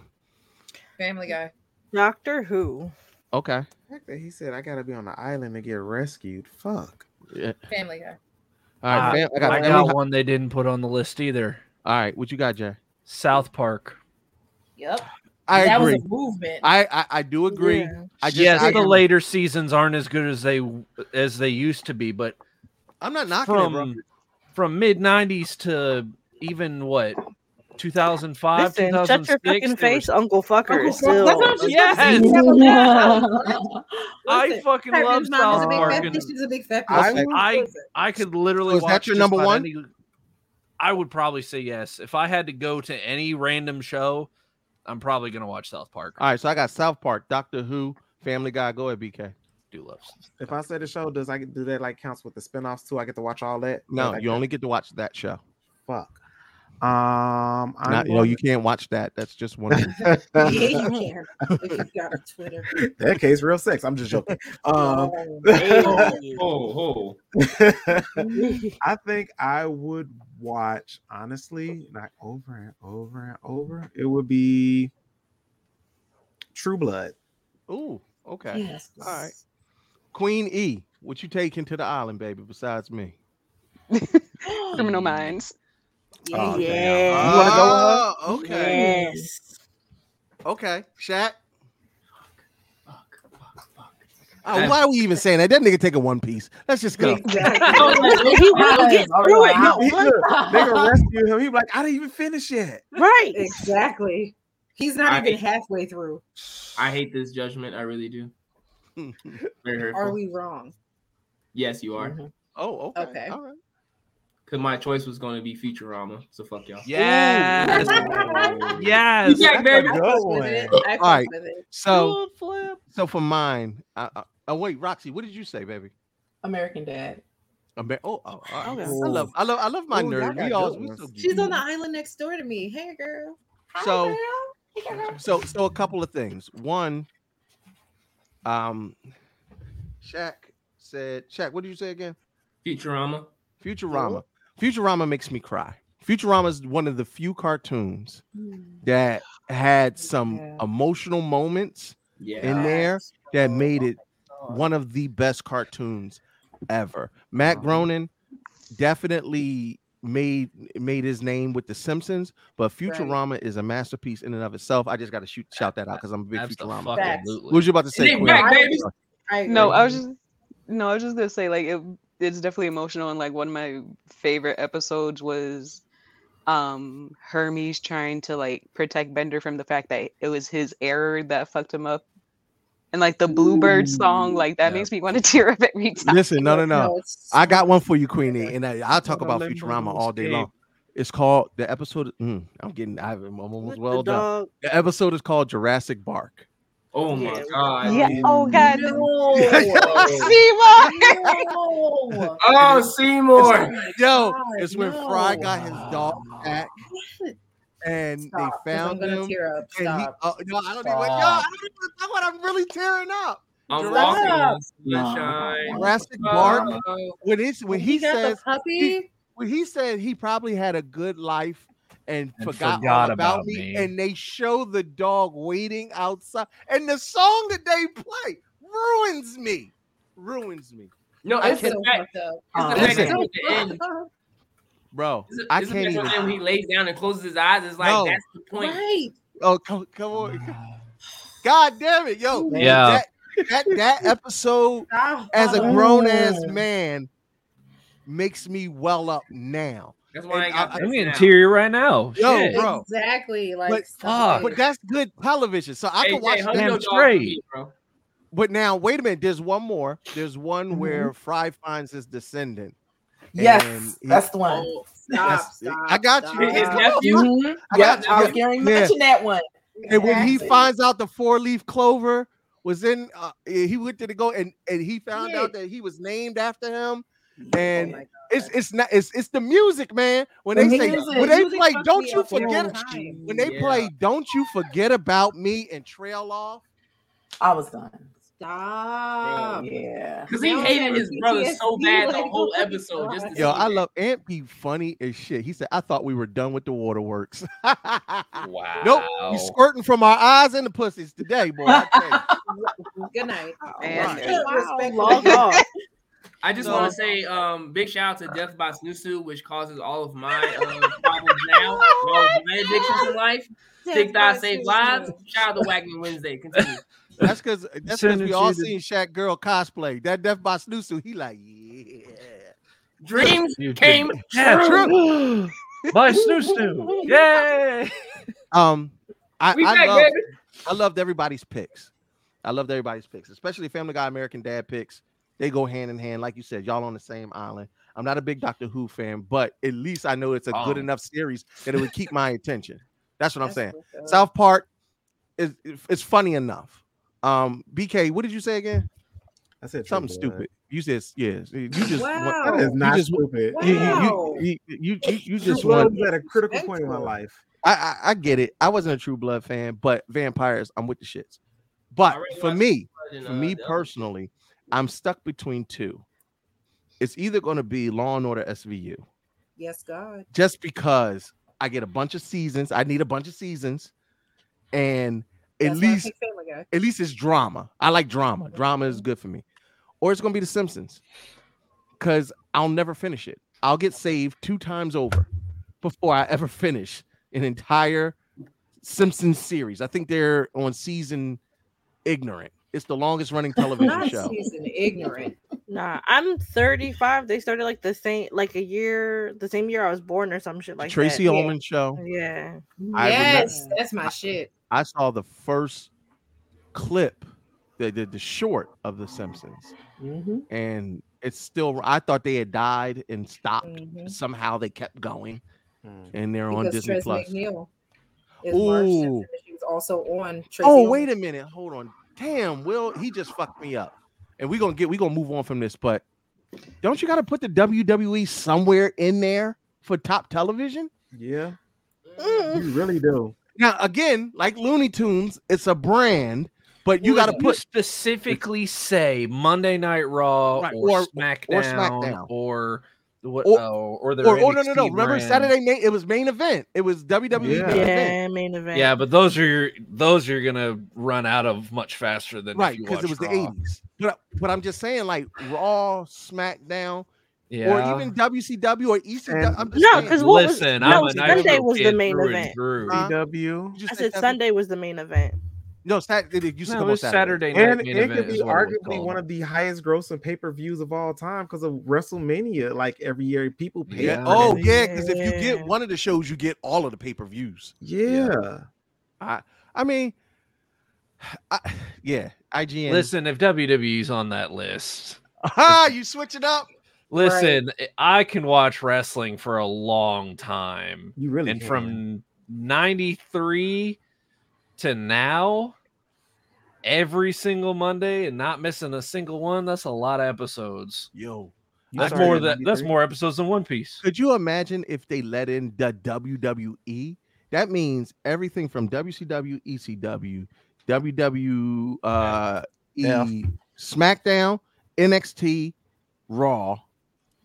Family Guy. Doctor Who. okay. The fact that he said I gotta be on the island to get rescued. Fuck. Yeah. Family Guy. All right, Uh, fam- I got, I got one they didn't put on the list either. All right, what you got, Jay? South Park. Yep. I that agree. was a movement. I, I I do agree. Yeah. I just yes, I, the later seasons aren't as good as they as they used to be, but I'm not knocking it, bro. from from mid '90s to even what 2005, Listen, shut your fucking there was- face, Uncle Fucker. Uncle still. Fuck- that's I'm Yes. I fucking her- love his mom is a South Park. fat and bitch, She's a big fat I I I could literally So is that watch your number one? any- I would probably say yes. If I had to go to any random show, I'm probably gonna watch South Park. All right, so I got South Park, Doctor Who, Family Guy. Go ahead, BK. do love. If I say the show, does I do that like counts with the spinoffs too? I get to watch all that. No, Like, you only get to watch that show. fuck. Um, I'm Not, you know, you can't watch that. That's just one. of the- Yeah, you can. If you got a Twitter. that case real sex. I'm just joking. Um, Oh, oh. I think I would watch oh. honestly, not over and over and over. It would be True Blood. Ooh, okay. Yes. All right. Queen E, what you taking to the island, baby? Besides me. Criminal Minds. Oh. Yeah. You wanna go Oh, okay. Yes. Okay. Shaq. Oh, why are we even saying that? That nigga take a one piece. Let's just go. Exactly. he will get through it. No, He could- they gonna rescue him. He like, I didn't even finish yet. Right. exactly. He's not I- even halfway through. I hate this judgment. I really do. Very hurtful. Are we wrong? Yes, you Mm-hmm. are. Oh, okay. Okay. All right. Because my choice was going to be Futurama. So fuck y'all. Yes. yes. Yeah, baby. I Good one. with it. I fuck All right. So, so for mine, I, I, oh wait, Roxy, what did you say, baby? American Dad. Amer- oh, oh, all right. Okay. I love, I love, I love my Ooh, nerd. We all, we so She's on the island next door to me. Hey, girl. Hi, So- girl. Hey, girl. So, so a couple of things. One, um, Shaq said, Shaq, what did you say again? Futurama. Futurama. Futurama makes me cry. Futurama is one of the few cartoons that had some Yeah. emotional moments Yeah. in there that made it one of the best cartoons ever. Matt Groening definitely made made his name with the Simpsons, but Futurama is a masterpiece in and of itself. I just got to shoot shout that out because I'm a big Futurama. fan. What was you about to say? Nick Queen? Mac, baby. I No. I was just no, I was just gonna say like it, it's definitely emotional and like one of my favorite episodes was um Hermes trying to like protect Bender from the fact that it was his error that fucked him up. And like the Bluebird song, like that Yeah. makes me want to tear up every time. Listen, no, no, no. No, I got one for you, Queenie, and I, I'll talk about Futurama all day long. It's called the episode. Mm, I'm getting. I'm almost With well done. The episode is called Jurassic Bark. Oh my Yeah. god. Yeah. Oh God. No. Seymour! no. Oh, Seymour. Yo, oh God, it's when Fry got his dog back, and Stop, 'cause they found I'm gonna him. tear up. And he, oh, no, I don't even. Yo, I Stop. don't even what I'm really tearing up. I'm Jurassic- walking Stop. Jurassic Bark. Oh, When it's when he, he says the puppy. when he said he probably had a good life and, And forgot, all forgot about, about me, me. and they show the dog waiting outside, and the song that they play ruins me, ruins me, No, I it's can't- the so fact. fucked up. It's the oh, fact at the end, bro. it's the- I it's can't fact even. when he lays down and closes his eyes, it's like No. that's the point. Right. Oh, come, come on. God damn it, yo. Yeah. That that, that episode as a grown ass man makes me well up now. That's why I got. I, am getting teary right now. Yo, Shit. bro. Exactly. Like But, stop but that's good television. So I Hey, can watch hold that. your dog for me, bro. But now, wait a minute. There's one more. There's one Mm-hmm. where Fry finds his descendant. Yes, he- that's the one. Oh, stop, That's- stop, I got you. His nephew? Mhm. I Yep, got I was you. going to Yeah. mention that one. And when he finds out the four leaf clover was in, uh, he went to the go and, and he found out that he was named after him. Oh and it's it's not it's it's the music, man. When The they say when they play, don't you forget time. when they Yeah. play, don't you forget about me and trail off. I was done. Stop. Yeah. Because he hated his brother so PTSD, bad the whole oh episode. Just to Yo, see I love Ant be funny as shit. He said, I thought we were done with the waterworks. Wow. nope, we squirting from our eyes and the pussies today, boy. I tell you. Good night. And Respect log off. I just No. want to say, um, big shout out to Death by Snu-Snu, which causes all of my uh, problems now, all of my addictions in life. Thick by thighs save Snoosu. lives. Shout out to Wagging Wednesday. Continue. That's because that's because we all seen Shaq Girl cosplay. That Death by Snu-Snu, he like, yeah. Dreams You came could- Yeah, true. By Snoo Snoo. Yay. Um, I, We I back, loved, baby. I loved everybody's picks. I loved everybody's picks, especially Family Guy, American Dad picks. They go hand in hand, like you said. Y'all on the same island. I'm not a big Doctor Who fan, but at least I know it's a good Oh. enough series that it would keep my attention. That's what I'm saying. what's. South Park is it's funny enough. Um, BK, what did you say again? I said Something True Blood. stupid. You just yes. You just Wow. That is you not just- stupid. You, you, Wow. you, you, you, you, you True just Blood want was at a critical point in my life. I, I I get it. I wasn't a True Blood fan, but vampires, I'm with the shits. But for me, Blood and, for uh, me the other- personally, I'm stuck between two. It's either going to be Law and Order SVU, Yes, God. just because I get a bunch of seasons. I need a bunch of seasons, and at That's least pick Family Guy. at least it's drama. I like drama. Drama is good for me. Or it's gonna be The Simpsons, because I'll never finish it. I'll get saved two times over before I ever finish an entire Simpsons series. I think they're on season ignorant. It's the longest running television Not show. season ignorant. Nah, I'm 35. They started like the same, like a year, the same year I was born or some shit like that. Tracey that. Ullman show. Yeah. I remember- yes, that's my shit. I saw the first clip, the, the, the short of The Simpsons, Mm-hmm. and it's still. I thought they had died and stopped. Mhm. Somehow they kept going, Hmm. and they're on Because Disney Tress Plus. MacNeille is Marge Ooh. Simpson, She was also on. Tracey Oh, Ullman. wait a minute. Hold on. Damn, Will, he just fucked me up. And we're gonna get we're gonna move on from this, but don't you gotta put the WWE somewhere in there for top television? Yeah, Mm. you really do. Now, again, like Looney Tunes, it's a brand, but you Well, gotta if put specifically say Monday Night Raw Right, or, or- SmackDown or SmackDown. or what Or- oh, or the or, oh no no no! NXT Remember brand. Saturday main? It was main event. It was WWE Yeah. main event. Yeah, main event. Yeah, but those are those you're gonna run out of much faster than right because it was watched the 80s but but i'm just saying like raw smackdown Yeah. or even wcw or ecw And- i'm just No, because what was Listen, no, I'm a Sunday was the main event. through. Huh? CW. You just I said said Sunday was the main event. No Saturday, it used to No, come it was on Saturday saturday night And it could be is what it was arguably one of the highest grossing pay per views of all time because of WrestleMania. Like every year, people pay. yeah. oh yeah because if you get one of the shows you get all of the pay-per-views yeah. i i mean I, yeah ign Listen, if WWE's on that list, ah you switch it up listen, I can watch wrestling for a long time. You really and can. from 93 to now every single monday and not missing a single one that's a lot of episodes yo that's more in than that's more episodes than one piece could you imagine if they let in the wwe that means everything from wcw ecw ww uh Yeah. e smackdown nxt raw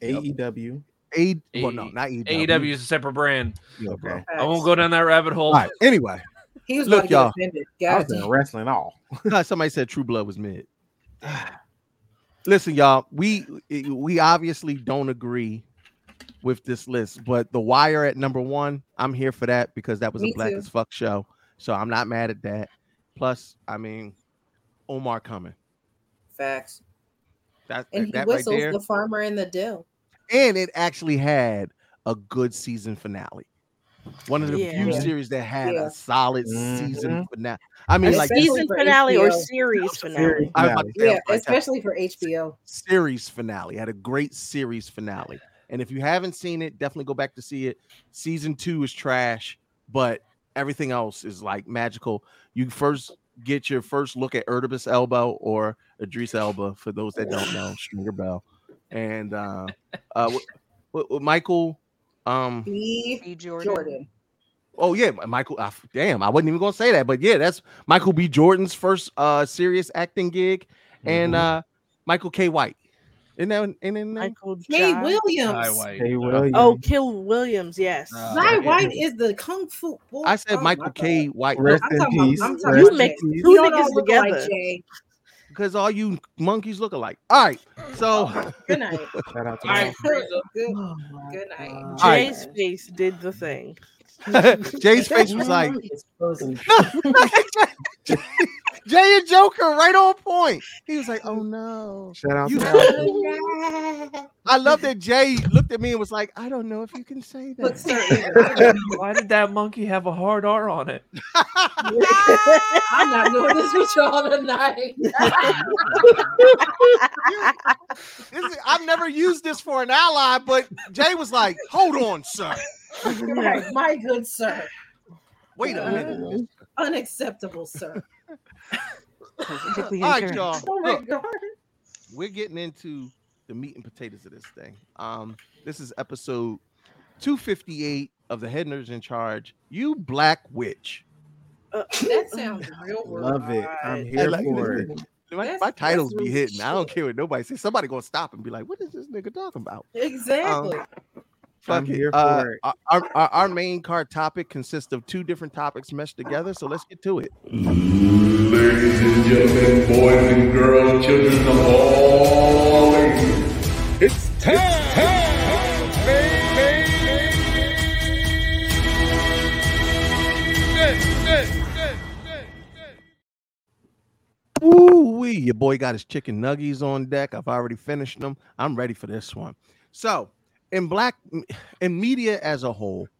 AEW. A well, no, not AEW. aew is a separate brand Yeah, bro. i won't go down that rabbit hole All right. Anyway, He was Look, about to y'all. get offended. I was in wrestling all. somebody said True Blood was mid. Listen, y'all, we eh, we obviously don't agree with this list, but The Wire at number one, I'm here for that because that was Me a black too. as fuck show. So I'm not mad at that. Plus, I mean, Omar coming. Facts. That, And he that right whistles there. the farmer in the dill. and it actually had a good season finale. One of the few series that had Yeah. a solid season finale. I mean, A like season finale or series finale. I was about to say, Yeah, especially for HBO. series finale. Had a great series finale. And if you haven't seen it, definitely go back to see it. Season two is trash, but everything else is like magical. You first get your first look at Erdibus Elba or Idris Elba for those that don't know, Stringer Bell. And uh uh what, what, what Michael um B. Jordan. Oh yeah, Michael. I, damn, I wasn't even gonna say that, but yeah, that's Michael B. Jordan's first uh serious acting gig, and uh Michael K. White. Isn't that isn't that Michael Jay Jai- Williams. Hey, Williams. Oh, Kill Williams. Yes. Jai White is the kung fu boy. I said Oh, Michael K. White. Rest in peace. You about make Jay. two niggas all look alike, together. Jay. Because all you monkeys look alike. All right, so oh, Good night. Shout out to All right, Good, good, Oh good night. All right. Jay's face did the thing. Jay's face was like It's frozen. Jay and Joker right on point. He was like, "Oh no." Shout out You- to I love that Jay looked at me and was like, "I don't know if you can say Look, that." sir, Why did that monkey have a hard R on it? I'm not doing this with y'all tonight. This is- I've never used this for an ally, but Jay was like, "Hold on, sir. Right, my good sir. Wait a minute." Unacceptable, sir. All right, y'all. Oh Look, we're getting into the meat and potatoes of this thing. Um, this is episode 258 of the Head Nerds in Charge. You Black Witch. That sounds real weird. Love it. I'm here like, for it. My, my titles be really hitting. I don't care what nobody says. Somebody gonna stop and be like, "What is this nigga talking about?" Exactly. Fuck I'm it. here Uh, for it. Our, our, our main card topic consists of two different topics meshed together. So let's get to it. Ladies and gentlemen, boys and girls, children of all ages, it's time. Ooh wee, your boy got his chicken nuggies on deck. I've already finished them. I'm ready for this one. So, in black in media as a whole,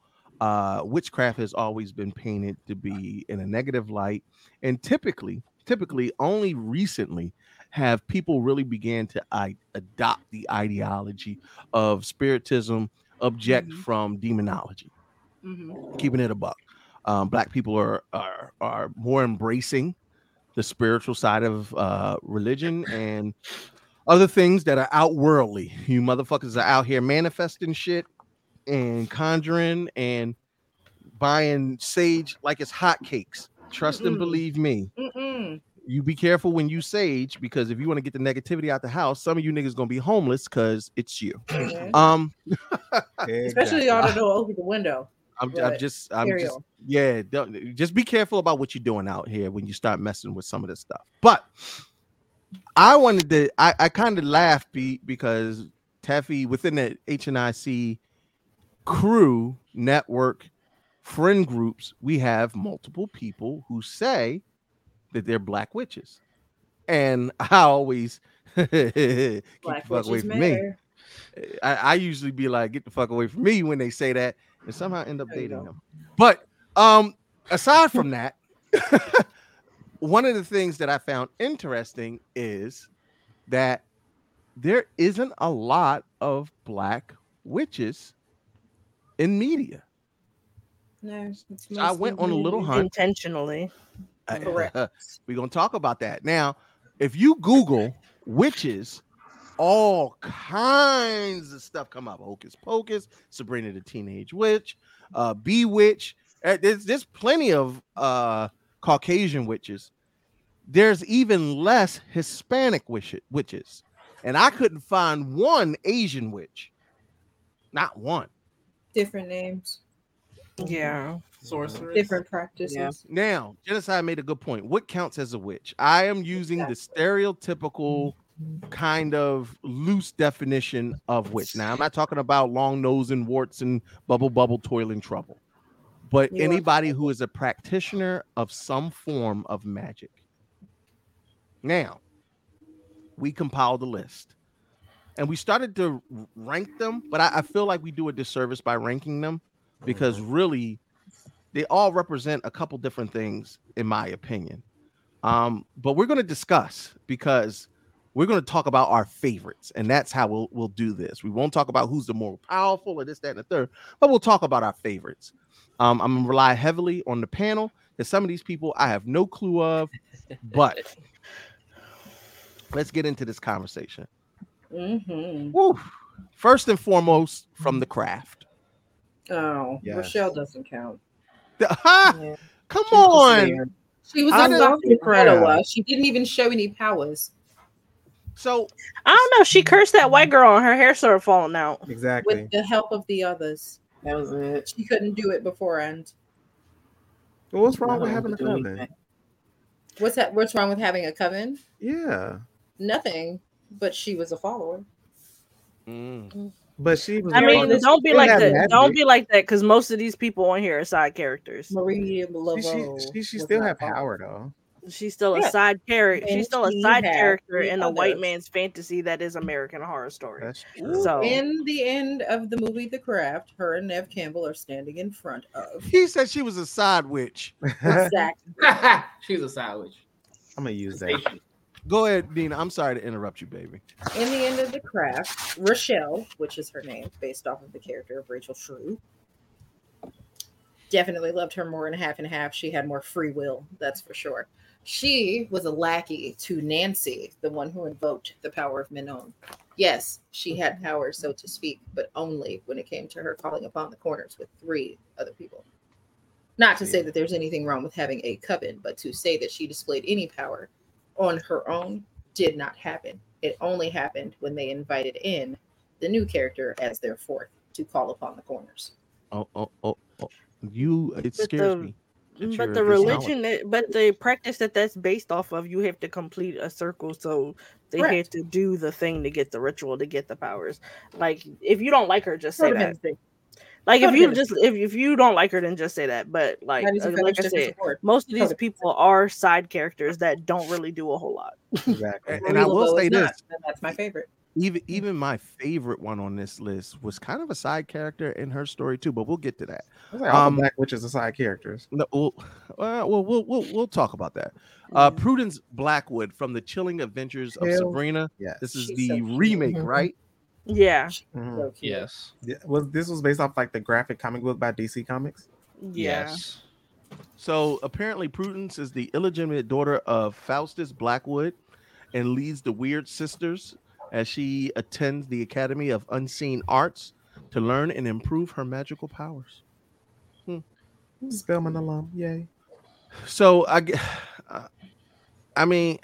uh, witchcraft has always been painted to be in a negative light, and typically, typically, only recently have people really began to I- adopt the ideology of spiritism, object from demonology Mm-hmm. keeping it a buck. Um, black people are are are more embracing the spiritual side of uh, religion and other things that are outworldly. You motherfuckers are out here manifesting shit and conjuring and buying sage like it's hotcakes. Trust and Mm-mm. believe me. Mm-mm. You be careful when you sage because if you want to get the negativity out the house, some of you niggas gonna be homeless because it's you. Yeah. Um, Especially y'all to know open the window. I'm, I'm just, I'm carry just, yeah. Don't, just be careful about what you're doing out here when you start messing with some of this stuff. But I wanted to, I, I kind of laughed be, because Taffy within the HNIC crew network friend groups, we have multiple people who say that they're black witches, and I always keep the fuck away from me. I, I usually be like, get the fuck away from me when they say that, and somehow end up dating them. But um, aside from that, one of the things that I found interesting is that there isn't a lot of black witches in media. No, it's I went on a little hunt. Intentionally. Correct. We're gonna talk about that now. If you Google witches, all kinds of stuff come up. Hocus Pocus, Sabrina the Teenage Witch, uh, Bewitch. Uh, There's there's plenty of uh Caucasian witches. There's even less Hispanic witch- witches, and I couldn't find one Asian witch. Not one. different names, Yeah. Sorceress. different practices. Now, genocide made a good point. What counts as a witch? I am using the stereotypical kind of loose definition of witch. Now, I'm not talking about long nose and warts and bubble bubble toil and trouble, but You are anybody who is a practitioner of some form of magic. Now, we compiled a list and we started to rank them, but I, I feel like we do a disservice by ranking them because really they all represent a couple different things, in my opinion. Um, but we're going to discuss because we're going to talk about our favorites, and that's how we'll we'll do this. We won't talk about who's the more powerful or this, that, and the third, but we'll talk about our favorites. Um, I'm gonna rely heavily on the panel because some of these people I have no clue of, but let's get into this conversation. Mm-hmm. Woo. First and foremost, from the craft. Oh, Yes. Rochelle doesn't count. The, Ha! Come She on. She was I a love soft the crowd. Ottawa. She didn't even show any powers. So I don't know. She cursed that white girl and her hair started falling out. Exactly. With the help of the others. That was it. She couldn't do it beforehand. Well, what's wrong with having a coven? anything. What's that? What's wrong with having a coven? Yeah, Nothing. But she was a follower. Mm. but she was. I mean, she don't be like that. Don't be like that because most of these people on here are side characters. Marie She, Laveau. she, she, she still not have followed. power though. She's still a side character. She's still a side character in a white man's fantasy that is American Horror Story. That's true. So in the end of the movie The Craft, her and Neve Campbell are standing in front of. He said she was a side witch. Exactly. She's a side witch. I'm gonna use that. Go ahead, Nina. I'm sorry to interrupt you, baby. In the end of The Craft, Rochelle, which is her name, based off of the character of Rachel True, definitely loved her more in half and half. She had more free will, that's for sure. She was a lackey to Nancy, the one who invoked the power of Manon. Yes, she had power, so to speak, but only when it came to her calling upon the corners with three other people. Not to say that there's anything wrong with having a coven, but to say that she displayed any power on her own did not happen. It only happened when they invited in the new character as their fourth to call upon the corners. Oh, oh, oh, oh. you. It scares the- me. That but the religion, that, but the practice that that's based off of, you have to complete a circle. So they Correct. had to do the thing to get the ritual to get the powers. Like if you don't like her, just say that. Like if you just if, if you don't like her, then just say that. But like That is a uh, very like I said, support. most of these Codependency. people are side characters that don't really do a whole lot. Exactly. And, and I will say is this: that's my favorite. Even even my favorite one on this list was kind of a side character in her story too. But we'll get to that. It's like all Um, the black witches are side characters. No, we'll, uh, well, we'll we'll we'll talk about that. Uh, Mm. Prudence Blackwood from the Chilling Adventures of Hell Sabrina. yes. This is She's the so cute. remake, Mhm. right? Yeah. Mhm. So. Yes. Yeah, was this was based off like the graphic comic book by DC Comics? Yeah. Yes. So apparently, Prudence is the illegitimate daughter of Faustus Blackwood and leads the Weird Sisters as she attends the Academy of Unseen Arts to learn and improve her magical powers. Spellman alum, yay! So I, uh, I mean,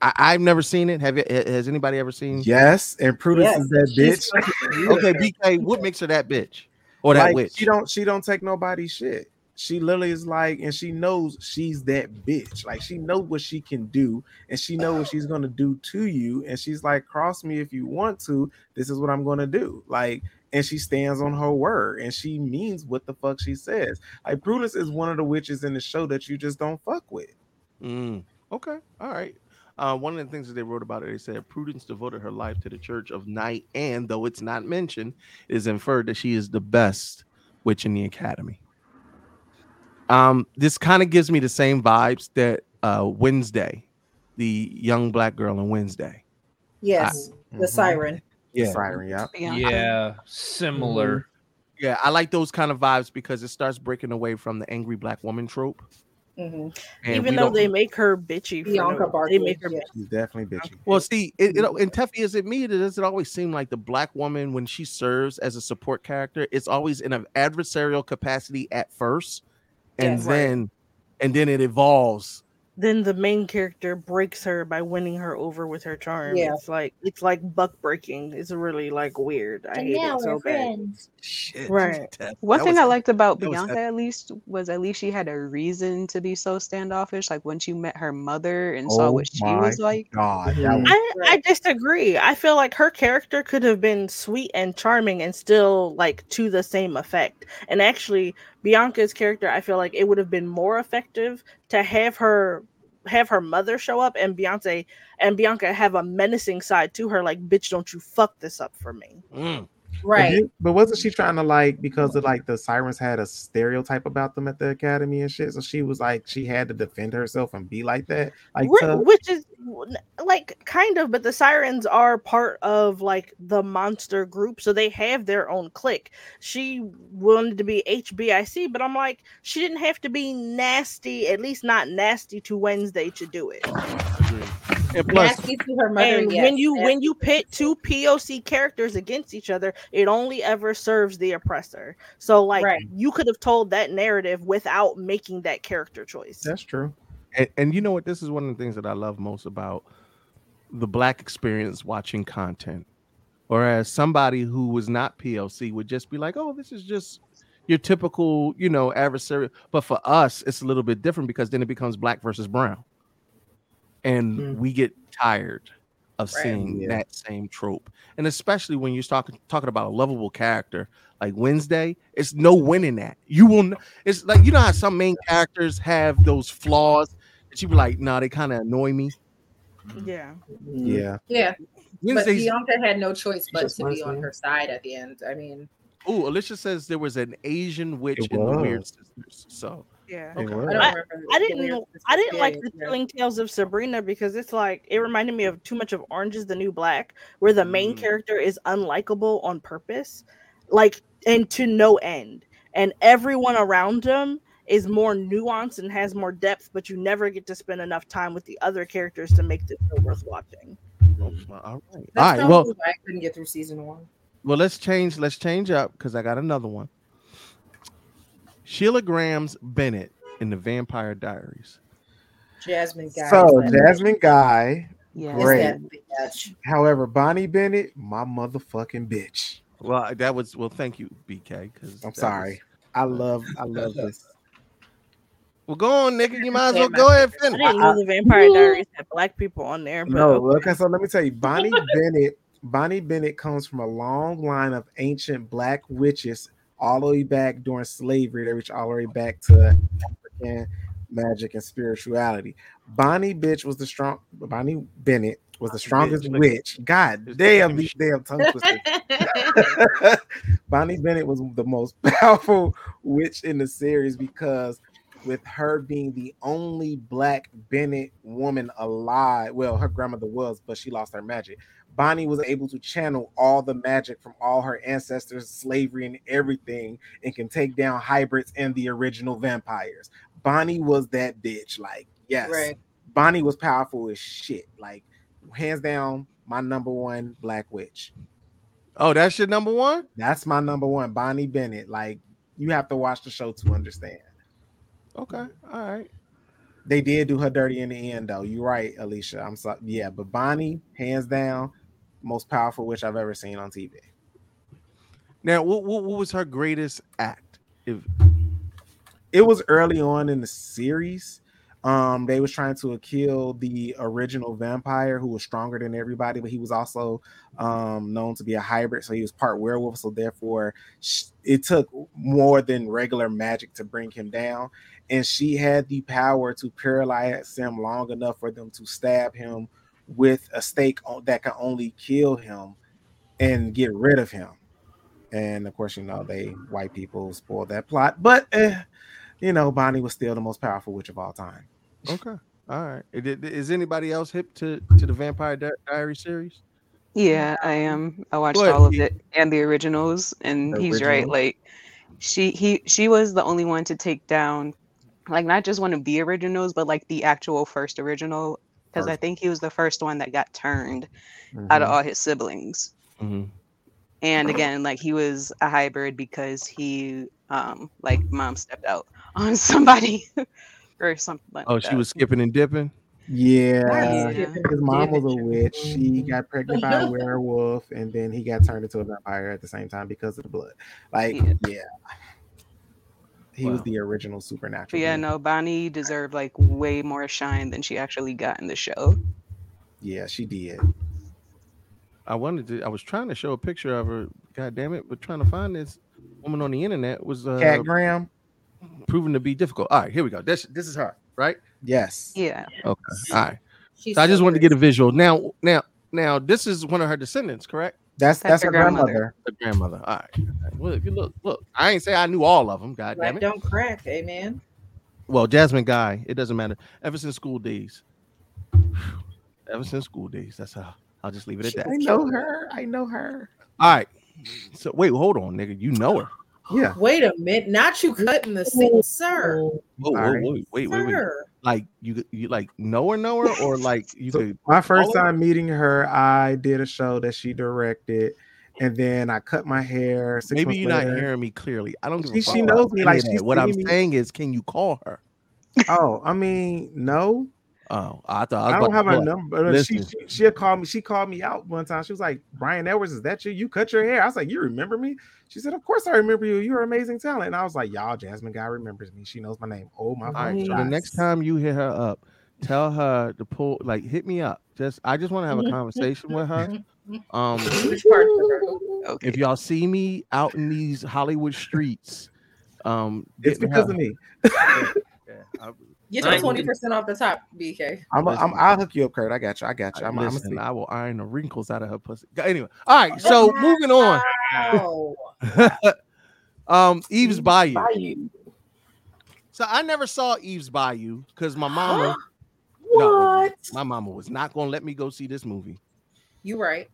I, I've never seen it. Have you? Has anybody ever seen? Yes, and Prudence Yes, is that bitch. fucking Okay. BK. What makes her that bitch or that like, witch? She don't she don't take nobody's shit. She literally is like, and she knows she's that bitch. Like she knows what she can do, and she knows what she's gonna do to you. And she's like, cross me if you want to. This is what I'm gonna do. Like, and she stands on her word, and she means what the fuck she says. Like Prudence is one of the witches in the show that you just don't fuck with. Mm, okay, all right. Uh, one of the things that they wrote about it, they said Prudence devoted her life to the Church of Night, and though it's not mentioned, it is inferred that she is the best witch in the academy. Um, this kind of gives me the same vibes that uh, Wednesday, the young black girl in Wednesday. Yes, the Mhm. siren. Yeah, Siren, yeah. Yeah. Similar. yeah, I like those kind of vibes because it starts breaking away from the angry black woman trope. hmm Even though they make her bitchy, Bianca no, they make her yeah. She's definitely bitchy. Well, see, it, it in Teffy, is it me? Does it always seem like the black woman when she serves as a support character, it's always in an adversarial capacity at first, and Yes. Right. then and then it evolves. then the main character breaks her by winning her over with her charm. Yeah. It's like it's like buck breaking. It's really like weird. I hate it so bad. Shit, Right. One that thing was- I liked about that Bianca, at least, was at least she had a reason to be so standoffish. Like once you met her mother and saw Oh what she was like. God, was- I, I disagree. I feel like her character could have been sweet and charming and still like to the same effect. And actually, Bianca's character, I feel like it would have been more effective to have her have her mother show up and Beyonce and Bianca have a menacing side to her, like, bitch, don't you fuck this up for me. Mm. But, did- but wasn't she trying to like because of like the sirens had a stereotype about them at the academy and shit? So she was like she had to defend herself and be like that. Like Whi- tough? which is like kind of, but the sirens are part of like the monster group, so they have their own clique. She wanted to be HBIC, but I'm like, she didn't have to be nasty, at least not nasty to Wednesday to do it. And plus, her mother. and yes. when you when you pit two POC characters against each other, it only ever serves the oppressor. So like Right. you could have told that narrative without making that character choice. That's true. And, and you know what? This is one of the things that I love most about the black experience watching content. Whereas somebody who was not PLC would just be like, oh, this is just your typical, you know, adversary. But for us, it's a little bit different because then it becomes black versus brown. And hmm. we get tired of Right. seeing Yeah. that same trope. And especially when you're talking talking about a lovable character like Wednesday, it's no winning that. You will n- it's like you know how some main characters have those flaws that you be like, nah, they kind of annoy me. Yeah. Mm-hmm. Yeah. Yeah. But Wednesday's- Bianca had no choice but to be on me. her side at the end. I mean, Oh, Alicia says there was an Asian witch in the Weird. Sisters. So Yeah. It was. I don't I, remember. I the didn't Weird know- Sisters I didn't like the experience, yeah. Chilling Tales of Sabrina because it's like it reminded me of too much of Orange is the New Black, where the main Mm. character is unlikable on purpose, like and to no end, and everyone around him is more nuanced and has more depth, but you never get to spend enough time with the other characters to make the show worth watching. all right. That's All right. Well, I couldn't get through season one. well, let's change. Let's change up because I got another one. Sheila Grams Bennett in the Vampire Diaries. Jasmine Guy. So Jasmine Guy, Yeah. great. bitch. However, Bonnie Bennett, my motherfucking bitch. Well, that was well. Thank you, BK. Because I'm sorry. I love I love this. Well, go on, nigga. You might as well go ahead and I finish. didn't know the Vampire Diaries had black people on there, but No, okay. okay. So let me tell you, Bonnie Bennett. Bonnie Bennett comes from a long line of ancient black witches, all the way back during slavery. They reach all the way back to African magic and spirituality. Bonnie bitch was the strong. Bonnie Bennett was the strongest bitch, witch. God damn, these damn tongue twisters. Bonnie Bennett was the most powerful witch in the series because with her being the only black Bennett woman alive, well, her grandmother was, but she lost her magic. Bonnie was able to channel all the magic from all her ancestors, slavery, and everything, and can take down hybrids and the original vampires. Bonnie was that bitch. Like, yes, Right. Bonnie was powerful as shit. Like, hands down, my number one black witch. Oh, that's your number one. That's my number one, Bonnie Bennett. Like, you have to watch the show to understand. Okay, all right. They did do her dirty in the end, though. You're right, Alicia. I'm sorry. Yeah, but Bonnie, hands down, most powerful witch I've ever seen on TV. Now, what, what, what was her greatest act? If It was early on in the series. Um, they was trying to kill the original vampire who was stronger than everybody, but he was also um known to be a hybrid, so he was part werewolf. So therefore, sh- it took more than regular magic to bring him down, and she had the power to paralyze him long enough for them to stab him with a stake that can only kill him and get rid of him. And of course, you know they white people spoiled that plot, but eh, you know Bonnie was still the most powerful witch of all time. okay, all right. Is- Is anybody else hip to to the Vampire Di- Diary series? Yeah, I am. I watched But all of it and the originals, and The he's right. Like she he she was the only one to take down like not just one of the originals, but like the actual first original. Because I think he was the first one that got turned out of Mhm. all his siblings. Mhm. And again, like he was a hybrid because he um like mom stepped out on somebody or something like Oh, that. she was skipping and dipping. Yeah, Yeah. his mom was a witch. She got pregnant by a werewolf, and then he got turned into a vampire at the same time because of the blood. Like, yeah, he was the original supernatural. yeah, being. no, Bonnie deserved like way more shine than she actually got in the show. Yeah, she did. I wanted to. I was trying to show a picture of her. God damn it! But trying to find this woman on the internet was uh, Kat Graham. proven to be difficult. All right, here we go. This this is her, right? Yes. Yeah. Okay. All right. She's So I just wanted to get a visual. Now, now, now, this is one of her descendants, correct? That's that's, her grandmother. The grandmother. All right. Look, look, look. I ain't say I knew all of them. God damn it. don't crack, amen. Well, Jasmine Guy, it doesn't matter. Ever since school days. Ever since school days. That's how I'll just leave it at that. I know her. I know her. All right. So wait, hold on, nigga. You know her. Yeah. Wait a minute, not you cutting the scene, sir. Whoa, whoa, whoa, wait, wait, wait. Sir. Like you, you like know her, know her, or like you could. My first follow her? time meeting her, I did a show that she directed, and then I cut my hair. Six Maybe you're not hearing me clearly. I don't She- she knows me, like, she's what I'm me- saying is, can you call her? Oh, I mean, no. Oh, I thought I, I, don't have to her number. but She, Listen, she she'll call me. She called me out one time. She was like, "Brian Edwards, is that you? You cut your hair?" I was like, "You remember me?" She said, "Of course I remember you. You're amazing talent." And I was like, "Y'all, Jasmine Guy remembers me. She knows my name. Oh my all right. So the next time you hit her up, tell her to pull. Like, hit me up. Just I just want to have a conversation with her. Um, Which part of her? if y'all see me out in these Hollywood streets, um, It's because her- of me. Yeah, I- Get your twenty percent off the top, BK. I'm, I'm I'll hook you up, Kurt. I got you. I got you. I'm, I'm Listen, I will iron the wrinkles out of her pussy. Anyway, all right. So moving on. Wow. um, Eve's Bayou. Bayou. So I never saw Eve's Bayou because my mama. What? my mama was not gonna let me go see this movie. You right.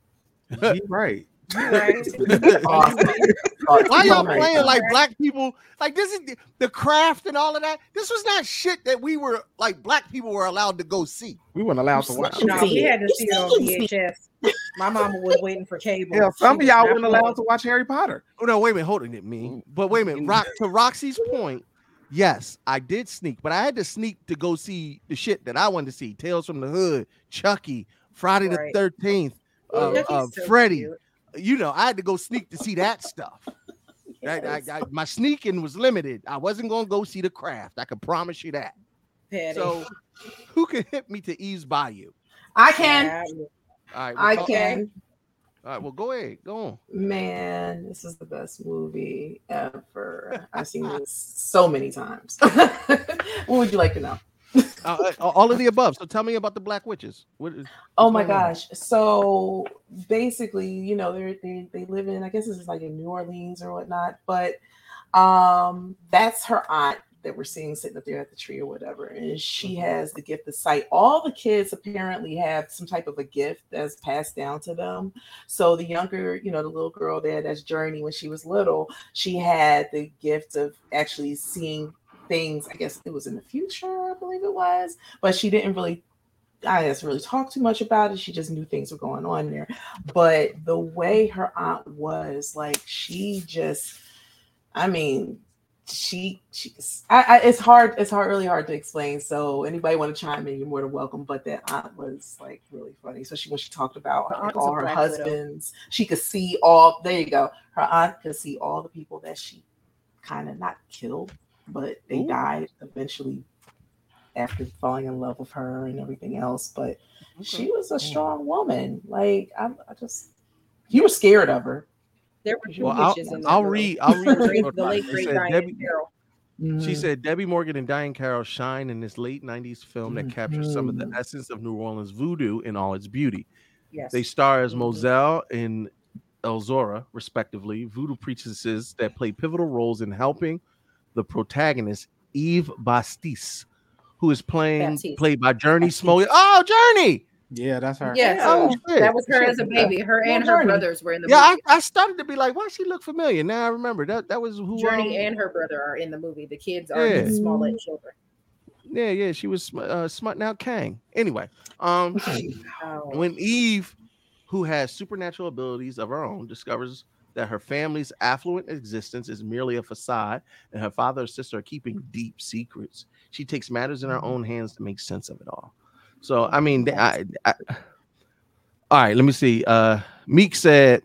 you right. You right. Why y'all playing like black people? Like this is the, the craft and all of that. This was not shit that we were like black people were allowed to go see. We weren't allowed to watch. No, we had to see it on VHS. My mama was waiting for cable. Yeah, some of y'all weren't allowed to watch Harry Potter. Oh no, wait a minute, hold on, me. But wait a minute, Rock to Roxy's point. Yes, I did sneak, but I had to sneak to go see the shit that I wanted to see: Tales from the Hood, Chucky, Friday the Thirteenth, uh, uh, so Freddy. cute. You know, I had to go sneak to see that stuff. I- I- I- my sneaking was limited. I wasn't gonna go see the craft. I can promise you that. Petty. So, who can hit me to Eve's Bayou? I can. Yeah. All right, I well, can. All right, well, go ahead, go on. Man, this is the best movie ever. I've seen this so many times. what would you like to know? Uh, uh, all of the above. So, tell me about the Black Witches. What is, Oh my going on? gosh. So basically, you know, they they live in I guess this is like in New Orleans or whatnot, but um that's her aunt that we're seeing sitting up there at the tree or whatever. And she has the gift of sight. All the kids apparently have some type of a gift that's passed down to them. So the younger, you know, the little girl there, that's Jurnee when she was little, she had the gift of actually seeing things, I guess it was in the future, I believe it was, but she didn't really I didn't really talk too much about it. She just knew things were going on there. But the way her aunt was, like, she just, I mean, she, she, I, I, it's hard, it's hard, really hard to explain. So anybody want to chime in, you're more than welcome. But that aunt was like really funny, especially when she talked about Her like, aunt is a all her Black Widow. husbands. She could see all. There you go. Her aunt could see all the people that she kind of not killed, but they Ooh. died eventually after falling in love with her and everything else. But she was a strong woman. Like I, I just, you were scared of her. There were two Well, I'll, witches I'll read. I'll read. she The late- about the it. late It great said Diane Debbie- Carroll. She said Debbie Morgan and Diane Carroll shine in this late 90s film that captures some of the Mhm. essence of New Orleans voodoo in all its beauty. Yes. They star as Mozelle and Elzora, respectively, voodoo priestesses that play pivotal roles in helping the protagonist, Eve Bastis, who is playing Baptiste. played by Jurnee Smollett. Oh, Jurnee! Yeah, that's her. Yes. Oh, shit. that was her as a baby. Her Well, and her Jurnee. brothers were in the movie. Yeah, I. I started to be like, why she look familiar? Now I remember that that was who Jurnee um, and her brother are in the movie. The kids are Yeah. his Smollett children. Yeah, yeah, she was sm- uh, smutting out Kang. Anyway, um, Oh. when Eve, who has supernatural abilities of her own, discovers that her family's affluent existence is merely a facade and her father and sister are keeping deep secrets, she takes matters in her own hands to make sense of it all. So, I mean, I, I, all right, let me see. Uh, Meek said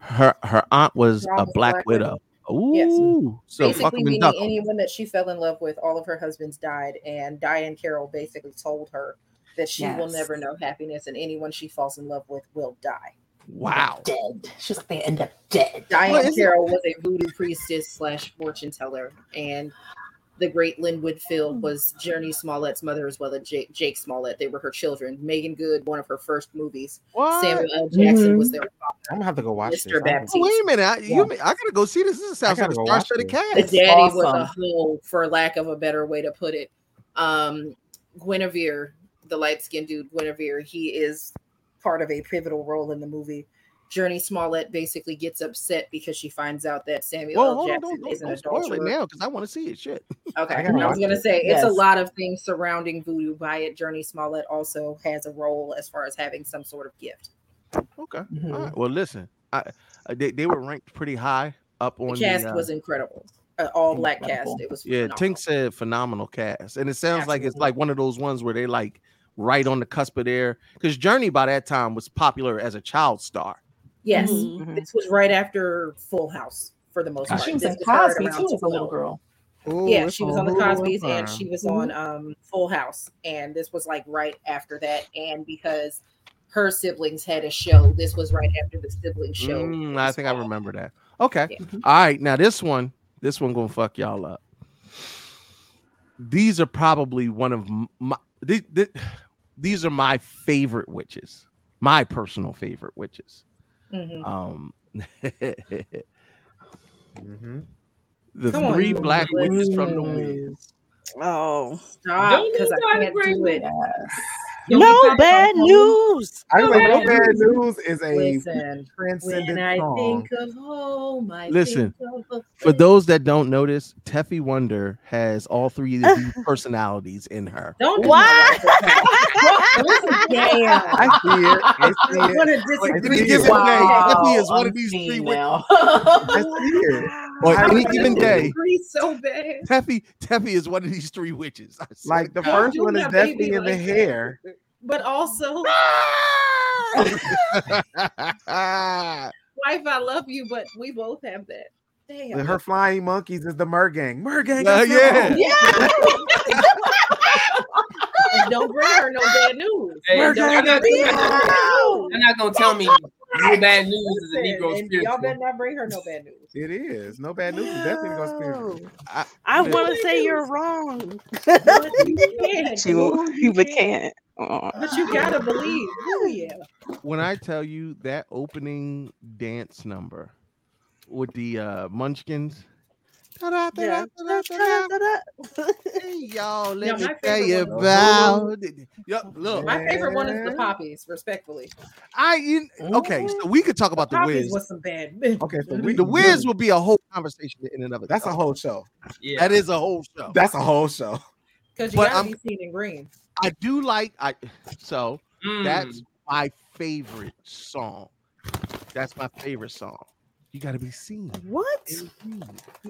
her her aunt was Her a black, Black widow. Widow. Yes. So basically meaning duck 'em. anyone that she fell in love with, all of her husbands died, and Diane Carroll basically told her that she will never know happiness, and anyone she falls in love with will die. Wow. Dead. She was like, they end up dead. Diane Carroll was a voodoo priestess slash fortune teller, and the great Lynn Whitfield was Jurnee Smollett's mother as well as Jake, Jake Smollett. They were her children. Meagan Good, one of her first movies. What? Samuel L. Jackson was Mhm. their father. I'm gonna have to go watch Mr. this. I Baptiste. Oh, wait a minute. I, you, I gotta go see this. This I sounds like a go watch star-studded this. cast. The daddy was a Awesome. whole, for lack of a better way to put it. Um, Guinevere, the light skinned dude, Guinevere, he is part of a pivotal role in the movie. Jurnee Smollett basically gets upset because she finds out that Samuel Well, L. hold on, Jackson don't, is don't, an don't spoil it now because I want to see it. Shit. Okay, I I, was gonna it. say it's a lot of things surrounding Voodoo by it. Jurnee Smollett also has a role as far as having some sort of gift. Okay. Mhm. All right. Well, listen, I, I they, they were ranked pretty high up The on cast the. uh, was incredible, uh, all black Incredible. cast. It was yeah, phenomenal. Tink said phenomenal cast, and it sounds like it's like one of those ones where they like right on the cusp of there because Jurnee by that time was popular as a child star. Yes, Mhm. this was right after Full House for the most part. She was This in Cosby around too as a little girl. Ooh, Yeah, she was on the Hulu and Cosby's and she was on um Full House, and this was like right after that. And because her siblings had a show, this was right after the sibling show. Mm, I think I remember that. Okay. Yeah. All right. Now this one, this one gonna fuck y'all up. These are probably one of m- my these, these are my favorite witches. My personal favorite witches. Mhm. Um Mhm. the Come three you black Wiz. witches from the Wiz. Oh, Stop, Don't because you I try can't do it. Don't no bad news. I was like, bad no bad news. news is a Listen, transcendent when I song. think of home, I Listen, think of For those that don't notice, Teffy Wonder has all three of these personalities in her. Don't do What? I see it. I see I'm it. gonna I disagree. see Any given it. day, Teffy is one of these three unseen I see it. Or I any given day, disagree so bad. Teffy, Teffy is one of these three witches. Like the first one is definitely in the like that. hair. But also, wife, I love you, but we both have that. Damn. Her flying monkeys is the Mergang. Mergang. Uh, is yeah. yeah. Don't bring her no bad news. Hey, Don't you're not, bring you're her no bad news. you're not gonna tell me no bad news is a Listen, Negro and y'all better not bring her no bad news. It is. No bad news. It's definitely gonna spiritual. I, I want to say you're wrong. But you can't. She, boo, you but can't. Aw. But you gotta believe. Oh yeah. when I tell you that opening dance number with the uh, Munchkins. Yeah. Hey, y'all, let Yeah, me tell you one- about. Yep, look, My favorite one is the poppies, respectfully. I you, okay, so we could talk about the Poppies Wiz. was some bad. Okay, so we, The Wiz will be a whole conversation in and of itself. That's a whole show. Yeah. That is a whole show. That's a whole show. Because you But gotta I'm- be seen in green. I do like I so Mm. that's my favorite song. That's my favorite song. You gotta be seen. What? You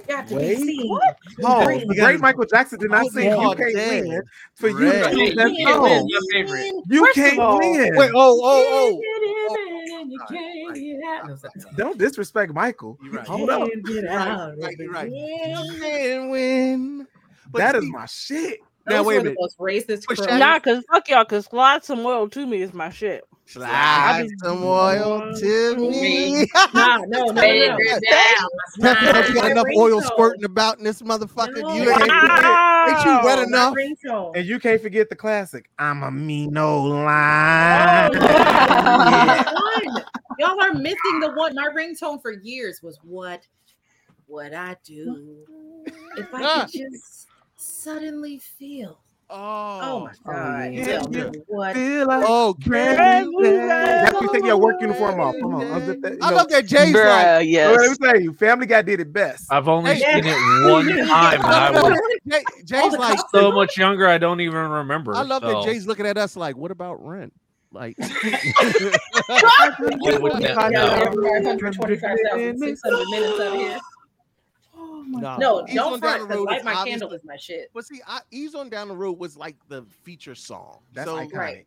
got to Wait. be seen. What? Oh, the You gotta- great Michael Jackson did not Oh, sing "You Can't damn. Win" for you Red. to Hey, choose that you can't win song. my favorite. You First can't all- win. Wait, oh, oh, oh, oh. oh, Don't disrespect Michael. You're right. Hold up. Can't get oh. out Right, you're it. right. Yeah. Win. But That is see, my shit. Now wait a minute. most racist But crows. Shaq- Nah, cause fuck y'all, cause slide some oil to me is my shit. Slide some oil to me. Nah, no, no, no. Favorite down. Peppy, don't you got My enough oil squirting about in this motherfucker? No. You ain't, ain't you wet enough? ringtone. And you can't forget the classic. I'm a me no Oh, line. yeah. One. Y'all are missing the one. My ringtone for years was what what I do if I could just suddenly feel. Oh, oh. my oh, god! yeah. Tell me what? Feel like Oh, brand can new you day. That's you take your work uniform off. Come on, unzip that. you I know. love that Jay's Bruh, like, So let me tell you, Family Guy did it best. I've only Hey, seen it one time, and I oh was Jay, Jay's like, so much younger. I don't even remember. I love so. that Jay's looking at us like, what about rent? Like, What would that Yeah, know? every 125,600 minutes out here. Nah. No, Ease don't front. the Because light my candle is my shit. But see, I, Ease on Down the Road was like the feature song. That's so, iconic. Right.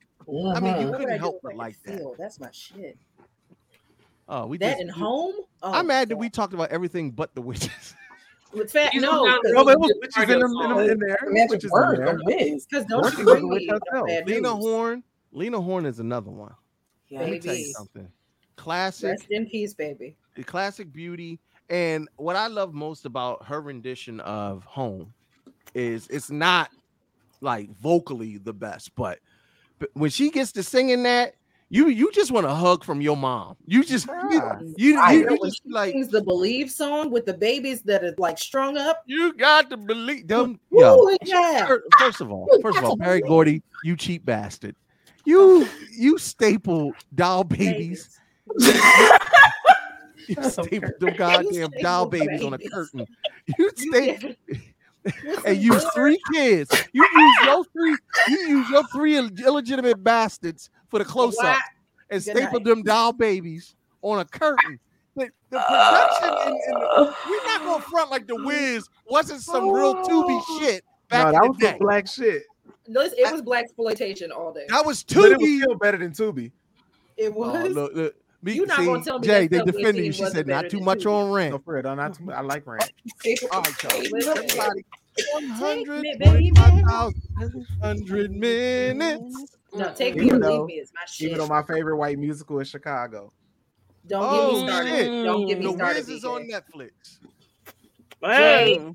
I mean, you What couldn't help but like that. feel? That's my shit. Oh, we That just, and home. Oh, I'm mad that we talked about everything but the witches. With fat, He's no, on down the No, oh, but it was witches cardio in, them, in, them, in there. Magic Witches in word, there. because don't you was bring me no herself. bad Lena news. Horne. Lena Horne is another one. Let me tell you something. Classic, Rest in peace, baby. The classic beauty. And what I love most about her rendition of Home is it's not like vocally the best, but, but when she gets to singing that, you you just want a hug from your mom. You just you, you, I you- know you just like the Believe song with the babies that are like strung up. You got to believe them. Ooh, yeah. first of all, first of all, Berry Gordy, you cheap bastard. You oh. you staple doll babies. you staple them goddamn doll babies on a curtain. You staple and use three kids. You use your three. You use your three illegitimate bastards for the close up and staple them doll babies on a curtain. The, the production and, and the, we're not gonna front like the Wiz wasn't some real Tubi oh. shit back no, that in was the some day. black shit. No, it was black exploitation all day. That was But it was still better than Tubi. It Oh, was. look, look. Me, You not see, gonna tell me Jay, they Subway defended you. She said not too much Tubi. on rent. No, for real, not too, I like rant. All right, y'all. Everybody, 100, baby. 100 minutes. No, take me Even or though- leave me is my shit. Even though my favorite white musical is Chicago. Don't Oh, get me oh, started. shit. Don't get me The started. Wiz is on Netflix. Jay.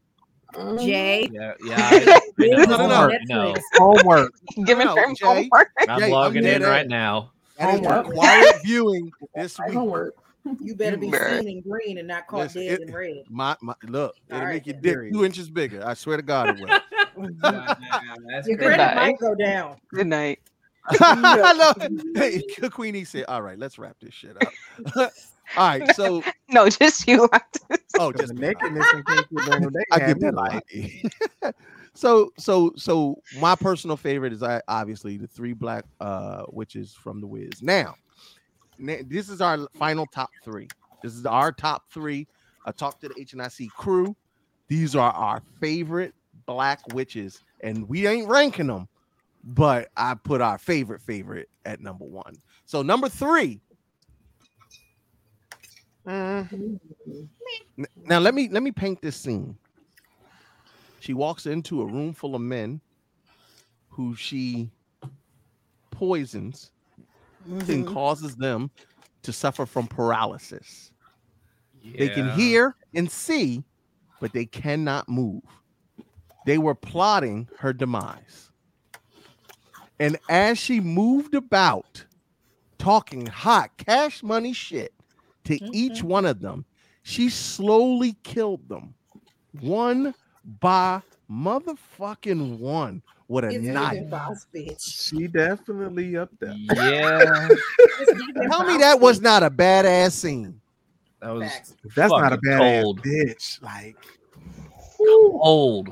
Jay. Yeah, yeah. I, I know. No, no, no. Homework, no. Homework. Giving No, Jay, homework. I'm Jay, logging dead in right now. That is Homework. required viewing this week. Homework. You better be Bruh. seen in green and not caught Listen, dead it- in red. My, my look, it'll All make right, your dick two inches bigger. I swear to God, it will. That's Your crazy. credit night. might go down. Good night. I love hey, Queenie said, "All right, let's wrap this shit up." All right, so No, just you. oh, Just just nakedness and King Daniel, I had get me that. So, so, so, my personal favorite is obviously the three black uh witches from the Wiz. Now, this is our final top three. This is our top three. I talked to the HNIC crew. These are our favorite black witches, and we ain't ranking them, but I put our favorite favorite at number one. So number three. N- Now let me let me paint this scene. She walks into a room full of men who she poisons and mm-hmm. causes them to suffer from paralysis. They can hear and see, but they cannot move. They were plotting her demise. And as she moved about, talking hot cash money shit to each mm-hmm. one of them, she slowly killed them one by motherfucking one with a It's knife. boss bitch. she definitely up there. Yeah, Tell me that was not a badass scene. that was Facts. That's not a Fucking badass cold. bitch. Like old.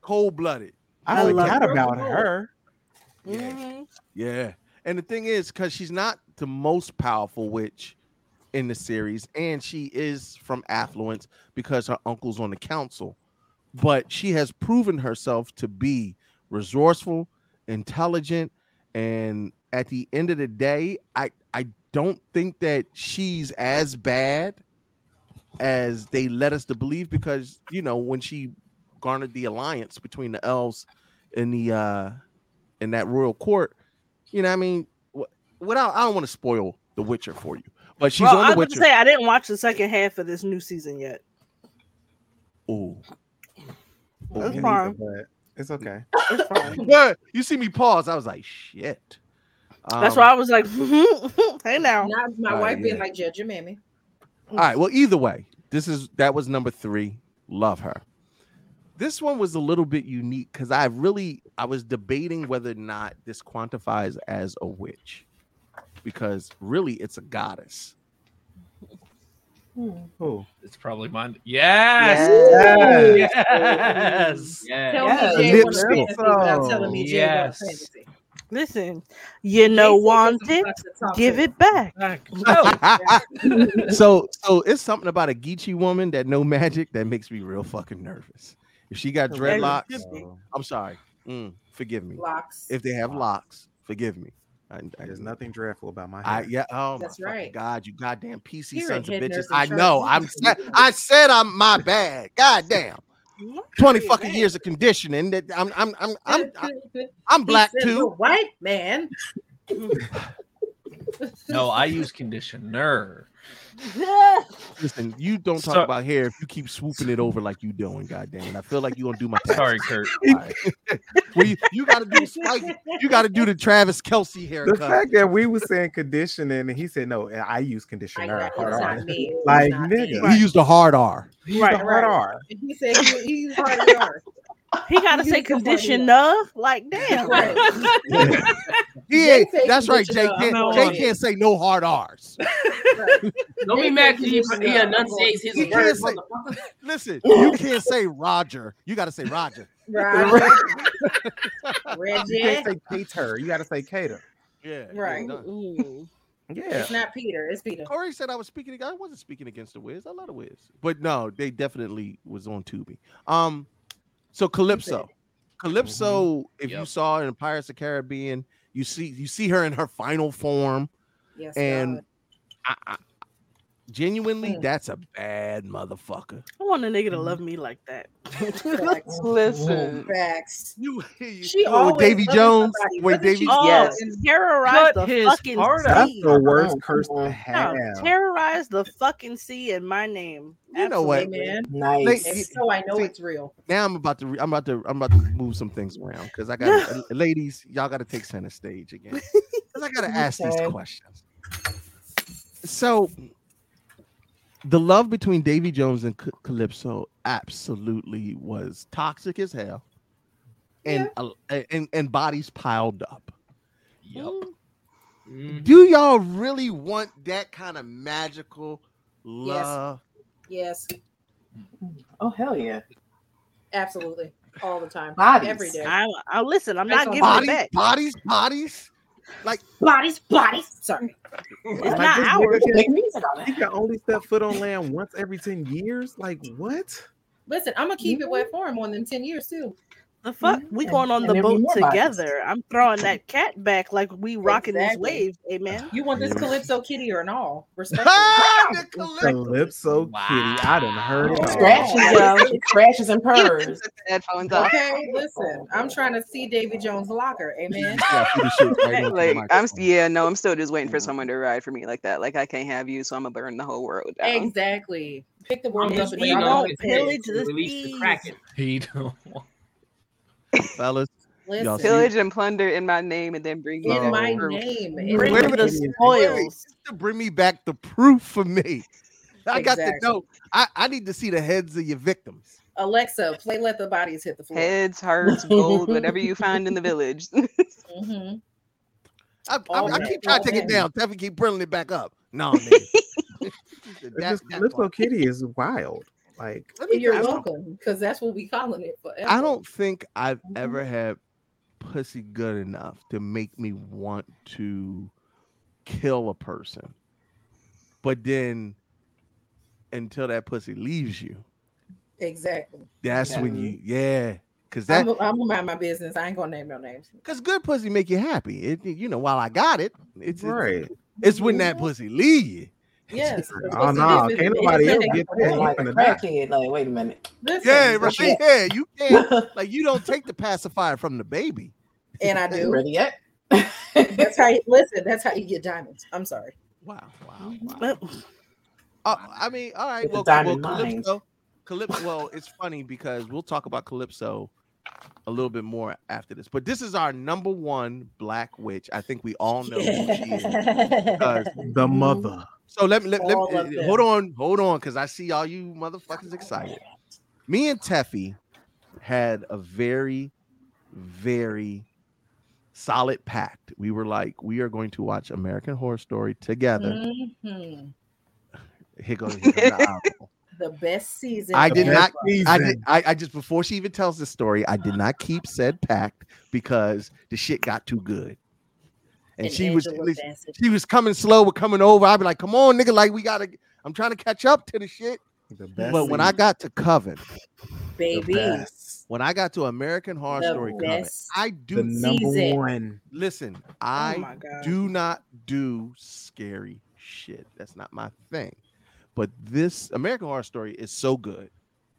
Cold blooded. I, I love forgot her. about her. Mm-hmm. Yeah. And the thing is, because she's not the most powerful witch in the series, and she is from affluence because her uncle's on the council, but she has proven herself to be resourceful, intelligent, and at the end of the day, I I don't think that she's as bad as they led us to believe because you know when she garnered the alliance between the elves and the uh in that royal court you know what i mean without i don't want to spoil the witcher for you but she's Well, on I the was witcher say I didn't watch the second half of this new season yet. Ooh. That's Me fine. neither, but It's okay. It's fine. Yeah, you see me pause i was like shit That's Um, why I was like, hey now. Not my All wife right, being like, Judge your mammy. All right. Well, either way, this is that was number three. Love her. This one was a little bit unique because I really I was debating whether or not this quantifies as a witch, because really it's a goddess. Who? It's probably mine. Yes. Yes. Yes. Yeah. Tell Yes. me Jay want a Lipstick. fantasy without telling me Jay Yes. fantasy. Listen, you know, Jay want it, about to talk give it back. No. so so it's something about a Geechee woman that no magic that makes me real fucking nervous. If she got dreadlocks. I'm sorry. Mm, forgive me. Locks. If they have locks, forgive me. I, I, There's nothing dreadful about my I hair. yeah. Oh That's my right. God, you goddamn PC Period, sons of bitches. I know. I'm. I said I'm my bad. God damn. Twenty fucking years of conditioning. That I'm. I'm. I'm. I'm. I'm, I'm black He said, "The too. white man. No, I use conditioner. Listen, you don't talk So- about hair if you keep swooping it over like you doing. Goddamn it! I feel like you're gonna do my. taxes. Sorry, Kurt. well, you, you got to do the Spike. You got to do the Travis Kelce haircut. The fact that we were saying conditioning and he said no, I use conditioner. Exactly, hard R. not me. It's Like not me. nigga, He used a hard R. he used Right, a hard right. R. He said he, he's hard R. He gotta say used the conditioner. Like damn. Right. He ain't, that's right. Jay can't, I'm Jay can't say no hard R's. Don't be mad because he, he enunciates his He can't words. say- Listen, you can't say Roger. You got to say Roger. Roger. You can't say cater. You got to say cater. Yeah. Right. Yeah. It's not Peter. It's Peter. Corey said I was speaking. I wasn't speaking against the Wiz. I love the Wiz, but no, they definitely was on Tubi. Um, so Calypso, Calypso. If you saw in Pirates of the Caribbean, you see you see her in her final form, Yes. and I, I, genuinely, that's a bad motherfucker. I want a nigga to love me like that. Facts. Listen, Facts. You, you She with always Davy Jones, Wait, with wasn't Davy she? Oh, Yes. terrorize Cut the his fucking heart sea. out. That's the worst Mm, curse to have. No, terrorize the fucking sea in my name. You know what? man? Nice. And so I know it's real. Now I'm about to re- I'm about to I'm about to move some things around because I got uh, ladies, y'all got to take center stage again. 'Cause I got to ask these questions. So, the love between Davy Jones and C- Calypso absolutely was toxic as hell, and uh, and and bodies piled up. Yep. Mm-hmm. Do y'all really want that kind of magical love? Yes. Oh hell yeah. Absolutely. All the time. Bodies. Every day. I, I listen. I'm Based not giving Bodies, it back. bodies, bodies. Like Bodies, bodies. Sorry. It's Like not ours. can- Make music on He can only step foot on land once every 10 years. Like what? Listen, I'm gonna keep it wet for him on them 10 years too. The fuck? We going on and the boat more bodies. together. I'm throwing that cat back like we rocking Exactly. this wave. Amen. You want this Calypso kitty or no? Respectfully. Ah, the Calypso. Calypso kitty. I done heard it. all. Scratches, yo. Scratches and purrs. Headphones off. Okay, listen. I'm trying to see Davy Jones' locker. Amen. Yeah, put the shit right onto the Like I'm, yeah, no, I'm still just waiting for someone to ride for me like that. Like I can't have you, so I'm gonna burn the whole world down. Exactly. Pick the world up just and waiting down. on won't his pillage head the to release the seas. Kraken. He don't want- fellas. Listen, Pillage and plunder in my name, and then bring me in back my proof. name. Bring In Wait the spoils. to bring me back the proof for me. I got to Exactly. know. I, I need to see the heads of your victims. Alexa, play "Let the Bodies Hit the Floor." Heads, hearts, gold, whatever you find in the village. hmm I, I, All I keep trying to all take it down. Teffy keep bringing it back up. No, man. That- This that Calypso kitty is wild. Like Let me You're tell welcome, because that's what we calling it forever. I don't think I've Mm-hmm. ever had pussy good enough to make me want to kill a person. But then until that pussy leaves you, exactly. that's when you yeah. Cause that I'm, I'm gonna mind my business. I ain't gonna name no names. cause good pussy make you happy. It you know, while I got it, it's it's, right. it's when that pussy leave you. Yes. Oh no, can't nobody else get that. Like a crackhead. Like, wait a minute. Listen, Yeah, right. you- Yeah, you can't like you don't take the pacifier from the baby. and I do. Ready yet? That's how you listen. That's how you get diamonds. I'm sorry. Wow, wow, wow. But Uh, I mean, all right. Well, well. Calypso, Calypso. Well, it's funny because we'll talk about Calypso a little bit more after this. But this is our number one black witch. I think we all know who she is. The mother. so let me let, let All me hold on, hold on, because I see all you motherfuckers excited. Me and Teffy had a very, very solid pact. We were like, we are going to watch American Horror Story together. Mhm. Here goes, here goes the best season. I did ever. not. I did. I, I just before she even tells the story, I did not keep said pact because the shit got too good. And, And she was Bassett. she was coming slow, but coming over. I'd be like, "Come on, nigga! Like we gotta." I'm trying to catch up to the shit. The best But when I got to Coven, baby. when I got to American Horror The Story Coven, best I The do number season. one. listen. oh I my god. do not do scary shit. That's not my thing. But this American Horror Story is so good.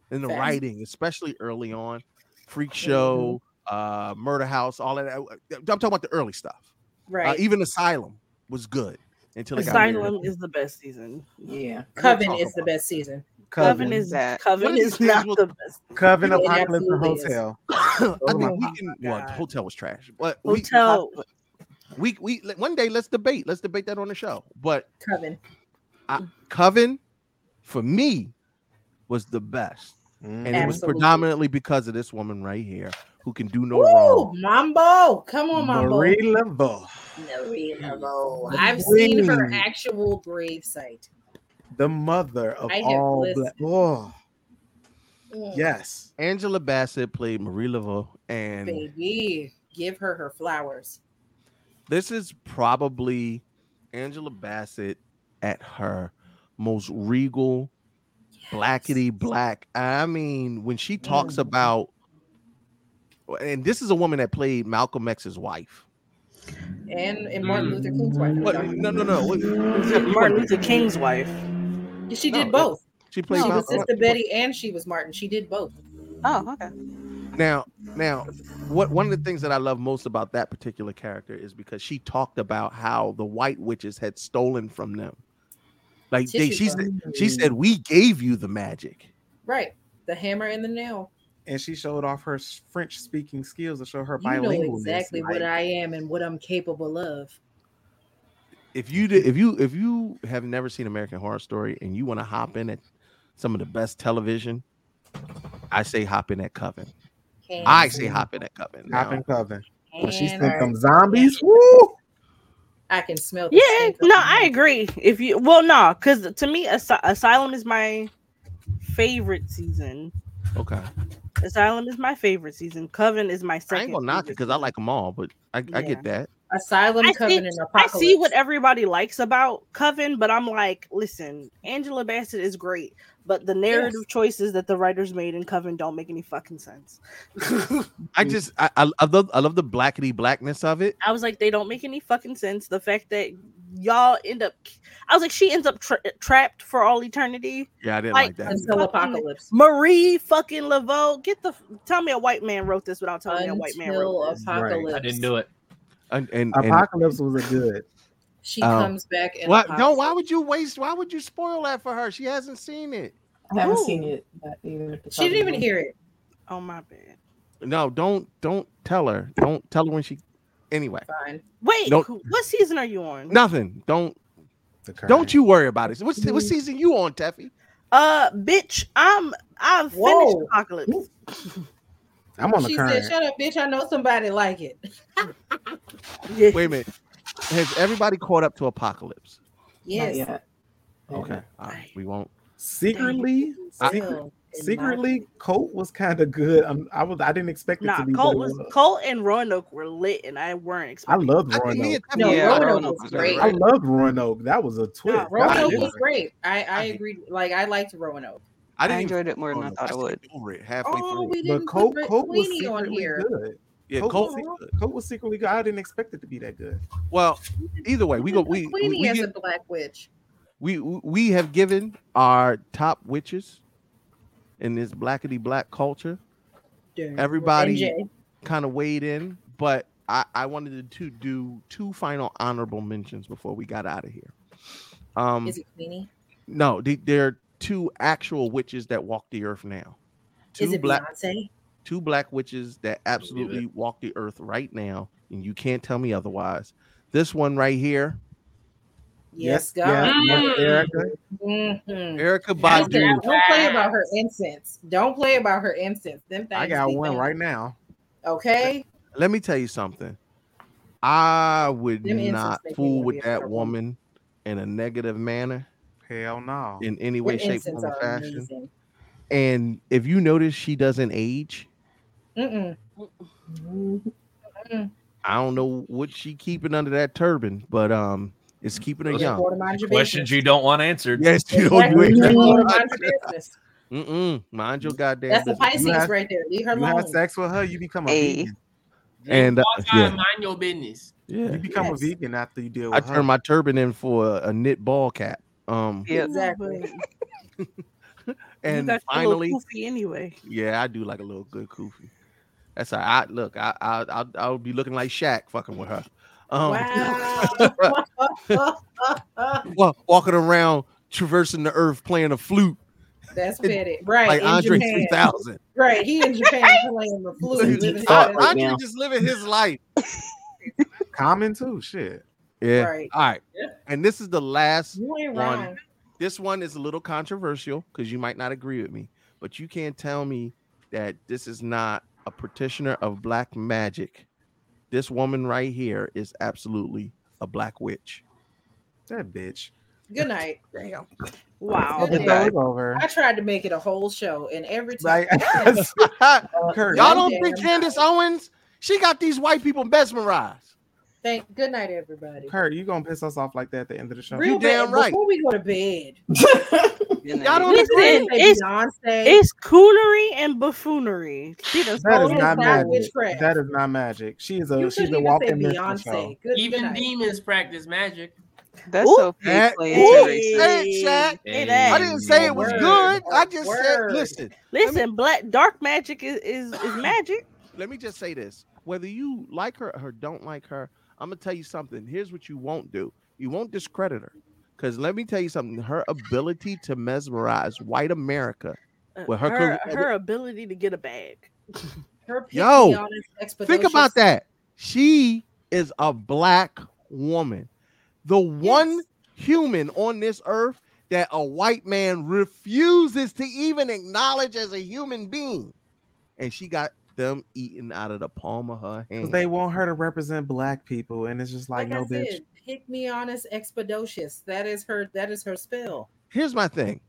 And the Facts. writing, especially early on, Freak Show, uh, Murder House, all of that. I'm talking about the early stuff. Right. Uh, even Asylum was good. until it got. Asylum is the best season. Yeah. Coven is the best season. Coven is that. Coven What is is not the best. Coven, Apocalypse, and. Hotel. Oh my think we can. Well, God. hotel was trash, but Hotel. We, we we one day let's debate. Let's debate that on the show. But Coven. I, Coven, for me, was the best, and it was predominantly because of this woman right here who can do no Ooh, wrong. Mambo. Come on, Mambo. Marie Laveau, Marie Laveau. I've seen her actual grave site. the mother of I all black. Oh, Mm, yes. Angela Bassett played Marie Laveau, and Baby, give her her flowers. this is probably Angela Bassett at her most regal, blackety black. I mean, when she talks Mm. about, and this is a woman that played Malcolm X's wife. And, and Martin Luther King's wife. What? No, no, no. Martin Luther King's wife. She No, did both. She played She was Malcolm. Sister Betty and she was Martin. She did both. Oh, okay. Now, now, what one of the things that I love most about that particular character is because she talked about how the white witches had stolen from them. Like they, she said, she said, "We gave you the magic." Right. The hammer and the nail. And she showed off her French speaking skills to show her You know bilingualness. exactly what I am and what I'm capable of. If you did, if you if you have never seen American Horror Story and you want to hop in at some of the best television, I say hop in at Coven. I say hop in at Coven. Hop in Coven. When she And- sent them zombies, woo! I can smell the Yeah, no. I agree. If you well, no, because to me, Asy- Asylum is my favorite season. okay. Asylum is my favorite season. Coven is my second. I second. ain't gonna knock it because I like them all, but I, I get that. Asylum, I Coven, see, and Apocalypse. I see what everybody likes about Coven, but I'm like, listen, Angela Bassett is great, but the narrative choices that the writers made in Coven don't make any fucking sense. I just I, I, I love I love the blackety blackness of it. I was like, they don't make any fucking sense. The fact that y'all end up, I was like, she ends up tra- trapped for all eternity. Yeah, I didn't like, that. Until Apocalypse. Marie fucking Laveau, get the tell me a white man wrote this without telling me a white man Until wrote this. Apocalypse. I didn't do it. And and, and Apocalypse was a good. She Um, comes back and what? No, why would you waste? Why would you spoil that for her? She hasn't seen it. I haven't Ooh. seen it. But. She didn't even hear it. Oh my bad. No, don't don't tell her. Don't tell her when she. Anyway, Fine. Wait, Nope. who- what season are you on? nothing. Don't don't you worry about it. What's what season you on, Teffy? Uh, bitch, I'm I've finished Whoa. Apocalypse. I'm on the She current. said, "Shut up, bitch! I know somebody like it." Yeah. Wait a minute. Has everybody caught up to Apocalypse? Not Yes. Okay, all right. We won't. secretly, secret- secretly, Cult was kind of good. I'm, I was. I didn't expect it Nah, to be. Cult what it was Cult and Roanoke were lit, and I weren't I expecting. I think me Roanoke. and No, Yeah, Roanoke Roanoke was was great. I loved Roanoke. That was a twist. No, Roanoke was- was great. I I agreed. Like I liked Roanoke. I I didn't enjoyed it more than I thought I would. over it halfway Oh, through. we But didn't Cult, put Cult was on secretly here. good. Yeah, Cult, Cult. was, Cult was secretly good. I didn't expect it to be that good. Well, either way, we go. We we, Queenie we, as a black witch. we we have given our top witches in this blackety black culture. Everybody kind of weighed in, but I, I wanted to do two final honorable mentions before we got out of here. Um, Is it Queenie? no, they, they're two actual witches that walk the earth now. Two Is it black, Beyonce? Two black witches that absolutely walk the earth right now, and you can't tell me otherwise. This one right here, Yes, yeah, God. yes, Erykah. Mhm. Erykah Don't Badu. don't play about her incense. Don't play about her incense. Them things I got one banging. right now. Okay. Let me tell you something. I would Them not fool with that better woman. woman in a negative manner Hell no. in any way, Them shape, form, or fashion. amazing. And if you notice, she doesn't age. Mm-mm. I don't know what she keeping under that turban, but um, it's keeping her Those young. Go to mind your Questions you don't want answered. Yes, you don't Exactly. do it. Go to mind your business. Mm-mm, mind your goddamn That's the business. Pisces have- right there. Leave her You have alone. sex with her, you become a Hey. vegan. And uh, yeah, mind your business. yeah. You become Yes. a vegan after you deal I with her. I turned my turban in for a, a knit ball cap. Um, Yep. Exactly. and got your finally, little anyway. Yeah, I do like a little good kufi. That's all right. I look, I I I'll, I'll be looking like Shaq fucking with her. Um, Wow. Walking around traversing the earth playing a flute. That's petty, right? Like in Andre Japan. 3000. Right, he in Japan playing the flute. living his Andre Andre life. just living his life. Common too. Shit. Yeah. Right. All right. And this is the last one. wrong. This one is a little controversial because you might not agree with me, but you can't tell me that this is not a practitioner of black magic. This woman right here is absolutely a black witch. That bitch. Good night. Damn. Wow. Good The night. over. I tried to make it a whole show, and every time Like, Kurt, Y'all don't think Candace Owens? She got these white people mesmerized. Thank. Good night, everybody. Kurt, you gonna piss us off like that at the end of the show? Real bad. Before we go to bed, Y'all don't Listen, it's, Beyonce. it's coonery and buffoonery. She does That is both not magic. witchcraft. That is not magic. She is a You she's a even walking say. Beyonce. Good, Even good demons practice magic. That's Ooh. so That- painfully Ooh, interesting. Shaq. Say I didn't say it was Word. good. I just said, Word. listen, Listen, black dark magic is is, is magic. let me just say this. Whether you like her or don't like her, I'm gonna tell you something. Here's what you won't do. You won't discredit her. Because let me tell you something. Her ability to mesmerize white America Uh, with her, her, char- her ability to get a bag. Her Yo, pick-me-honest, think about that. She is a black woman. The one human on this earth that a white man refuses to even acknowledge as a human being. And she got them eaten out of the palm of her hand. They want her to represent black people, and it's just like, Like no, I bitch. said, pick me honest, expeditious. That is her. That is her spell. Here's my thing.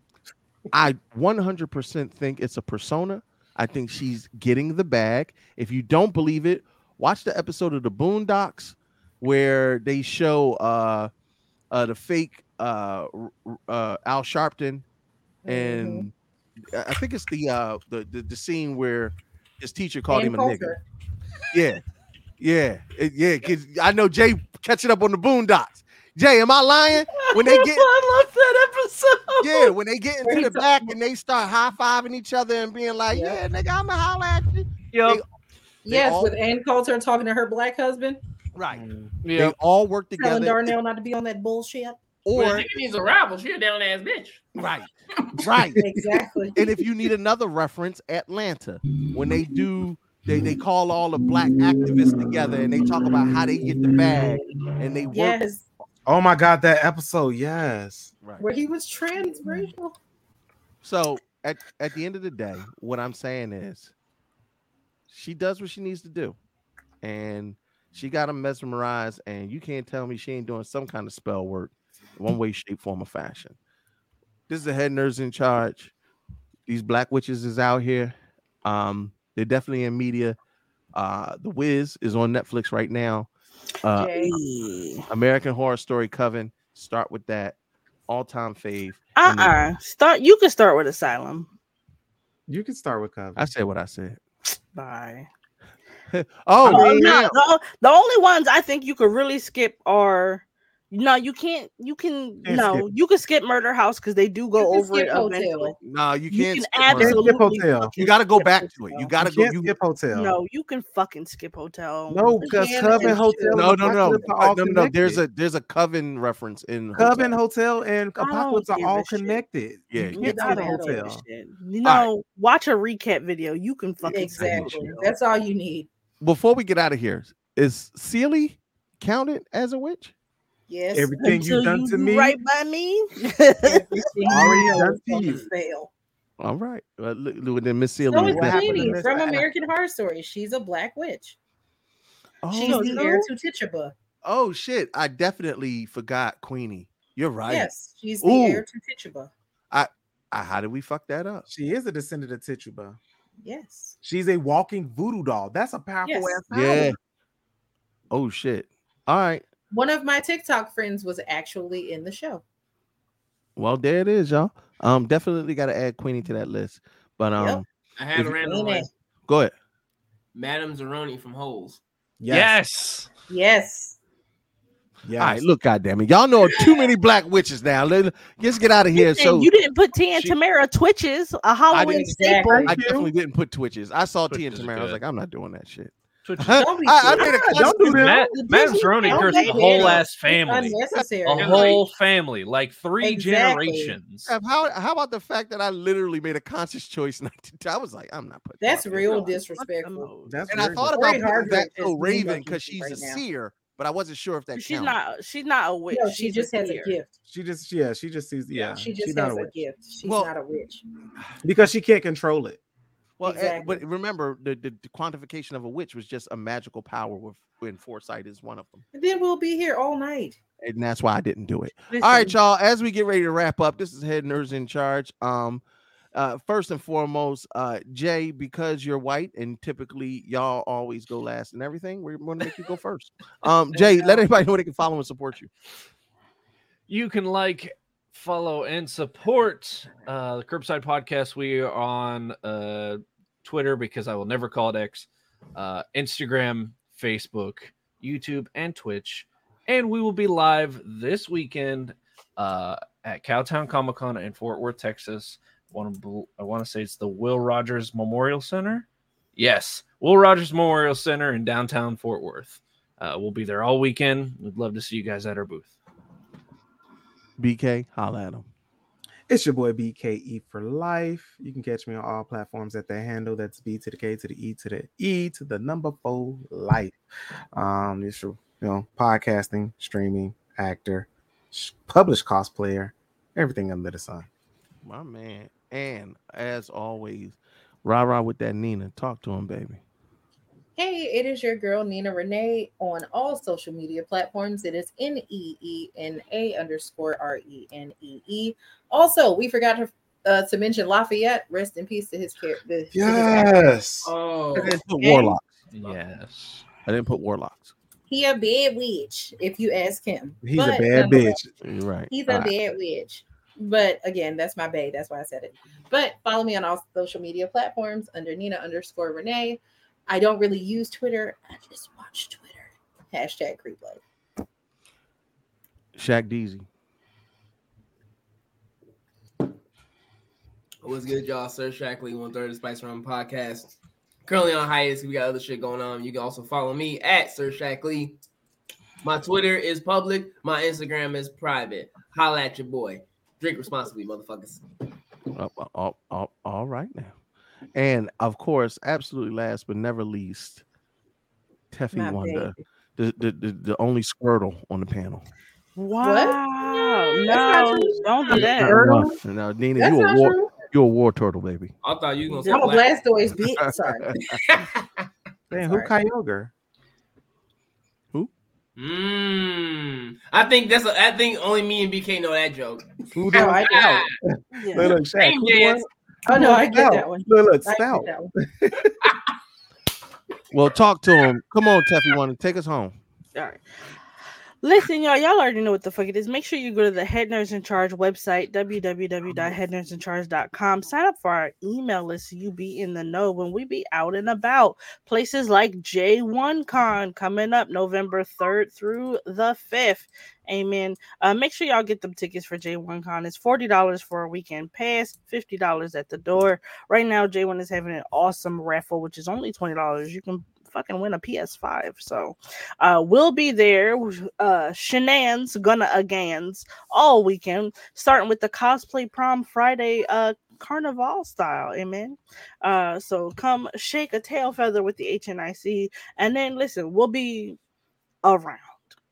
I 100% think it's a persona. I think she's getting the bag. If you don't believe it, watch the episode of the Boondocks where they show uh uh the fake uh r- r- uh Al Sharpton and I I think it's the uh the the, the scene where his teacher called Ann him a nigga. Yeah, Yeah. Yeah. It- yeah. 'cause I know Jay catching up on the Boondocks. Jay, am I lying? When they get I love that episode. yeah, when they get into the back and they start high fiving each other and being like, "Yeah, nigga, I'ma holler at you." Yep. They- Yes, all- with Ann Coulter talking to her black husband, right. Mm. They all work telling together. Darnell not to be on that bullshit. Or Or if needs a rival, she a down ass bitch. right, right. Exactly. And if you need another reference, Atlanta, when they do, they they call all the black activists together and they talk about how they get the bag and they work. Yes, Oh my god, that episode, yes. Right. where he was transracial. So at at the end of the day, what I'm saying is, she does what she needs to do, and she got him mesmerized. And you can't tell me she ain't doing some kind of spell work, one way, shape, form, or fashion. This is the head nerds in charge. These black witches is out here. Um, they're definitely in media. Uh, The Wiz is on Netflix right now. Uh, Jay. American Horror Story Coven. Start with that. All time fave. Uh And then- uh Start. You can start with Asylum. You can start with Coven. I said what I said. Bye. oh, Oh, no, the, the only ones I think you could really skip are no, you can't. You can Can't no, skip. you can skip Murder House because they do go You over skip it Hotel. eventually. No, you You can't. can skip Murder. absolutely Hotel. You got to go skip back to it. You got to You go. can't You skip hotel. No, you can fucking skip Hotel. No, because can Coven Hotel. no, no, no, Apocalypse are all no, no, no. There's a there's a coven reference in Coven Hotel. Hotel and I Apocalypse are all a shit. connected. Yeah, you you can't skip don't give a hotel. shit. You know, watch a recap video. You can fucking Exactly. Hotel. That's all you need. Before we get out of here, is Sealy counted as a witch? Yes. Everything Until you've done you to me, right by me. Already done to you. fail. All right. Well, look, look, then Miss Sealy. So is is What happened definitely- to Queenie Miss from American Horror Story. She's a black witch. She's Oh, the heir to Tituba. Oh shit! I definitely forgot Queenie. You're right. Yes, she's the Ooh. heir to Tituba. I, I how did we fuck that up? she is a descendant of Tituba. Yes. She's a walking voodoo doll. That's a powerful Yes. ass power. Yeah. Oh shit. All right. One of my TikTok friends was actually in the show. Well, there it is, y'all. Um, definitely got to add Queenie to that list. But um, Yep. I had a random one. go ahead. Madame Zeroni from Holes. Yes. Yes. Yes. All right, look, goddamn it, y'all know too many black witches now. Let, let's get out of here. Listen, So you didn't put T and Tamera Twitches, a Halloween didn't- staple. I definitely didn't put Twitches. I saw T and Tamera. I was like, I'm not doing that shit. Twitch. Don't be I- I made a Don't do custom- Matt, The Matt Disney cursed the whole ass family. A whole family, like three Exactly. generations. How how about the fact that I literally made a conscious choice not to? I was like, I'm not putting. That's that real disrespectful. That's And I very thought good. about Lori putting Harvey that is so being Raven lucky because she's right a now. seer, but I wasn't sure if that She's counted. not. She's not a witch. No, she she's just has a gift. She just yeah, she just sees yeah. She just she's not has a a witch. gift. She's Well- not a witch. because she can't control it. Well, eh, Exactly. but remember, the, the, the quantification of a witch was just a magical power, with when foresight is one of them, And then we'll be here all night. and that's why I didn't do it. All right, y'all. As we get ready to wrap up, this is Head Nerds in Charge. Um, uh, first and foremost, uh, Jay, because you're white and typically y'all always go last and everything, we're going to make you go first. Um, Jay, let everybody know they can follow and support you. You can like, follow, and support uh, the Curbside Podcast. We are on uh, Twitter because I will never call it X, uh, Instagram, Facebook, YouTube, and Twitch. And we will be live this weekend uh, at Cowtown Comic Con in Fort Worth, Texas. Want to I want to say it's the Will Rogers Memorial Center. Yes, Will Rogers Memorial Center in downtown Fort Worth. Uh, we'll be there all weekend. We'd love to see you guys at our booth. BK, holla at him. It's your boy BKE for life. You can catch me on all platforms at the handle. That's B to the K to the E to the E to the number four life. Um, this you know, podcasting, streaming, actor, sh- published cosplayer, everything under the sun. My man. And as always, rah rah with that Nina. Talk to him, baby. Hey, it is your girl Nina Renee on all social media platforms. It is N E E N A underscore R E N E E. Also, we forgot to uh, to mention Lafayette. Rest in peace to his character. Yes. Oh, I didn't put warlocks. Yes. I didn't put warlocks. He a bad witch, if you ask him. He's But a bad bitch. You're right. He's a All right. bad witch. But again, that's my bae. That's why I said it. But follow me on all social media platforms under Nina underscore Renee. I don't really use Twitter. I just watch Twitter. Hashtag creep life. Shaq Deezy. What's good, y'all? Sir Shackley, one third of the Spice Rum podcast. Currently on hiatus. We got other shit going on. You can also follow me at Sir Shackley. My Twitter is public. My Instagram is private. Holla at your boy. Drink responsibly, motherfuckers. Oh, oh, oh, all right now. And of course, absolutely last but never least, Teffy My Wonder, the, the, the, the only Squirtle on the panel. Wow. That's No, not don't do that. No, no, Nina, That's you a war, true. you a war turtle, baby. I thought you were gonna say I'm a black. Blastoise bitch. Sorry. Man, who Kyogre? Mmm. I think that's. A, I think only me and BK know that joke. Who Oh, does I that? Yeah. Look, look, Shaq. Same who the dance. one- Oh no, I get that one. Look, look, I stout. get that one. Well, talk to him. Come on, Teffy Wonder, take us home. All right. Listen, y'all, y'all already know what the fuck it is. Make sure you go to the Head Nerds in Charge website, www.headnerdsincharge.com. Sign up for our email list so you be in the know when we be out and about. Places like J1 Con coming up November 3rd through the 5th. Amen. Uh, make sure y'all get them tickets for J1 Con. It's $40 for a weekend pass, $50 at the door. Right now, J1 is having an awesome raffle, which is only $20. You can fucking win a PS5. So uh we'll be there. Uh shenanigans gonna agans all weekend starting with the cosplay prom friday uh carnival style amen. Uh so come shake a tail feather with the hnic and then listen we'll be around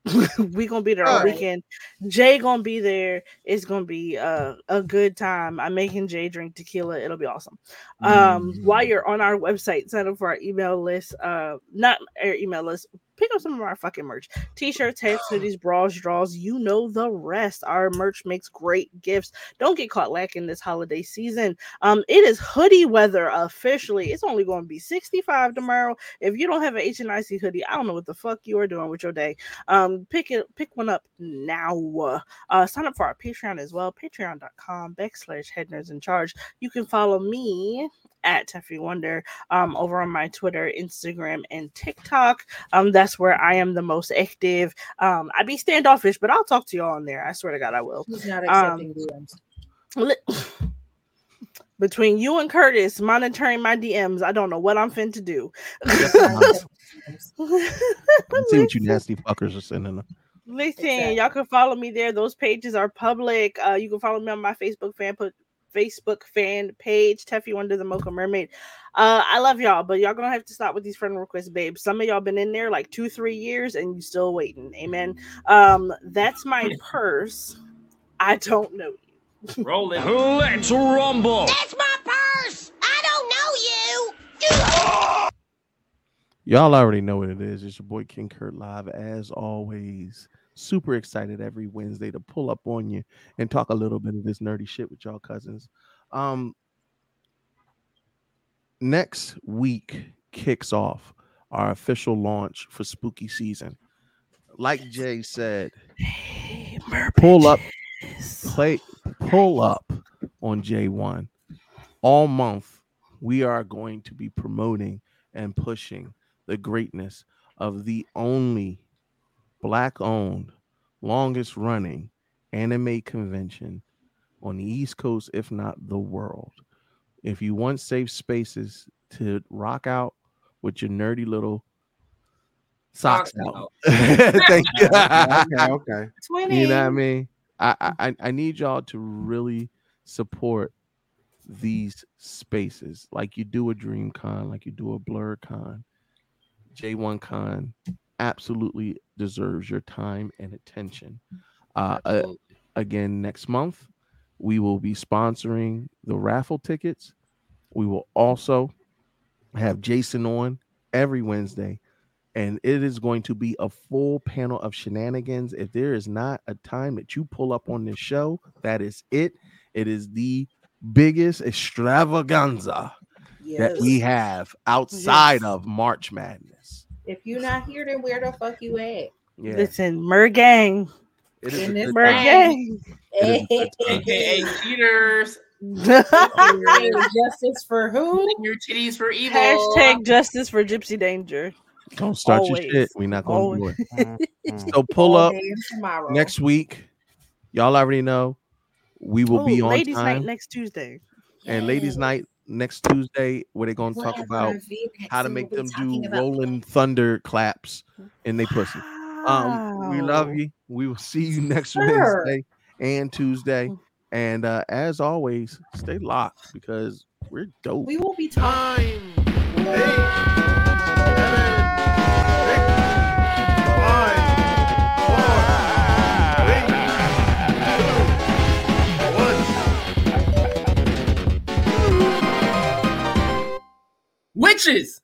we gonna be there all Alright. weekend. Jay gonna be there. It's gonna be uh, a good time. I'm making jay drink tequila. It'll be awesome. Um while you're on our website sign up for our email list uh not our email list pick up some of our fucking merch. T-shirts hats hoodies bras draws you know the rest. Our merch makes great gifts. Don't get caught lacking this holiday season. Um it is hoodie weather officially. It's only going to be 65 tomorrow. If you don't have an hnic hoodie i don't know what the fuck you are doing with your day. Um pick it pick one up now. Uh sign up for our patreon as well. Patreon.com backslash head nerds in charge you can follow me at Teffy Wonder um over on my Twitter, Instagram, and TikTok. Um, that's where I am the most active. Um, I be standoffish, but I'll talk to y'all on there. I swear to God, I will. He's not Um, accepting DMs. li- Between you and Curtis monitoring my DMs, I don't know what I'm fin to do. See what you nasty fuckers are sending them. Listen, y'all can follow me there. Those pages are public. Uh, you can follow me on my Facebook fan put Facebook fan page, Teffy Wonder the Mocha Mermaid. Uh, I love y'all, but y'all gonna have to stop with these friend requests, babe. Some of y'all been in there like two, three years, and you still waiting. Amen. Um, that's my purse. I don't know you. Rolling. Let's rumble. That's my purse. I don't know you. Y'all already know what it is. It's your boy King Kurt live as always. Super excited every Wednesday to pull up on you and talk a little bit of this nerdy shit with y'all cousins. Um next week kicks off our official launch for spooky season. Like Jay said, pull up, play, pull up on J1 all month. We are going to be promoting and pushing the greatness of the only black owned, longest running anime convention on the East Coast, if not the world. If you want safe spaces to rock out with your nerdy little socks Socks out, thank you. Okay, okay. You know what I mean? I, I I- I need y'all to really support these spaces like you do a dream con like you do a Blerdcon j1 con absolutely deserves your time and attention. Uh, uh, again next month we will be sponsoring the raffle tickets. We will also have jason on every wednesday and it is going to be a full panel of shenanigans. If there is not a time that you pull up on this show that is it. It is the biggest extravaganza that we have outside Yes. of March Madness. If you're not here, then where the fuck you at? Yeah. Listen, Mer Gang. It is In a this good Mer time. Gang. It is a good time. AKA cheaters. Justice for who? Your titties for evil. Hashtag justice for Gypsy Danger. Don't start Always. your shit. We're not gonna do it. Mm-hmm. so pull up tomorrow. next week. Y'all already know we will oh, be Oh, on ladies' time. night next Tuesday. and ladies' night next Tuesday, where they're gonna talk about V-Nex, how to make we'll them do talking about- rolling thunder claps in their pussy. Um, we love you. We will see you next Sure. Wednesday and Tuesday. And uh, as always, stay locked because we're dope. We will be talking. witches!